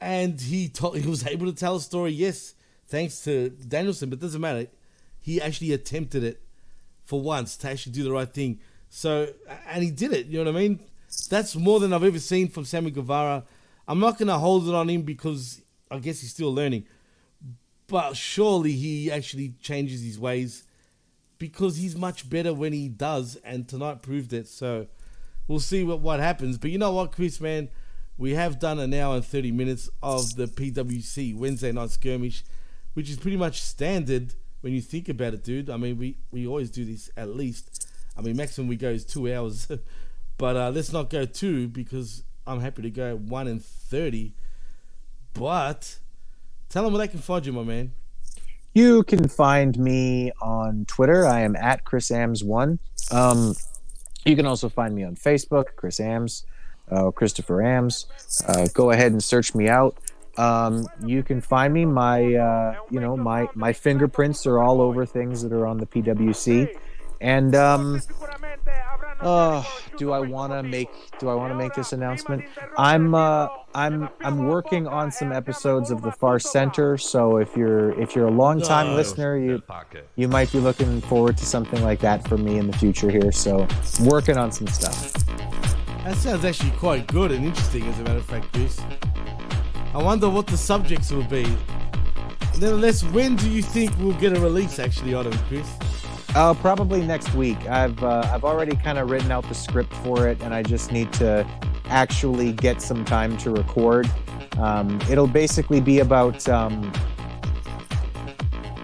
and he told, he was able to tell a story. Yes, thanks to Danielson, but doesn't matter. He actually attempted it for once to actually do the right thing. So, and he did it. You know what I mean? That's more than I've ever seen from Sammy Guevara. I'm not gonna hold it on him because I guess he's still learning, but surely he actually changes his ways because he's much better when he does, and tonight proved it. So we'll see what what happens. But you know what, Chris, man, we have done an hour and thirty minutes of the PWC Wednesday night skirmish, which is pretty much standard when you think about it, dude. I mean, we we always do this at least. I mean, maximum we go is two hours, but uh, let's not go two because I'm happy to go one and thirty. But tell them where they can find you, my man. You can find me on Twitter. I am at Chris Ambs1. Um, you can also find me on Facebook, Chris Ambs, uh, Christopher Ambs. Uh, go ahead and search me out. Um, you can find me. My, uh, you know, my my fingerprints are all over things that are on the PWC. And um, uh, do I want to make do I want to make this announcement? I'm uh, I'm I'm working on some episodes of the Far Center. So if you're if you're a long time No. listener, you you might be looking forward to something like that from me in the future here. So working on some stuff. That sounds actually quite good and interesting, as a matter of fact, Chris. I wonder what the subjects will be. Nevertheless, when do you think we'll get a release actually on them, Chris? Uh, probably next week. I've uh, I've already kind of written out the script for it, and I just need to actually get some time to record. Um, it'll basically be about um,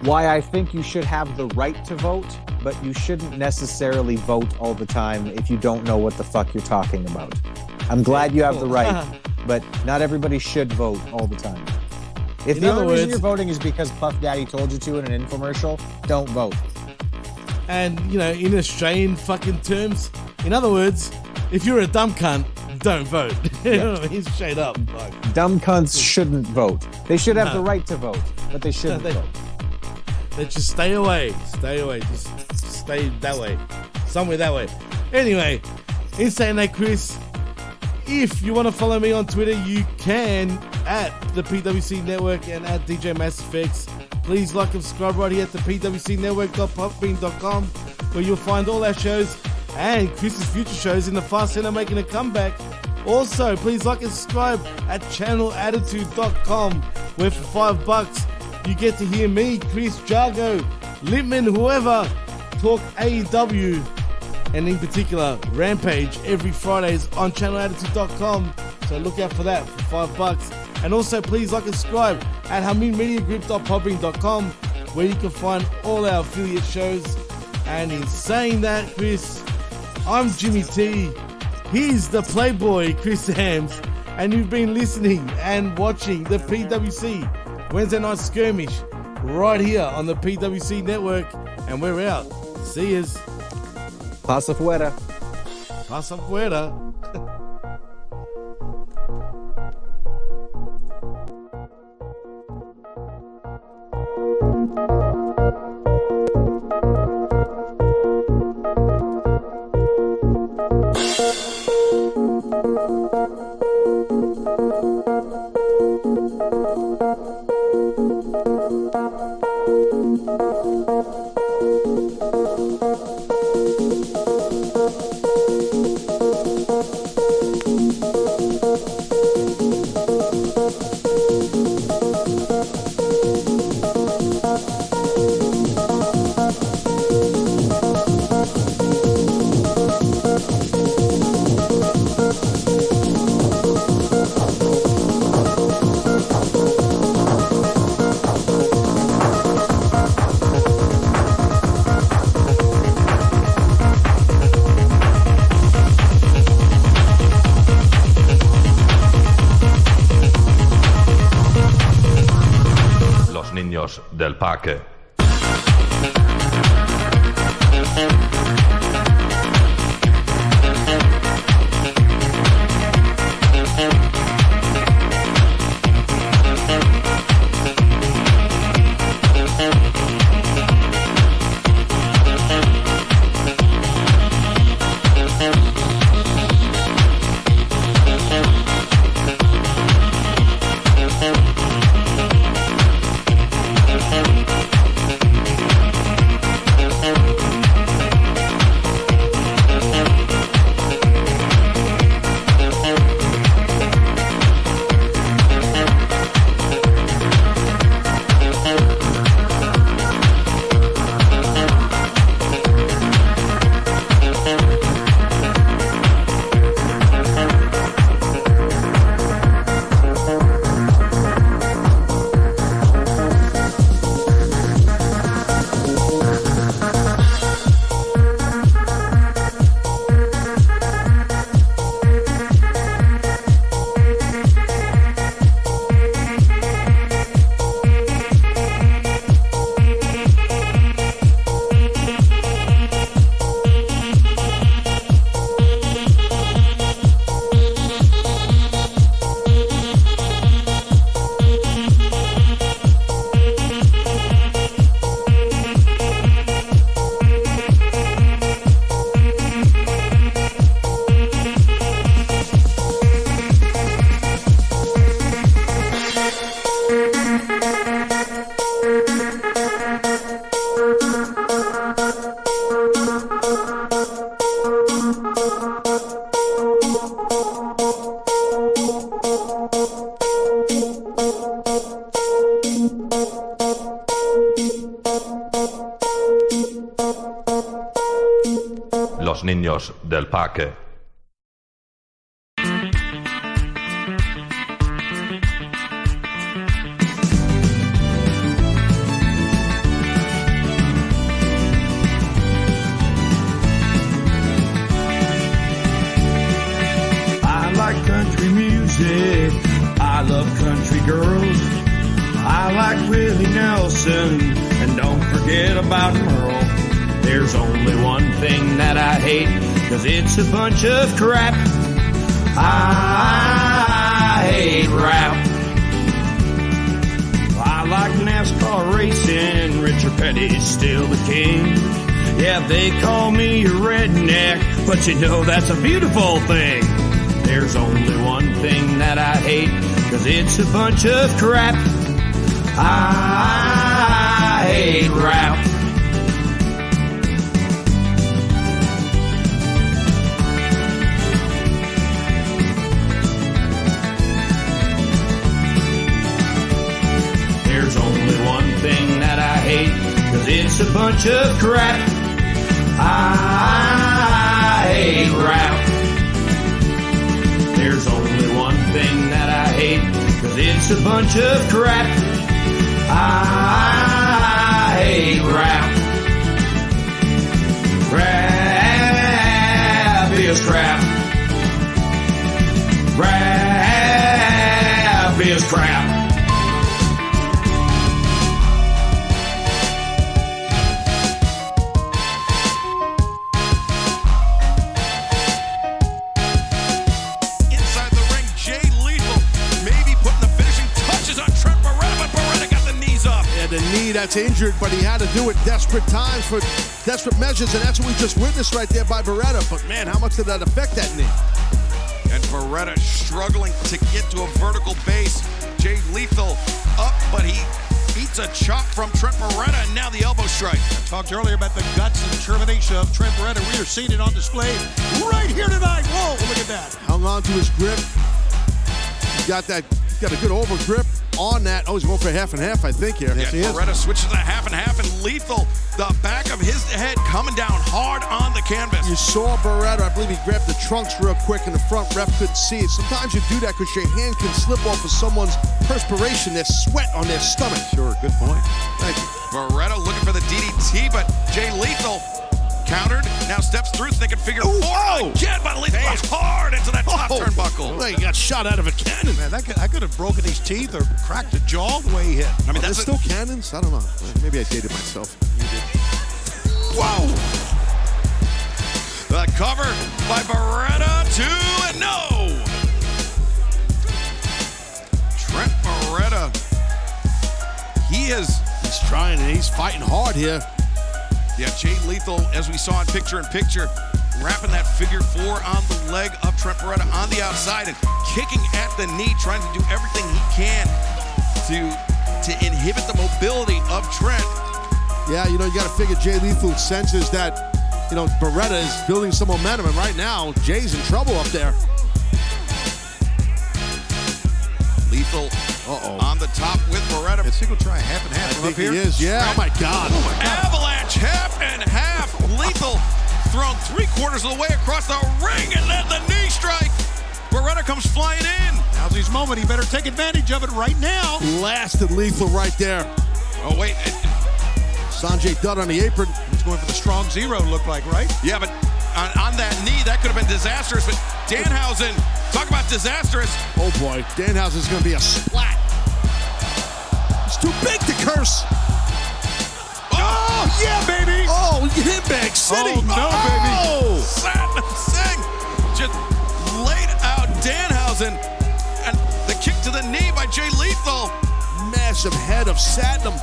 why I think you should have the right to vote, but you shouldn't necessarily vote all the time if you don't know what the fuck you're talking about. I'm glad you have the right, but not everybody should vote all the time. If In the other only reason words- you're voting is because Puff Daddy told you to in an infomercial, don't vote. And, you know, in Australian fucking terms, in other words, if you're a dumb cunt, don't vote. you know what I mean? Straight up. Like, Dumb cunts shouldn't vote. They should have No. the right to vote, but they shouldn't they- vote. they just stay away. Stay away. Just stay that way, somewhere that way. Anyway, in saying that, Chris, if you want to follow me on Twitter, you can at the PWC Network and at DJ Mass Effects. Please like and subscribe right here at the PWCNetwork.podbean.com where you'll find all our shows and Chris's future shows in the Fast Center making a comeback. Also, please like and subscribe at channelattitude.com where for five bucks you get to hear me, Chris Jargo, Littman, whoever, talk AEW and in particular Rampage every Fridays on channelattitude.com. So look out for that for five bucks. And also please like and subscribe at hameenmediagroup.podbean.com where you can find all our affiliate shows. And in saying that, Chris, I'm Jimmy T. He's the Playboy Chris Ambs, and you've been listening and watching the PWC Wednesday Night Skirmish right here on the PWC Network. And we're out. See yous. Passa poeira. Passa poeira. Del parque. Bunch of crap. I hate rap. I like NASCAR racing. Richard Petty's still the king. Yeah, they call me a redneck, but you know that's a beautiful thing. There's only one thing that I hate, cause it's a bunch of crap. I hate rap. It's a bunch of crap. I hate rap. There's only one thing that I hate, cause it's a bunch of crap. I hate rap. Rap is crap. Rap is crap. The that's injured, but he had to do it desperate times for desperate measures, and that's what we just witnessed right there by Beretta. But man, how much did that affect that knee? And Beretta struggling to get to a vertical base. Jay Lethal up, but he eats a chop from Trent Beretta, and now the elbow strike. I talked earlier about the guts and determination of Trent Beretta. We are seeing it on display right here tonight. Whoa, look at that. Hung on to his grip. He got that, got a good over grip on that. Oh, he's going for half and half, I think here. Yeah, Beretta switches to half and half, and Lethal, the back of his head coming down hard on the canvas. You saw Beretta, I believe he grabbed the trunks real quick and the front ref couldn't see it. Sometimes you do that because your hand can slip off of someone's perspiration, their sweat on their stomach. Sure, good point. Thank you. Beretta looking for the DDT, but Jay Lethal countered, now steps through, thinking figure four again, but Lethal goes hard into that top Oh, turnbuckle. well, he got shot out of a cannon. Man, that could, I could have broken his teeth or cracked a jaw the way he hit. I mean, There's that's still cannons? I don't know. Maybe I dated myself. Whoa! The cover by Beretta, two and no. Trent Beretta, he is. He's trying and he's fighting hard here. Yeah, Jay Lethal, as we saw in picture in picture, wrapping that figure four on the leg of Trent Beretta on the outside and kicking at the knee, trying to do everything he can to to inhibit the mobility of Trent. Yeah, you know, you got to figure Jay Lethal senses that, you know, Beretta is building some momentum, and right now, Jay's in trouble up there. Lethal Uh-oh. on the top with Beretta. Is he going to try half and half I think up here? he is. Yeah, oh my God. Avalanche, half and half. Lethal thrown three quarters of the way across the ring and then the knee strike. Beretta comes flying in. Now's his moment. He better take advantage of it right now. Blasted Lethal right there. Oh, wait. Sanjay Dutt on the apron. He's going for the strong zero, look like, right? yeah, but on, on that knee, that could have been disastrous. But Danhausen, talk about disastrous. Oh boy, Danhausen's going to be a splat. It's too big to curse. Oh, oh yeah, baby. Oh, Hitbag City. Oh, no, oh. baby. Oh! Satnam Singh just laid out Danhausen. And the kick to the knee by Jay Lethal. Massive head of Satnam.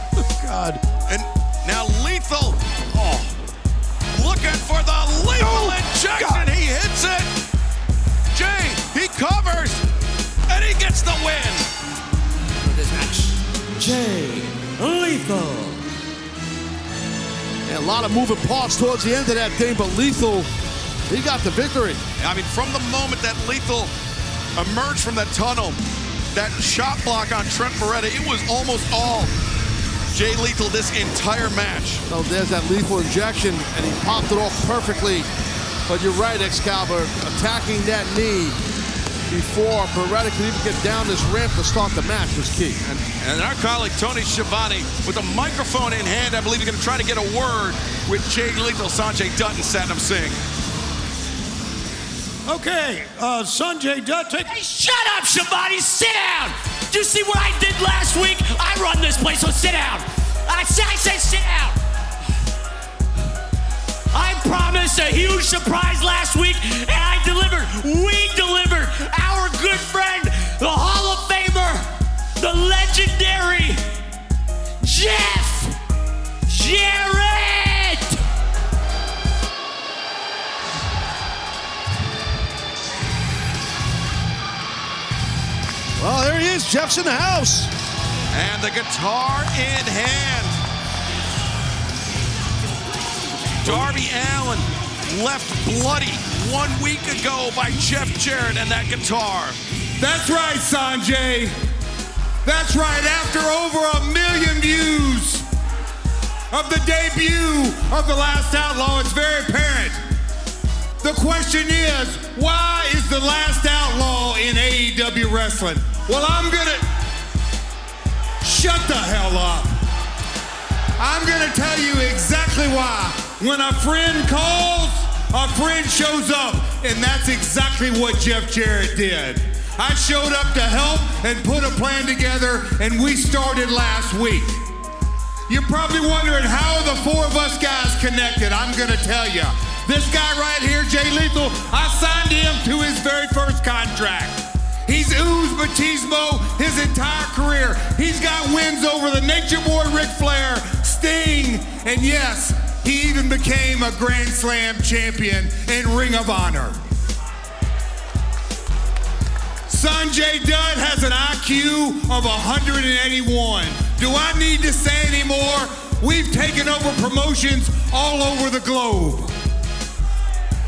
God. And now Lethal. Oh, looking for the lethal injection. Oh, he hits it. Jay, he covers. And he gets the win. This match, Jay Lethal. And a lot of moving parts towards the end of that thing, but Lethal, he got the victory. I mean, from the moment that Lethal emerged from that tunnel, that shot block on Trent Beretta, it was almost all Jay Lethal this entire match. So there's that lethal injection, and he popped it off perfectly. But you're right, Excalibur, attacking that knee before Beretta could even get down this ramp to start the match was key. And, and our colleague Tony Schiavone, with a microphone in hand, I believe he's going to try to get a word with Jay Lethal, Sanjay Dutt, and Satnam Singh. Okay, uh, Sanjay Dutt, take. Hey, shut up, Schiavone. Sit down. Do you see what I did last week? I run this place, so sit down. I say, I say, sit down. I promised a huge surprise last week, and I delivered. We delivered. Our good friend, the Hall of Famer, the legendary Jeff Jarrett. Well, there he is. Jeff's in the house. And the guitar in hand. Darby Allin left bloody one week ago by Jeff Jarrett and that guitar. That's right, Sanjay. That's right. After over a million views of the debut of The Last Outlaw, it's very apparent. The question is, why is The Last Outlaw in AEW Wrestling? Well, I'm gonna shut the hell up. I'm gonna tell you exactly why. When a friend calls, a friend shows up, and that's exactly what Jeff Jarrett did. I showed up to help and put a plan together, and we started last week. You're probably wondering how the four of us guys connected. I'm gonna tell you. This guy right here, Jay Lethal, I signed him to his very first contract. He's oozed machismo his entire career. He's got wins over the Nature Boy Ric Flair, Sting, and yes, he even became a Grand Slam champion in Ring of Honor. Sanjay Dutt has an IQ of 181. Do I need to say any more? We've taken over promotions all over the globe.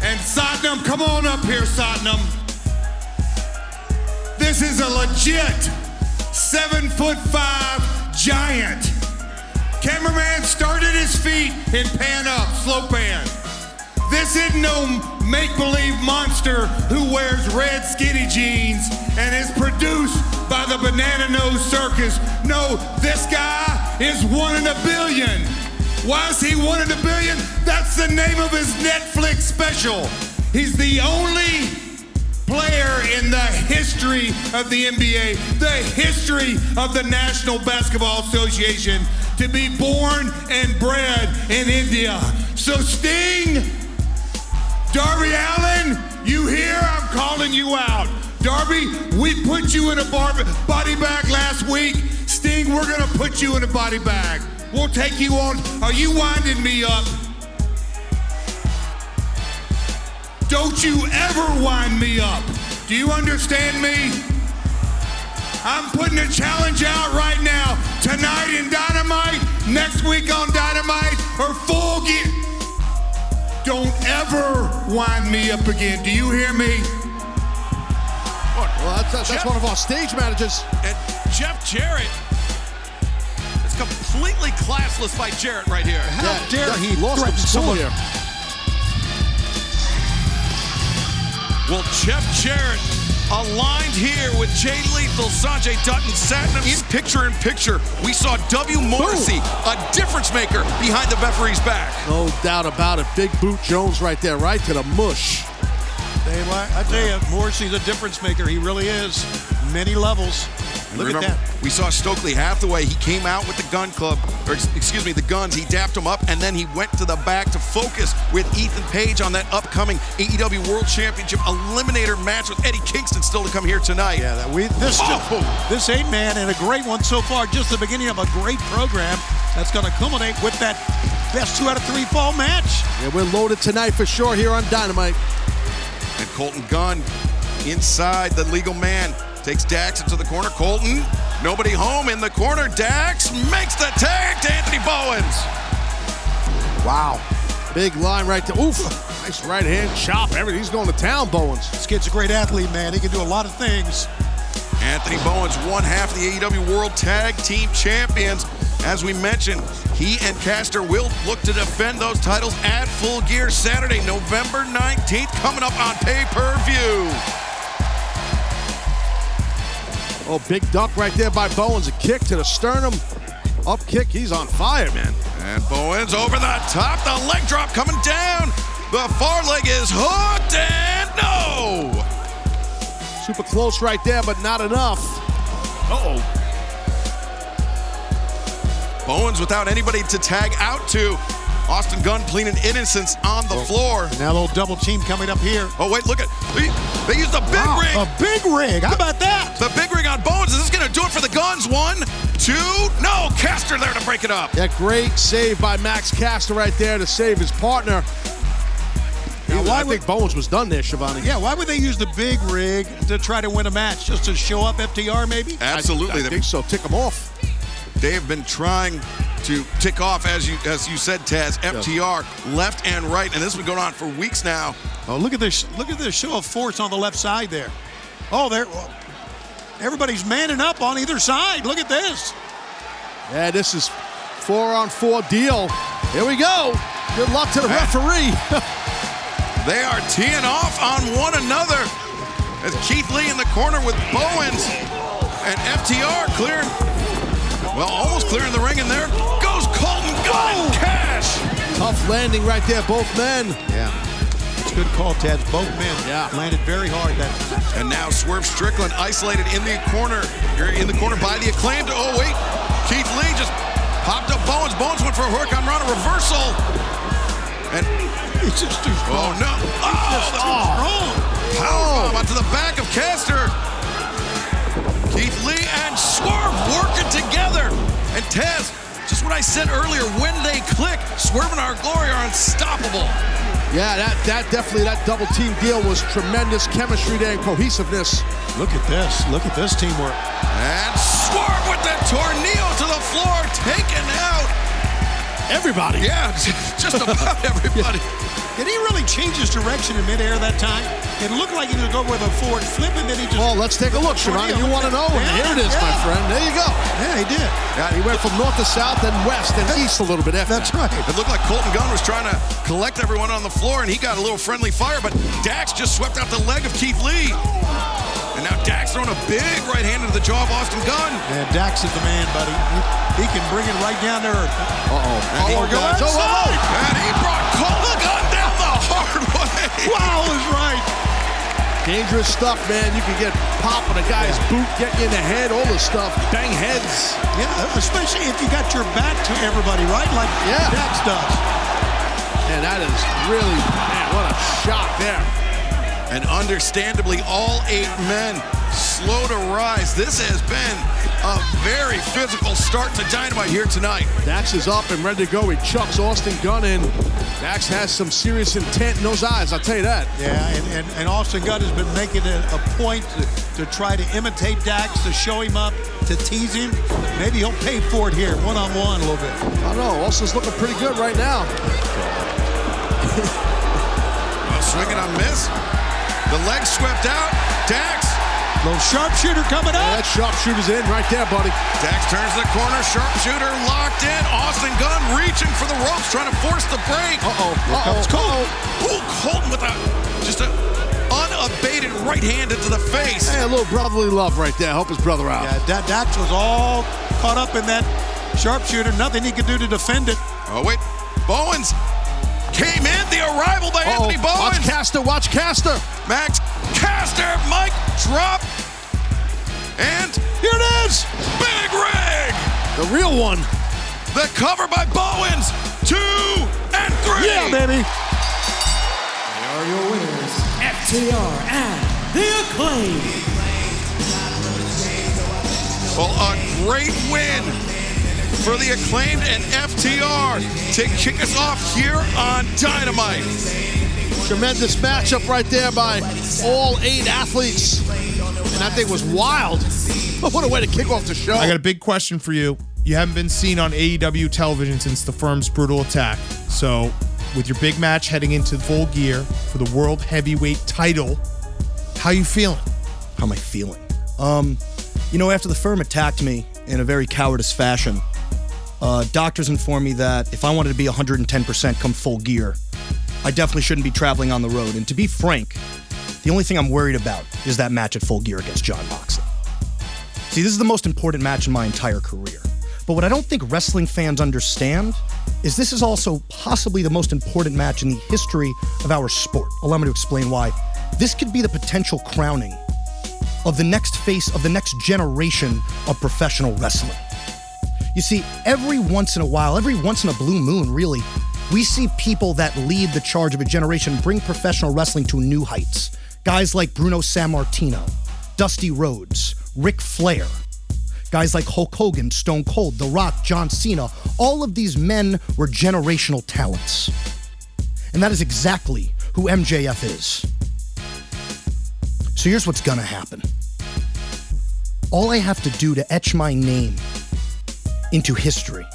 And Satnam, come on up here, Satnam. This is a legit seven foot five giant. Cameraman started his feet and pan up, slow pan. This isn't no make believe monster who wears red skinny jeans and is produced by the Banana Nose Circus. No, this guy is one in a billion. Why is he in a billion? That's the name of his Netflix special. He's the only player in the history of the NBA, the history of the National Basketball Association to be born and bred in India. So, Sting, Darby Allin, you here? I'm calling you out. Darby, we put you in a bar- body bag last week. Sting, we're gonna put you in a body bag. We'll take you on. Are you winding me up? Don't you ever wind me up. Do you understand me? I'm putting a challenge out right now. Tonight in Dynamite, next week on Dynamite, or full gear. Don't ever wind me up again. Do you hear me? Well, that's, that's Jeff- one of our stage managers. And Jeff Jarrett is completely classless by Jarrett right here. How dare he lost threaten his someone- here. Well, Jeff Jarrett aligned here with Jay Lethal, Sanjay Dutton, Satnam. In picture in picture, we saw W. Morrissey, a difference maker behind the referee's back. No doubt about it. Big Boot Jones right there, right to the mush. Dave, I, I tell you, Morrissey's a difference maker. He really is. Many levels. Look remember, at that. We saw Stokely Hathaway. He came out with the Gunn Club, or excuse me, the Gunns. He dapped him up, and then he went to the back to focus with Ethan Page on that upcoming AEW World Championship Eliminator match with Eddie Kingston still to come here tonight. Yeah, that we this Oh! this eight man and a great one so far. Just the beginning of a great program that's going to culminate with that best two out of three fall match. Yeah, we're loaded tonight for sure here on Dynamite. And Colten Gunn inside the legal man takes Dax into the corner. Colten, nobody home in the corner. Dax makes the tag to Anthony Bowens. Wow. Big line right there. Oof. Nice right hand chop. Everything. He's going to town, Bowens. This kid's a great athlete, man. He can do a lot of things. Anthony Bowens, one half of the AEW World Tag Team Champions. As we mentioned, he and Caster will look to defend those titles at Full Gear Saturday, November 19th, coming up on pay-per-view. Oh, big duck right there by Bowens. A kick to the sternum. Up kick. He's on fire, man. And Bowens over the top, the leg drop coming down. The far leg is hooked and no. Super close right there, but not enough. Uh-oh. Bowens without anybody to tag out to. Austin Gunn pleading innocence on the floor. Now a little double team coming up here. Oh, wait, look at They, used the big Wow, rig. a big rig. How about that? The big rig on Bowens. Is this going to do it for the Gunns? One, two, no. Caster there to break it up. That great save by Max Caster right there to save his partner. Now why I would- think Bowens was done there, Schiavone. Yeah, why would they use the big rig to try to win a match? Just to show up FTR, maybe? Absolutely. I, I think so. Tick them off. They have been trying to tick off, as you as you said, Taz, FTR left and right, and this has been going on for weeks now. Oh, look at this! Look at this show of force on the left side there. Oh, there. well, everybody's manning up on either side. Look at this. Yeah, this is four on four deal. Here we go. Good luck to the referee. They are teeing off on one another. As Keith Lee in the corner with Bowens and FTR clearing, well, almost clearing the ring, and there goes Colten Gunn Cash. Tough landing right there, both men. Yeah. It's a good call, Ted. Both men yeah. landed very hard. That And now Swerve Strickland isolated in the corner. You're in the corner by the acclaimed. Oh, wait. Keith Lee just popped up Bowens. Bowens went for a hurricanrana reversal. And He's just too Oh, no. Oh, the oh. power oh. bomb onto the back of Caster. Keith Lee and Swerve working together. And Taz, just what I said earlier, when they click, Swerve and our glory are unstoppable. Yeah, that that definitely that double team deal was tremendous chemistry there and cohesiveness. Look at this. Look at this teamwork. And Swerve with the tornado to the floor, taken out everybody. Yeah, just about everybody. Did he really change his direction in midair that time? It looked like he was going with a forward flip, and then he just. Well, let's take a look, Schiavone. You want to know? And Yeah, here it is, my friend. There you go. Yeah, he did. Yeah, he went from north to south, then west, and east a little bit after. That's right. It looked like Colten Gunn was trying to collect everyone on the floor, and he got a little friendly fire, but Dax just swept out the leg of Keith Lee. And now Dax throwing a big right hand into the jaw of Austin Gunn. And Dax is the man, buddy. He, he can bring it right down to earth. Uh-oh. And he, Uh-oh, guys. Oh, oh, oh. and he brought Colten Gunn down the hard way. Wow is right. Dangerous stuff, man. You can get pop on a guy's boot, get you in the head, all this stuff. Bang heads. Yeah, especially if you got your back to everybody, right? Like Yeah. Dax does. Man, that is really, man, what a shot there. And understandably, all eight men slow to rise. This has been a very physical start to Dynamite here tonight. Dax is up and ready to go. He chucks Austin Gunn in. Dax has some serious intent in those eyes, I'll tell you that. Yeah, and, and, and Austin Gunn has been making it a point to, to try to imitate Dax, to show him up, to tease him. Maybe he'll pay for it here, one on one, a little bit. I don't know. Austin's looking pretty good right now. A swing and a miss. The leg swept out. Dax. Little sharpshooter coming Yeah, up. that sharpshooter's in right there, buddy. Dax turns the corner. Sharpshooter locked in. Austin Gunn reaching for the ropes, trying to force the break. Uh-oh. Uh-oh. Colten. Uh-oh. Ooh, Colten with a just a unabated right hand into the face. Hey, a little brotherly love right there. Help his brother out. Yeah, Da- Dax was all caught up in that sharpshooter. Nothing he could do to defend it. Oh wait, Bowens came in. The arrival by Uh-oh. Anthony Bowens. Watch Caster. Watch Caster. Max Caster, Mic drop, and Here it is. big rig. The real one. The cover by Bowens. Two and three. Yeah, baby. They are your winners, FTR and The Acclaim. Well, a great win for the acclaimed and FTR to kick us off here on Dynamite. Tremendous matchup right there by all eight athletes. And that thing was wild. What a way to kick off the show. I got a big question for you. You haven't been seen on AEW television since the firm's brutal attack. So, with your big match heading into full gear for the World Heavyweight title, how you feeling? How am I feeling? Um, you know, after the firm attacked me in a very cowardice fashion, uh, doctors informed me that if I wanted to be 110% come full gear, I definitely shouldn't be traveling on the road. And to be frank, the only thing I'm worried about is that match at full gear against Jon Moxley. See, this is the most important match in my entire career. But what I don't think wrestling fans understand is this is also possibly the most important match in the history of our sport. Allow me to explain why. This could be the potential crowning of the next face of the next generation of professional wrestling. You see, every once in a while, every once in a blue moon, really, we see people that lead the charge of a generation bring professional wrestling to new heights. Guys like Bruno Sammartino, Dusty Rhodes, Ric Flair, guys like Hulk Hogan, Stone Cold, The Rock, John Cena. All of these men were generational talents. And that is exactly who MJF is. So here's what's gonna happen. All I have to do to etch my name into history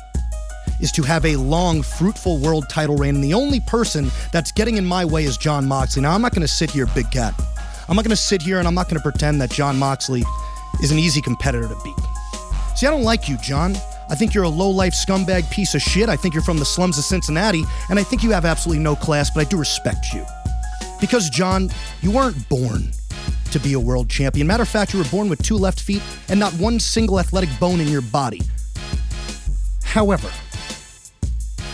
is to have a long, fruitful world title reign. And the only person that's getting in my way is Jon Moxley. Now, I'm not going to sit here, Big Cat. I'm not going to sit here and I'm not going to pretend that Jon Moxley is an easy competitor to beat. See, I don't like you, Jon. I think you're a low life scumbag piece of shit. I think you're from the slums of Cincinnati, and I think you have absolutely no class, but I do respect you. Because, Jon, you weren't born to be a world champion. Matter of fact, you were born with two left feet and not one single athletic bone in your body. However,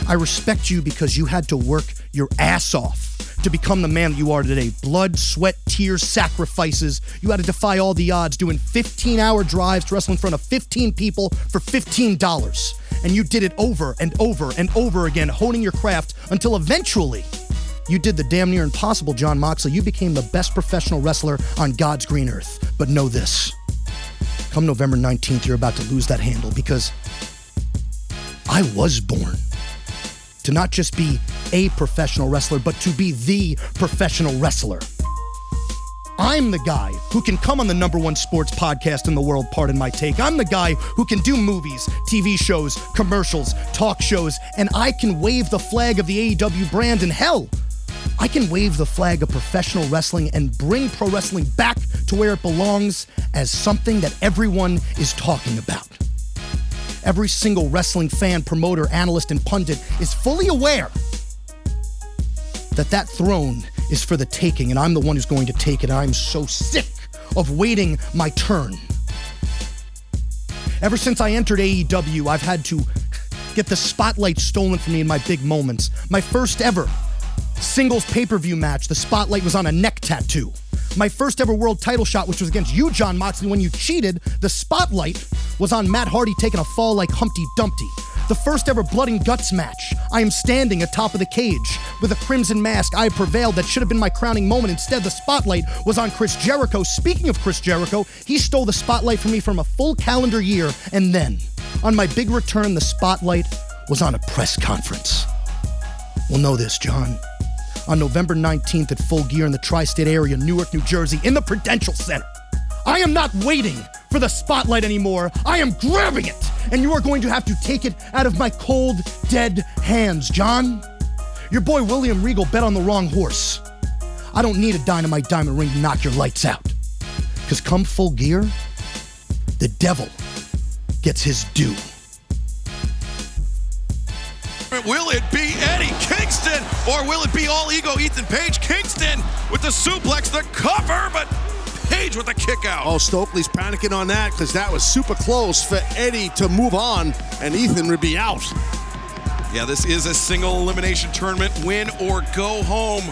I respect you because you had to work your ass off to become the man that you are today. Blood, sweat, tears, sacrifices. You had to defy all the odds, doing 15 hour drives to wrestle in front of 15 people for $15. And you did it over and over and over again, honing your craft until eventually you did the damn near impossible, Jon Moxley. You became the best professional wrestler on God's green earth. But know this come November 19th, you're about to lose that handle because I was born to not just be a professional wrestler, but to be the professional wrestler. I'm the guy who can come on the number one sports podcast in the world, pardon my take. I'm the guy who can do movies, TV shows, commercials, talk shows, and I can wave the flag of the AEW brand. And hell, I can wave the flag of professional wrestling and bring pro wrestling back to where it belongs as something that everyone is talking about. Every single wrestling fan, promoter, analyst, and pundit is fully aware that that throne is for the taking, and I'm the one who's going to take it. I'm so sick of waiting my turn. Ever since I entered AEW, I've had to get the spotlight stolen from me in my big moments. My first ever singles pay per view match, the spotlight was on a neck tattoo. My first ever world title shot, which was against you, Jon Moxley, when you cheated, the spotlight was on Matt Hardy taking a fall like Humpty Dumpty. The first ever blood and guts match. I am standing atop of the cage with a crimson mask. I prevailed. That should have been my crowning moment. Instead, the spotlight was on Chris Jericho. Speaking of Chris Jericho, he stole the spotlight from me from a full calendar year. And then, on my big return, the spotlight was on a press conference. Well, know this, Jon. On November 19th at Full Gear in the tri state area, Newark, New Jersey, in the Prudential Center. I am not waiting for the spotlight anymore. I am grabbing it. And you are going to have to take it out of my cold, dead hands, Jon. Your boy William Regal bet on the wrong horse. I don't need a dynamite diamond ring to knock your lights out. Because come full gear, the devil gets his due. Will it be Eddie Kingston or will it be all ego Ethan Page? Kingston with the suplex, the cover, but Page with the kick out. Oh, Stokely's panicking on that because that was super close for Eddie to move on, and Ethan would be out. Yeah, this is a single elimination tournament, win or go home.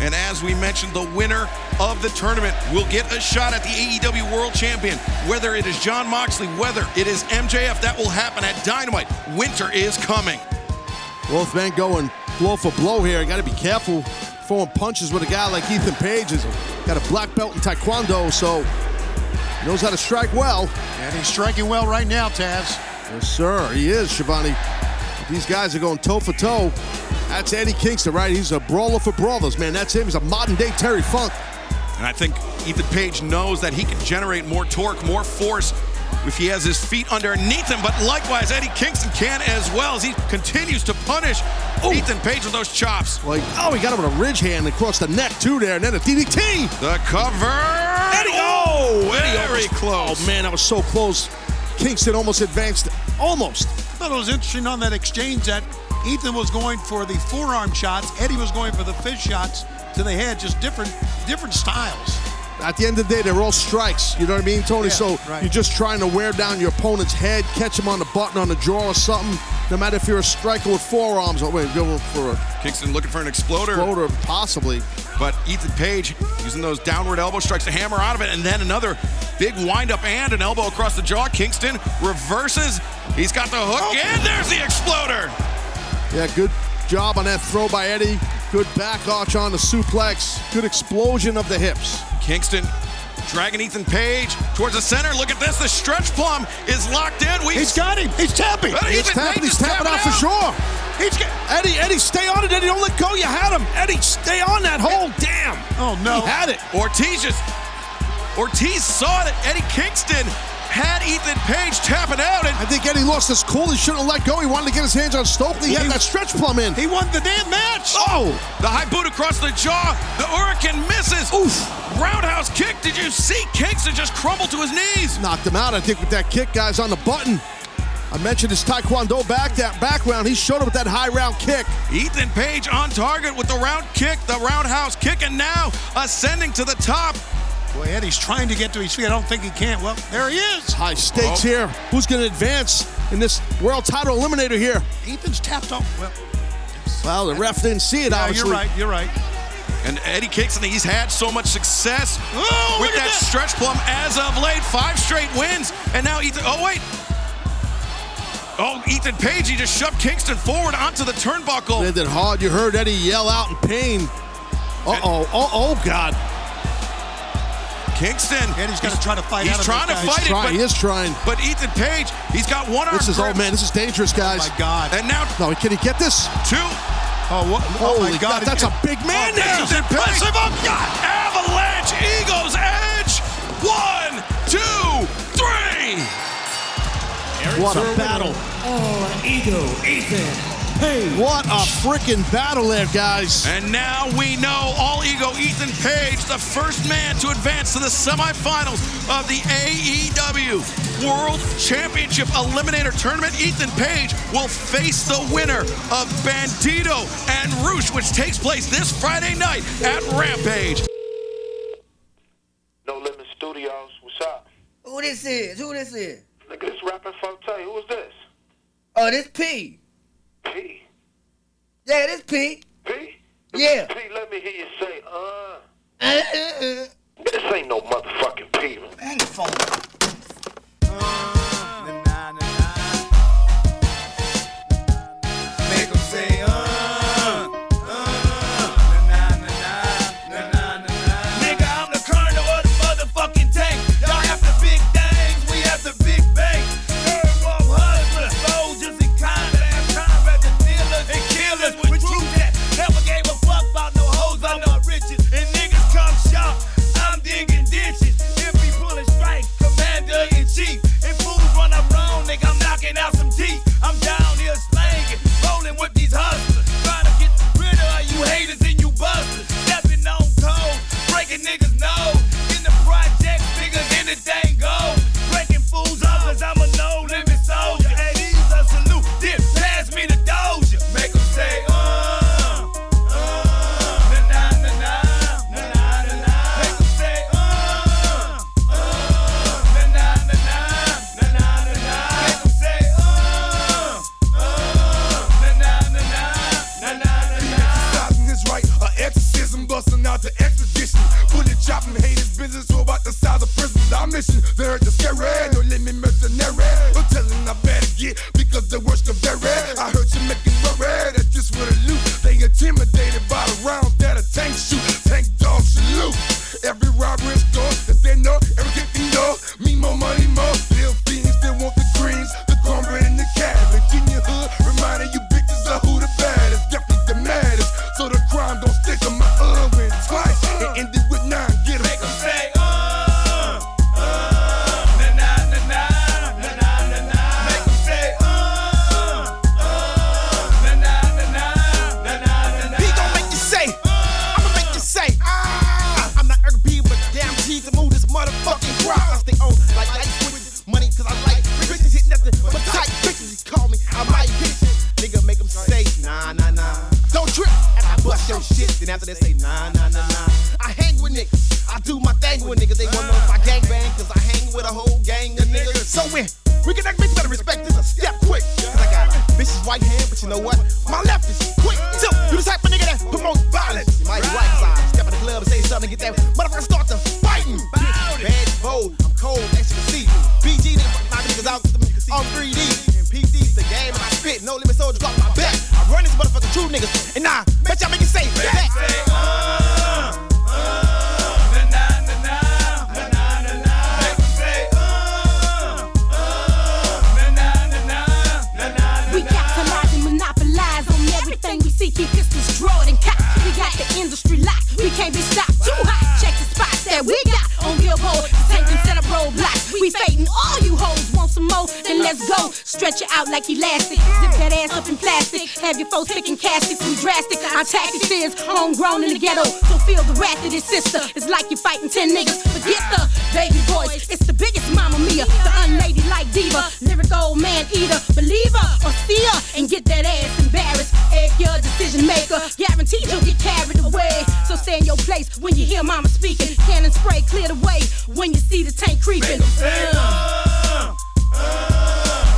And as we mentioned, the winner of the tournament will get a shot at the AEW World Champion. Whether it is Jon Moxley, whether it is MJF, that will happen at Dynamite. Winter is coming. Both men going blow for blow here. You Got to be careful throwing punches with a guy like Ethan Page. He's got a black belt in Taekwondo, so he knows how to strike well. And he's striking well right now, Taz. Yes, sir. He is, Schiavone. These guys are going toe for toe. That's Eddie Kingston, right? He's a brawler for brawlers, man. That's him. He's a modern day Terry Funk. And I think Ethan Page knows that he can generate more torque, more force if he has his feet underneath him. But likewise, Eddie Kingston can as well as he continues to punish Ethan Page with those chops. Like, oh, he got him with a ridge hand across the neck, too, there. And then a DDT. The cover. Eddie, oh, Eddie very almost- close. Oh, man, that was so close. Kingston almost advanced. Almost. I thought it was interesting on that exchange that Ethan was going for the forearm shots, Eddie was going for the fist shots to the head, just different different styles. At the end of the day, they're all strikes. You know what I mean, Tony? Yeah, so right. you're just trying to wear down your opponent's head, catch him on the button, on the jaw, or something. No matter if you're a striker with forearms or wait, going for a Kingston looking for an exploder. exploder, possibly. But Ethan Page using those downward elbow strikes to hammer out of it, and then another big windup and an elbow across the jaw. Kingston reverses. He's got the hook, oh. and there's the exploder. Yeah, good job on that throw by Eddie. Good back arch on the suplex. Good explosion of the hips. Kingston dragging Ethan Page towards the center. Look at this. The stretch plum is locked in. We He's got him. He's tapping. But He's tapping. Page He's is tapping out for sure. He's get, Eddie, Eddie, stay on it, Eddie. Don't let go. You had him. Eddie, stay on that hole. Damn. Oh, no. He had it. Ortiz just Ortiz saw it. Eddie Kingston had Ethan Page tapping out, and I think Eddie lost his cool. He shouldn't have let go. He wanted to get his hands on Stokely. He had that stretch plum in. He won the damn match. Oh! the high boot across the jaw. The Hurricane misses. Oof. Roundhouse kick. Did you see Kingston just crumble to his knees? Knocked him out, I think, with that kick, guys, on the button. I mentioned his Taekwondo back that background. He showed up with that high round kick. Ethan Page on target with the round kick, the roundhouse kick, and now ascending to the top. Boy, Eddie's trying to get to his feet. I don't think he can. Well, there he is. High stakes Oh. here. Who's going to advance in this world title eliminator here? Ethan's tapped off. Well, Well, the ref didn't see it, yeah, obviously. you're right. You're right. And Eddie Kingston, he's had so much success Oh, with that that. stretch plum as of late. Five straight wins. And now Ethan, oh, wait. Oh, Ethan Page, he just shoved Kingston forward onto the turnbuckle. Landed hard. You heard Eddie yell out in pain. Uh oh. Uh oh, God. Kingston. Eddie's got to try to fight He's out of trying to those guys. fight it, Try, but, he is trying. but Ethan Page, he's got one arm. This is, oh man, this is dangerous, oh, guys. Oh, my God. And now No, can he get this? two. Oh, what? Oh, my God. God, that's a big oh, man Oh, there. this is impressive. Oh, God. Avalanche Ego's Edge. One, two, three. What a battle. Oh, Ego, Ethan, Page. What a freaking battle there, guys. And now we know All Ego Ethan Page, the first man to advance to the semifinals of the AEW World Championship Eliminator Tournament. Ethan Page will face the winner of Bandito and Rush, which takes place this Friday night at Rampage. No Limit Studios. What's up? Who this is? Who this is? Nigga, this rapping Forte. Who is this? Oh, this P. P. Yeah, this P. P? Yeah. P, let me hear you say, uh. Uh, uh, uh. This ain't no motherfucking P. Man, the phone. Mission, they heard the scary, we fading off. Stretch it out like elastic. Zip that ass up in plastic. Have your folks picking caskets. We drastic. Our tactics is homegrown in the ghetto. So feel the wrath of this sister. It's like you're fighting ten niggas. Forget the baby voice. It's the biggest mama mia. The unladylike diva. Lyrical man eater. Believer or seer. And get that ass embarrassed. Egg your decision maker. Guaranteed you'll get carried away. So stay in your place when you hear mama speaking. Cannon spray, clear the way when you see the tank creeping. Uh. Hi, I'm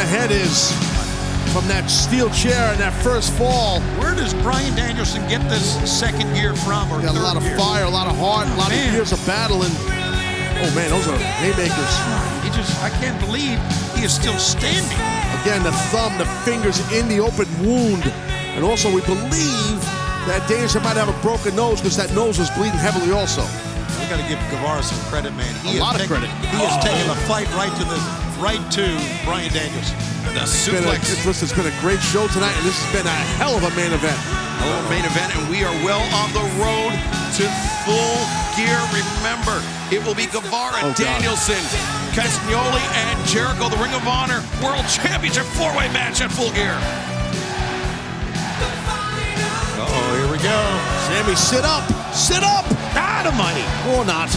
the head is from that steel chair and that first fall. Where does Bryan Danielson get this second gear from? Or Got a lot of gear? fire, a lot of heart, a lot Man. of years of battling. Oh man, those are haymakers. He just, I can't believe he is still standing. Again, the thumb, the fingers in the open wound. And also, we believe that Danielson might have a broken nose because that nose was bleeding heavily also. We got to give Guevara some credit, man. A has lot of credit. He has taken the fight right to the right to Bryan Daniels. The It's been, a, listen, it's been a great show tonight, and this has been a hell of a main event. A little main event, and we are well on the road to full gear. Remember, it will be Guevara, Oh, Danielson, Castagnoli, and Jericho, the Ring of Honor World Championship four-way match at full gear. Oh, here we go. Sammy, sit up. Sit up. Out of money. Or not.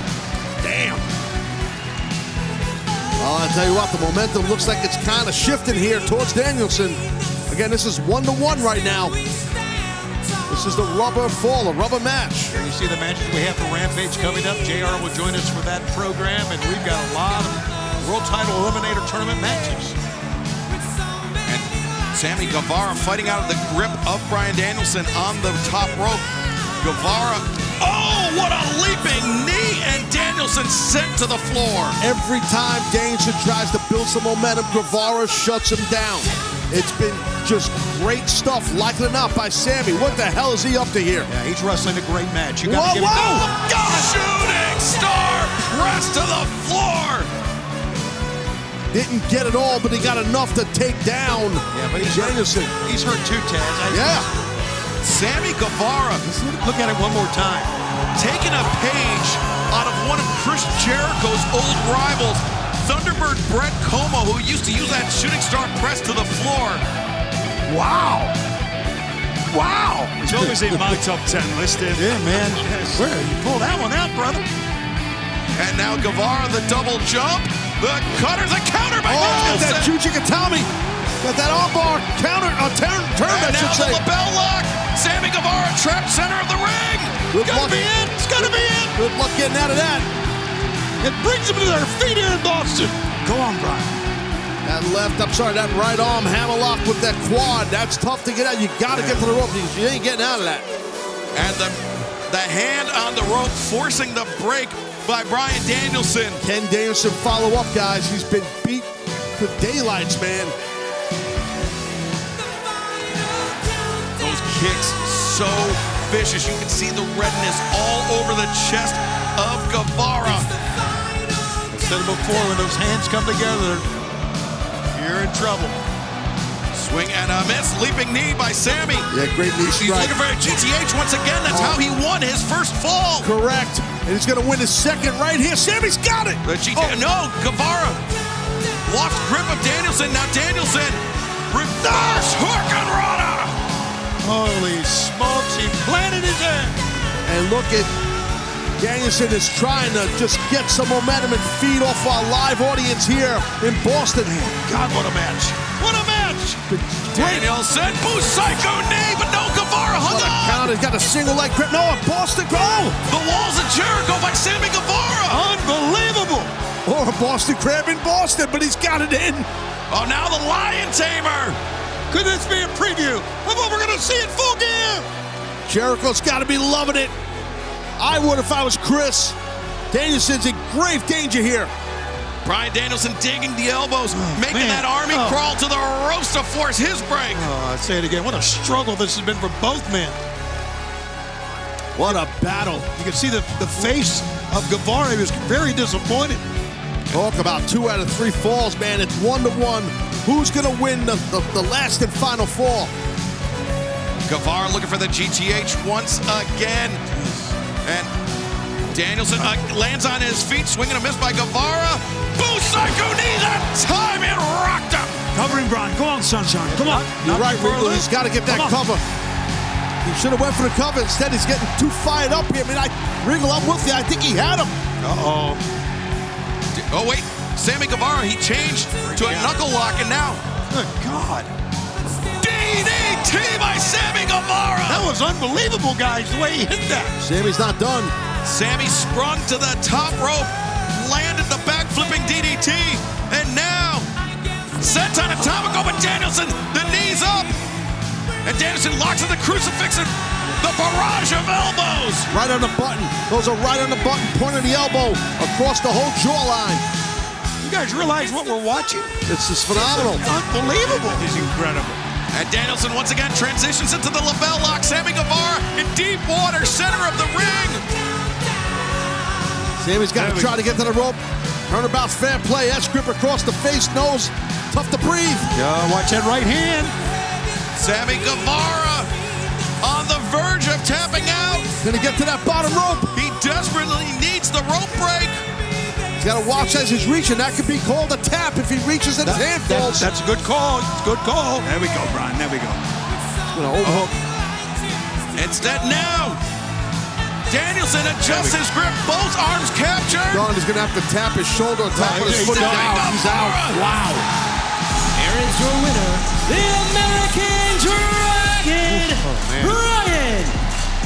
I'll tell you what, the momentum looks like it's kind of shifting here towards Danielson. Again, this is one to one right now. This is the rubber fall, a rubber match. Here you see the matches we have for Rampage coming up. JR will join us for that program, and we've got a lot of World Title Eliminator Tournament matches. And Sammy Guevara fighting out of the grip of Bryan Danielson on the top rope. Guevara, oh, what a leaping knee! And Danielson sent to the floor. Every time Danielson tries to build some momentum, Guevara shuts him down. It's been just great stuff, likely or not, by Sammy. What the hell is he up to here? Yeah, he's wrestling a great match. You Whoa, got to give whoa! him God, shooting star press to the floor. Didn't get it all, but he got enough to take down Yeah, but he's Danielson. hurt. He's hurt too, Taz. I- Yeah. Sammy Guevara, Look at it one more time. taking a page out of one of Chris Jericho's old rivals, Thunderbird Brett Como, who used to use that shooting star press to the floor. Wow. Wow. It's always in my top 10 list. Dave. Yeah, man. Where you pull that one out, brother? And now Guevara, the double jump. The cutters, a counter by Oh, that Danielson. Juji Gatame. Got that armbar counter, uh, turn, turn, I And should now the LeBell Lock. Sammy Guevara trapped center of the ring. Good Gotta luck. be it. It's gotta be it. Good luck getting out of that. It brings them to their feet here in Boston. Go on, Bryan. That left, I'm sorry, that right arm hammerlock with that quad. That's tough to get out. You got to get to the rope because you ain't getting out of that. And the the hand on the rope forcing the break by Bryan Danielson. Ken Danielson follow up, guys. He's been beat to daylights, man. Those kicks so vicious. You can see the redness all over the chest of Guevara. I said it before, when those hands come together, you're in trouble. Swing and a miss. Leaping knee by Sammy. Yeah, great knee strike. He's looking for a GTH once again. That's how he won his first fall. Correct. And he's going to win his second right here. Sammy's got it. The GTH. Oh. No, Guevara lost grip of Danielson. Now Danielson reverse hook on Rana. Holy smokes, he planted his hand. And look at Danielson is trying to just get some momentum and feed off our live audience here in Boston. God, what a match. What a match. Danielson, boost psycho knee, but no Guevara hung What a on. count. He's got a single leg grip. No, a Boston go. Oh, the walls of Jericho by Sammy Guevara. Unbelievable. Or a Boston crab in Boston, but he's got it in. Oh, now the Lion Tamer. Could this be a preview of what we're going to see in full gear? Jericho's got to be loving it. I would if I was Chris. Danielson's in grave danger here. Bryan Danielson digging the elbows, oh, making man. that army Oh. crawl to the ropes to force his break. Oh, I say it again. What a struggle this has been for both men. What a battle. You can see the, the face of Guevara. He was very disappointed. Talk about two out of three falls, man. It's one to one. Who's going to win the, the, the last and final fall? Guevara looking for the GTH once again. And Danielson uh, lands on his feet, swinging a miss by Guevara. Busaiku knee that time it rocked him. Covering Bryan. Go on, Sunshine. Come on. You're right, too Regal. He's got to get that cover. He should have went for the cover. Instead, he's getting too fired up here. I mean, I, Regal, I'm with you. I think he had him. Uh-oh. Oh, wait. Sammy Guevara, he changed to a knuckle lock, and now Good God. DDT by Sammy Guevara. That was unbelievable, guys, the way he hit that. Sammy's not done. Sammy sprung to the top rope, landed the back flipping DDT, and now Senton Atomico, but Danielson, the knees up. And Danielson locks in the crucifix and the barrage of elbows. Right on the button. Those are right on the button, point of the elbow, across the whole jawline. You guys realize what we're watching? This is phenomenal. Unbelievable. He's incredible. And Danielson once again transitions into the LeBell Lock. Sammy Guevara in deep water, center of the ring. Sammy's got to try to get to the rope. Turnabout fair play. That's grip across the face, nose. Tough to breathe. Yeah, watch that right hand. Sammy Guevara on the verge of tapping out. Gonna get to that bottom rope. He desperately needs the rope break. He's got to watch as he's reaching. That could be called a tap if he reaches and his hand That- falls. that's a good call. Good call. There we go, Bryan. There we go. Gonna overhook. Instead, now Danielson adjusts his grip, both arms captured. Don is gonna have to tap his shoulder on top of his He's foot. He's out. He's out. Wow. Here is your winner, the American Dragon, oh, Bryan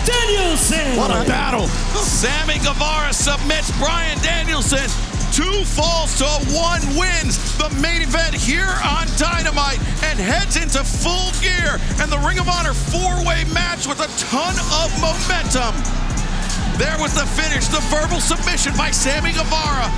Danielson. What a battle. Sammy Guevara submits Bryan Danielson. Two falls to one wins the main event here on Dynamite and heads into full gear and the Ring of Honor four-way match with a ton of momentum. There was the finish, the verbal submission by Sammy Guevara.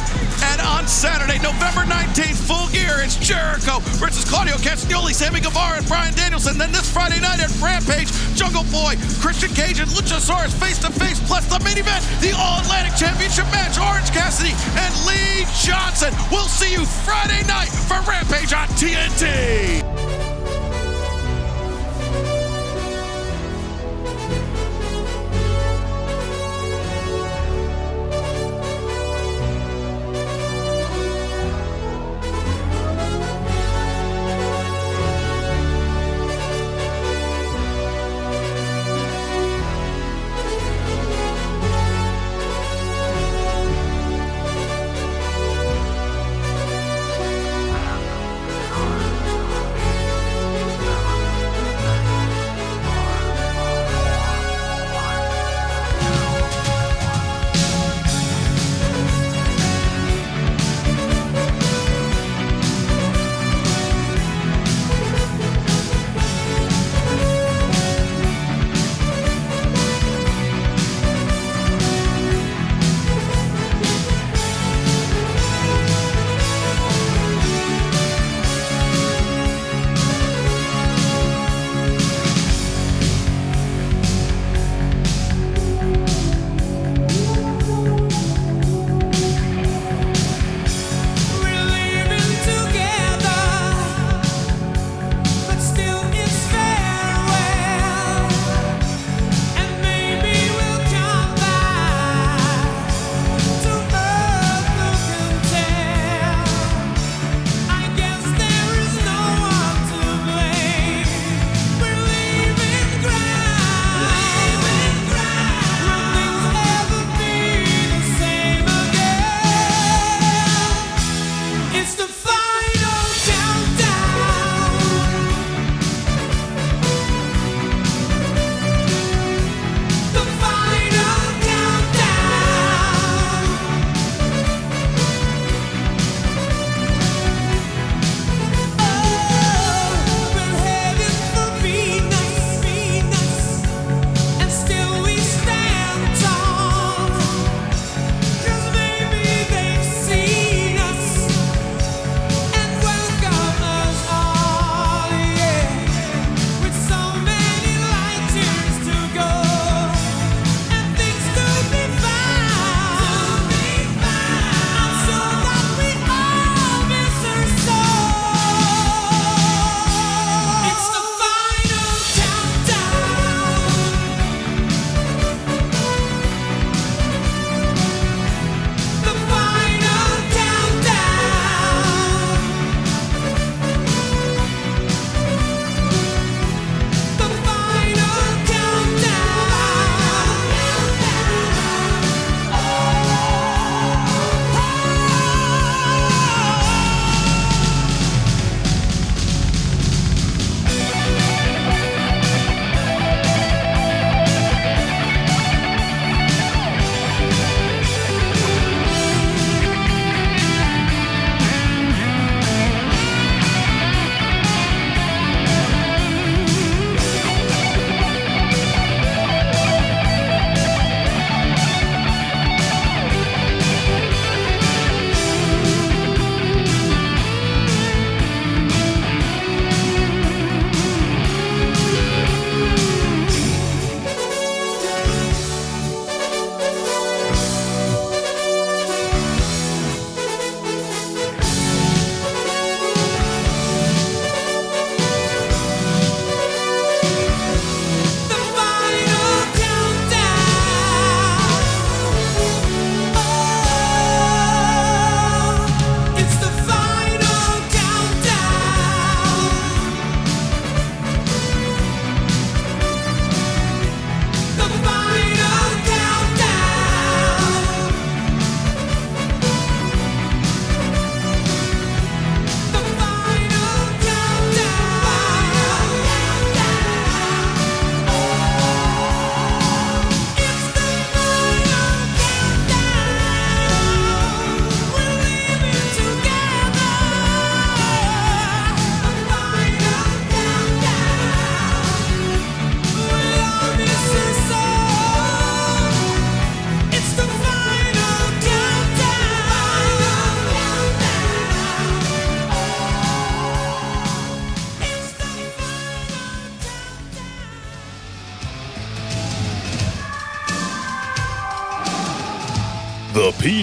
And on Saturday, November 19th, full gear, it's Jericho versus Claudio Castagnoli, Sammy Guevara, and Bryan Danielson. Then this Friday night at Rampage, Jungle Boy, Christian Cage, and Luchasaurus face to face, plus the main event, the All Atlantic Championship match, Orange Cassidy and Lee Johnson. We'll see you Friday night for Rampage on TNT.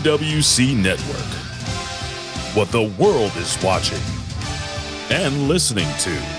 PWC Network. What the world is watching and listening to.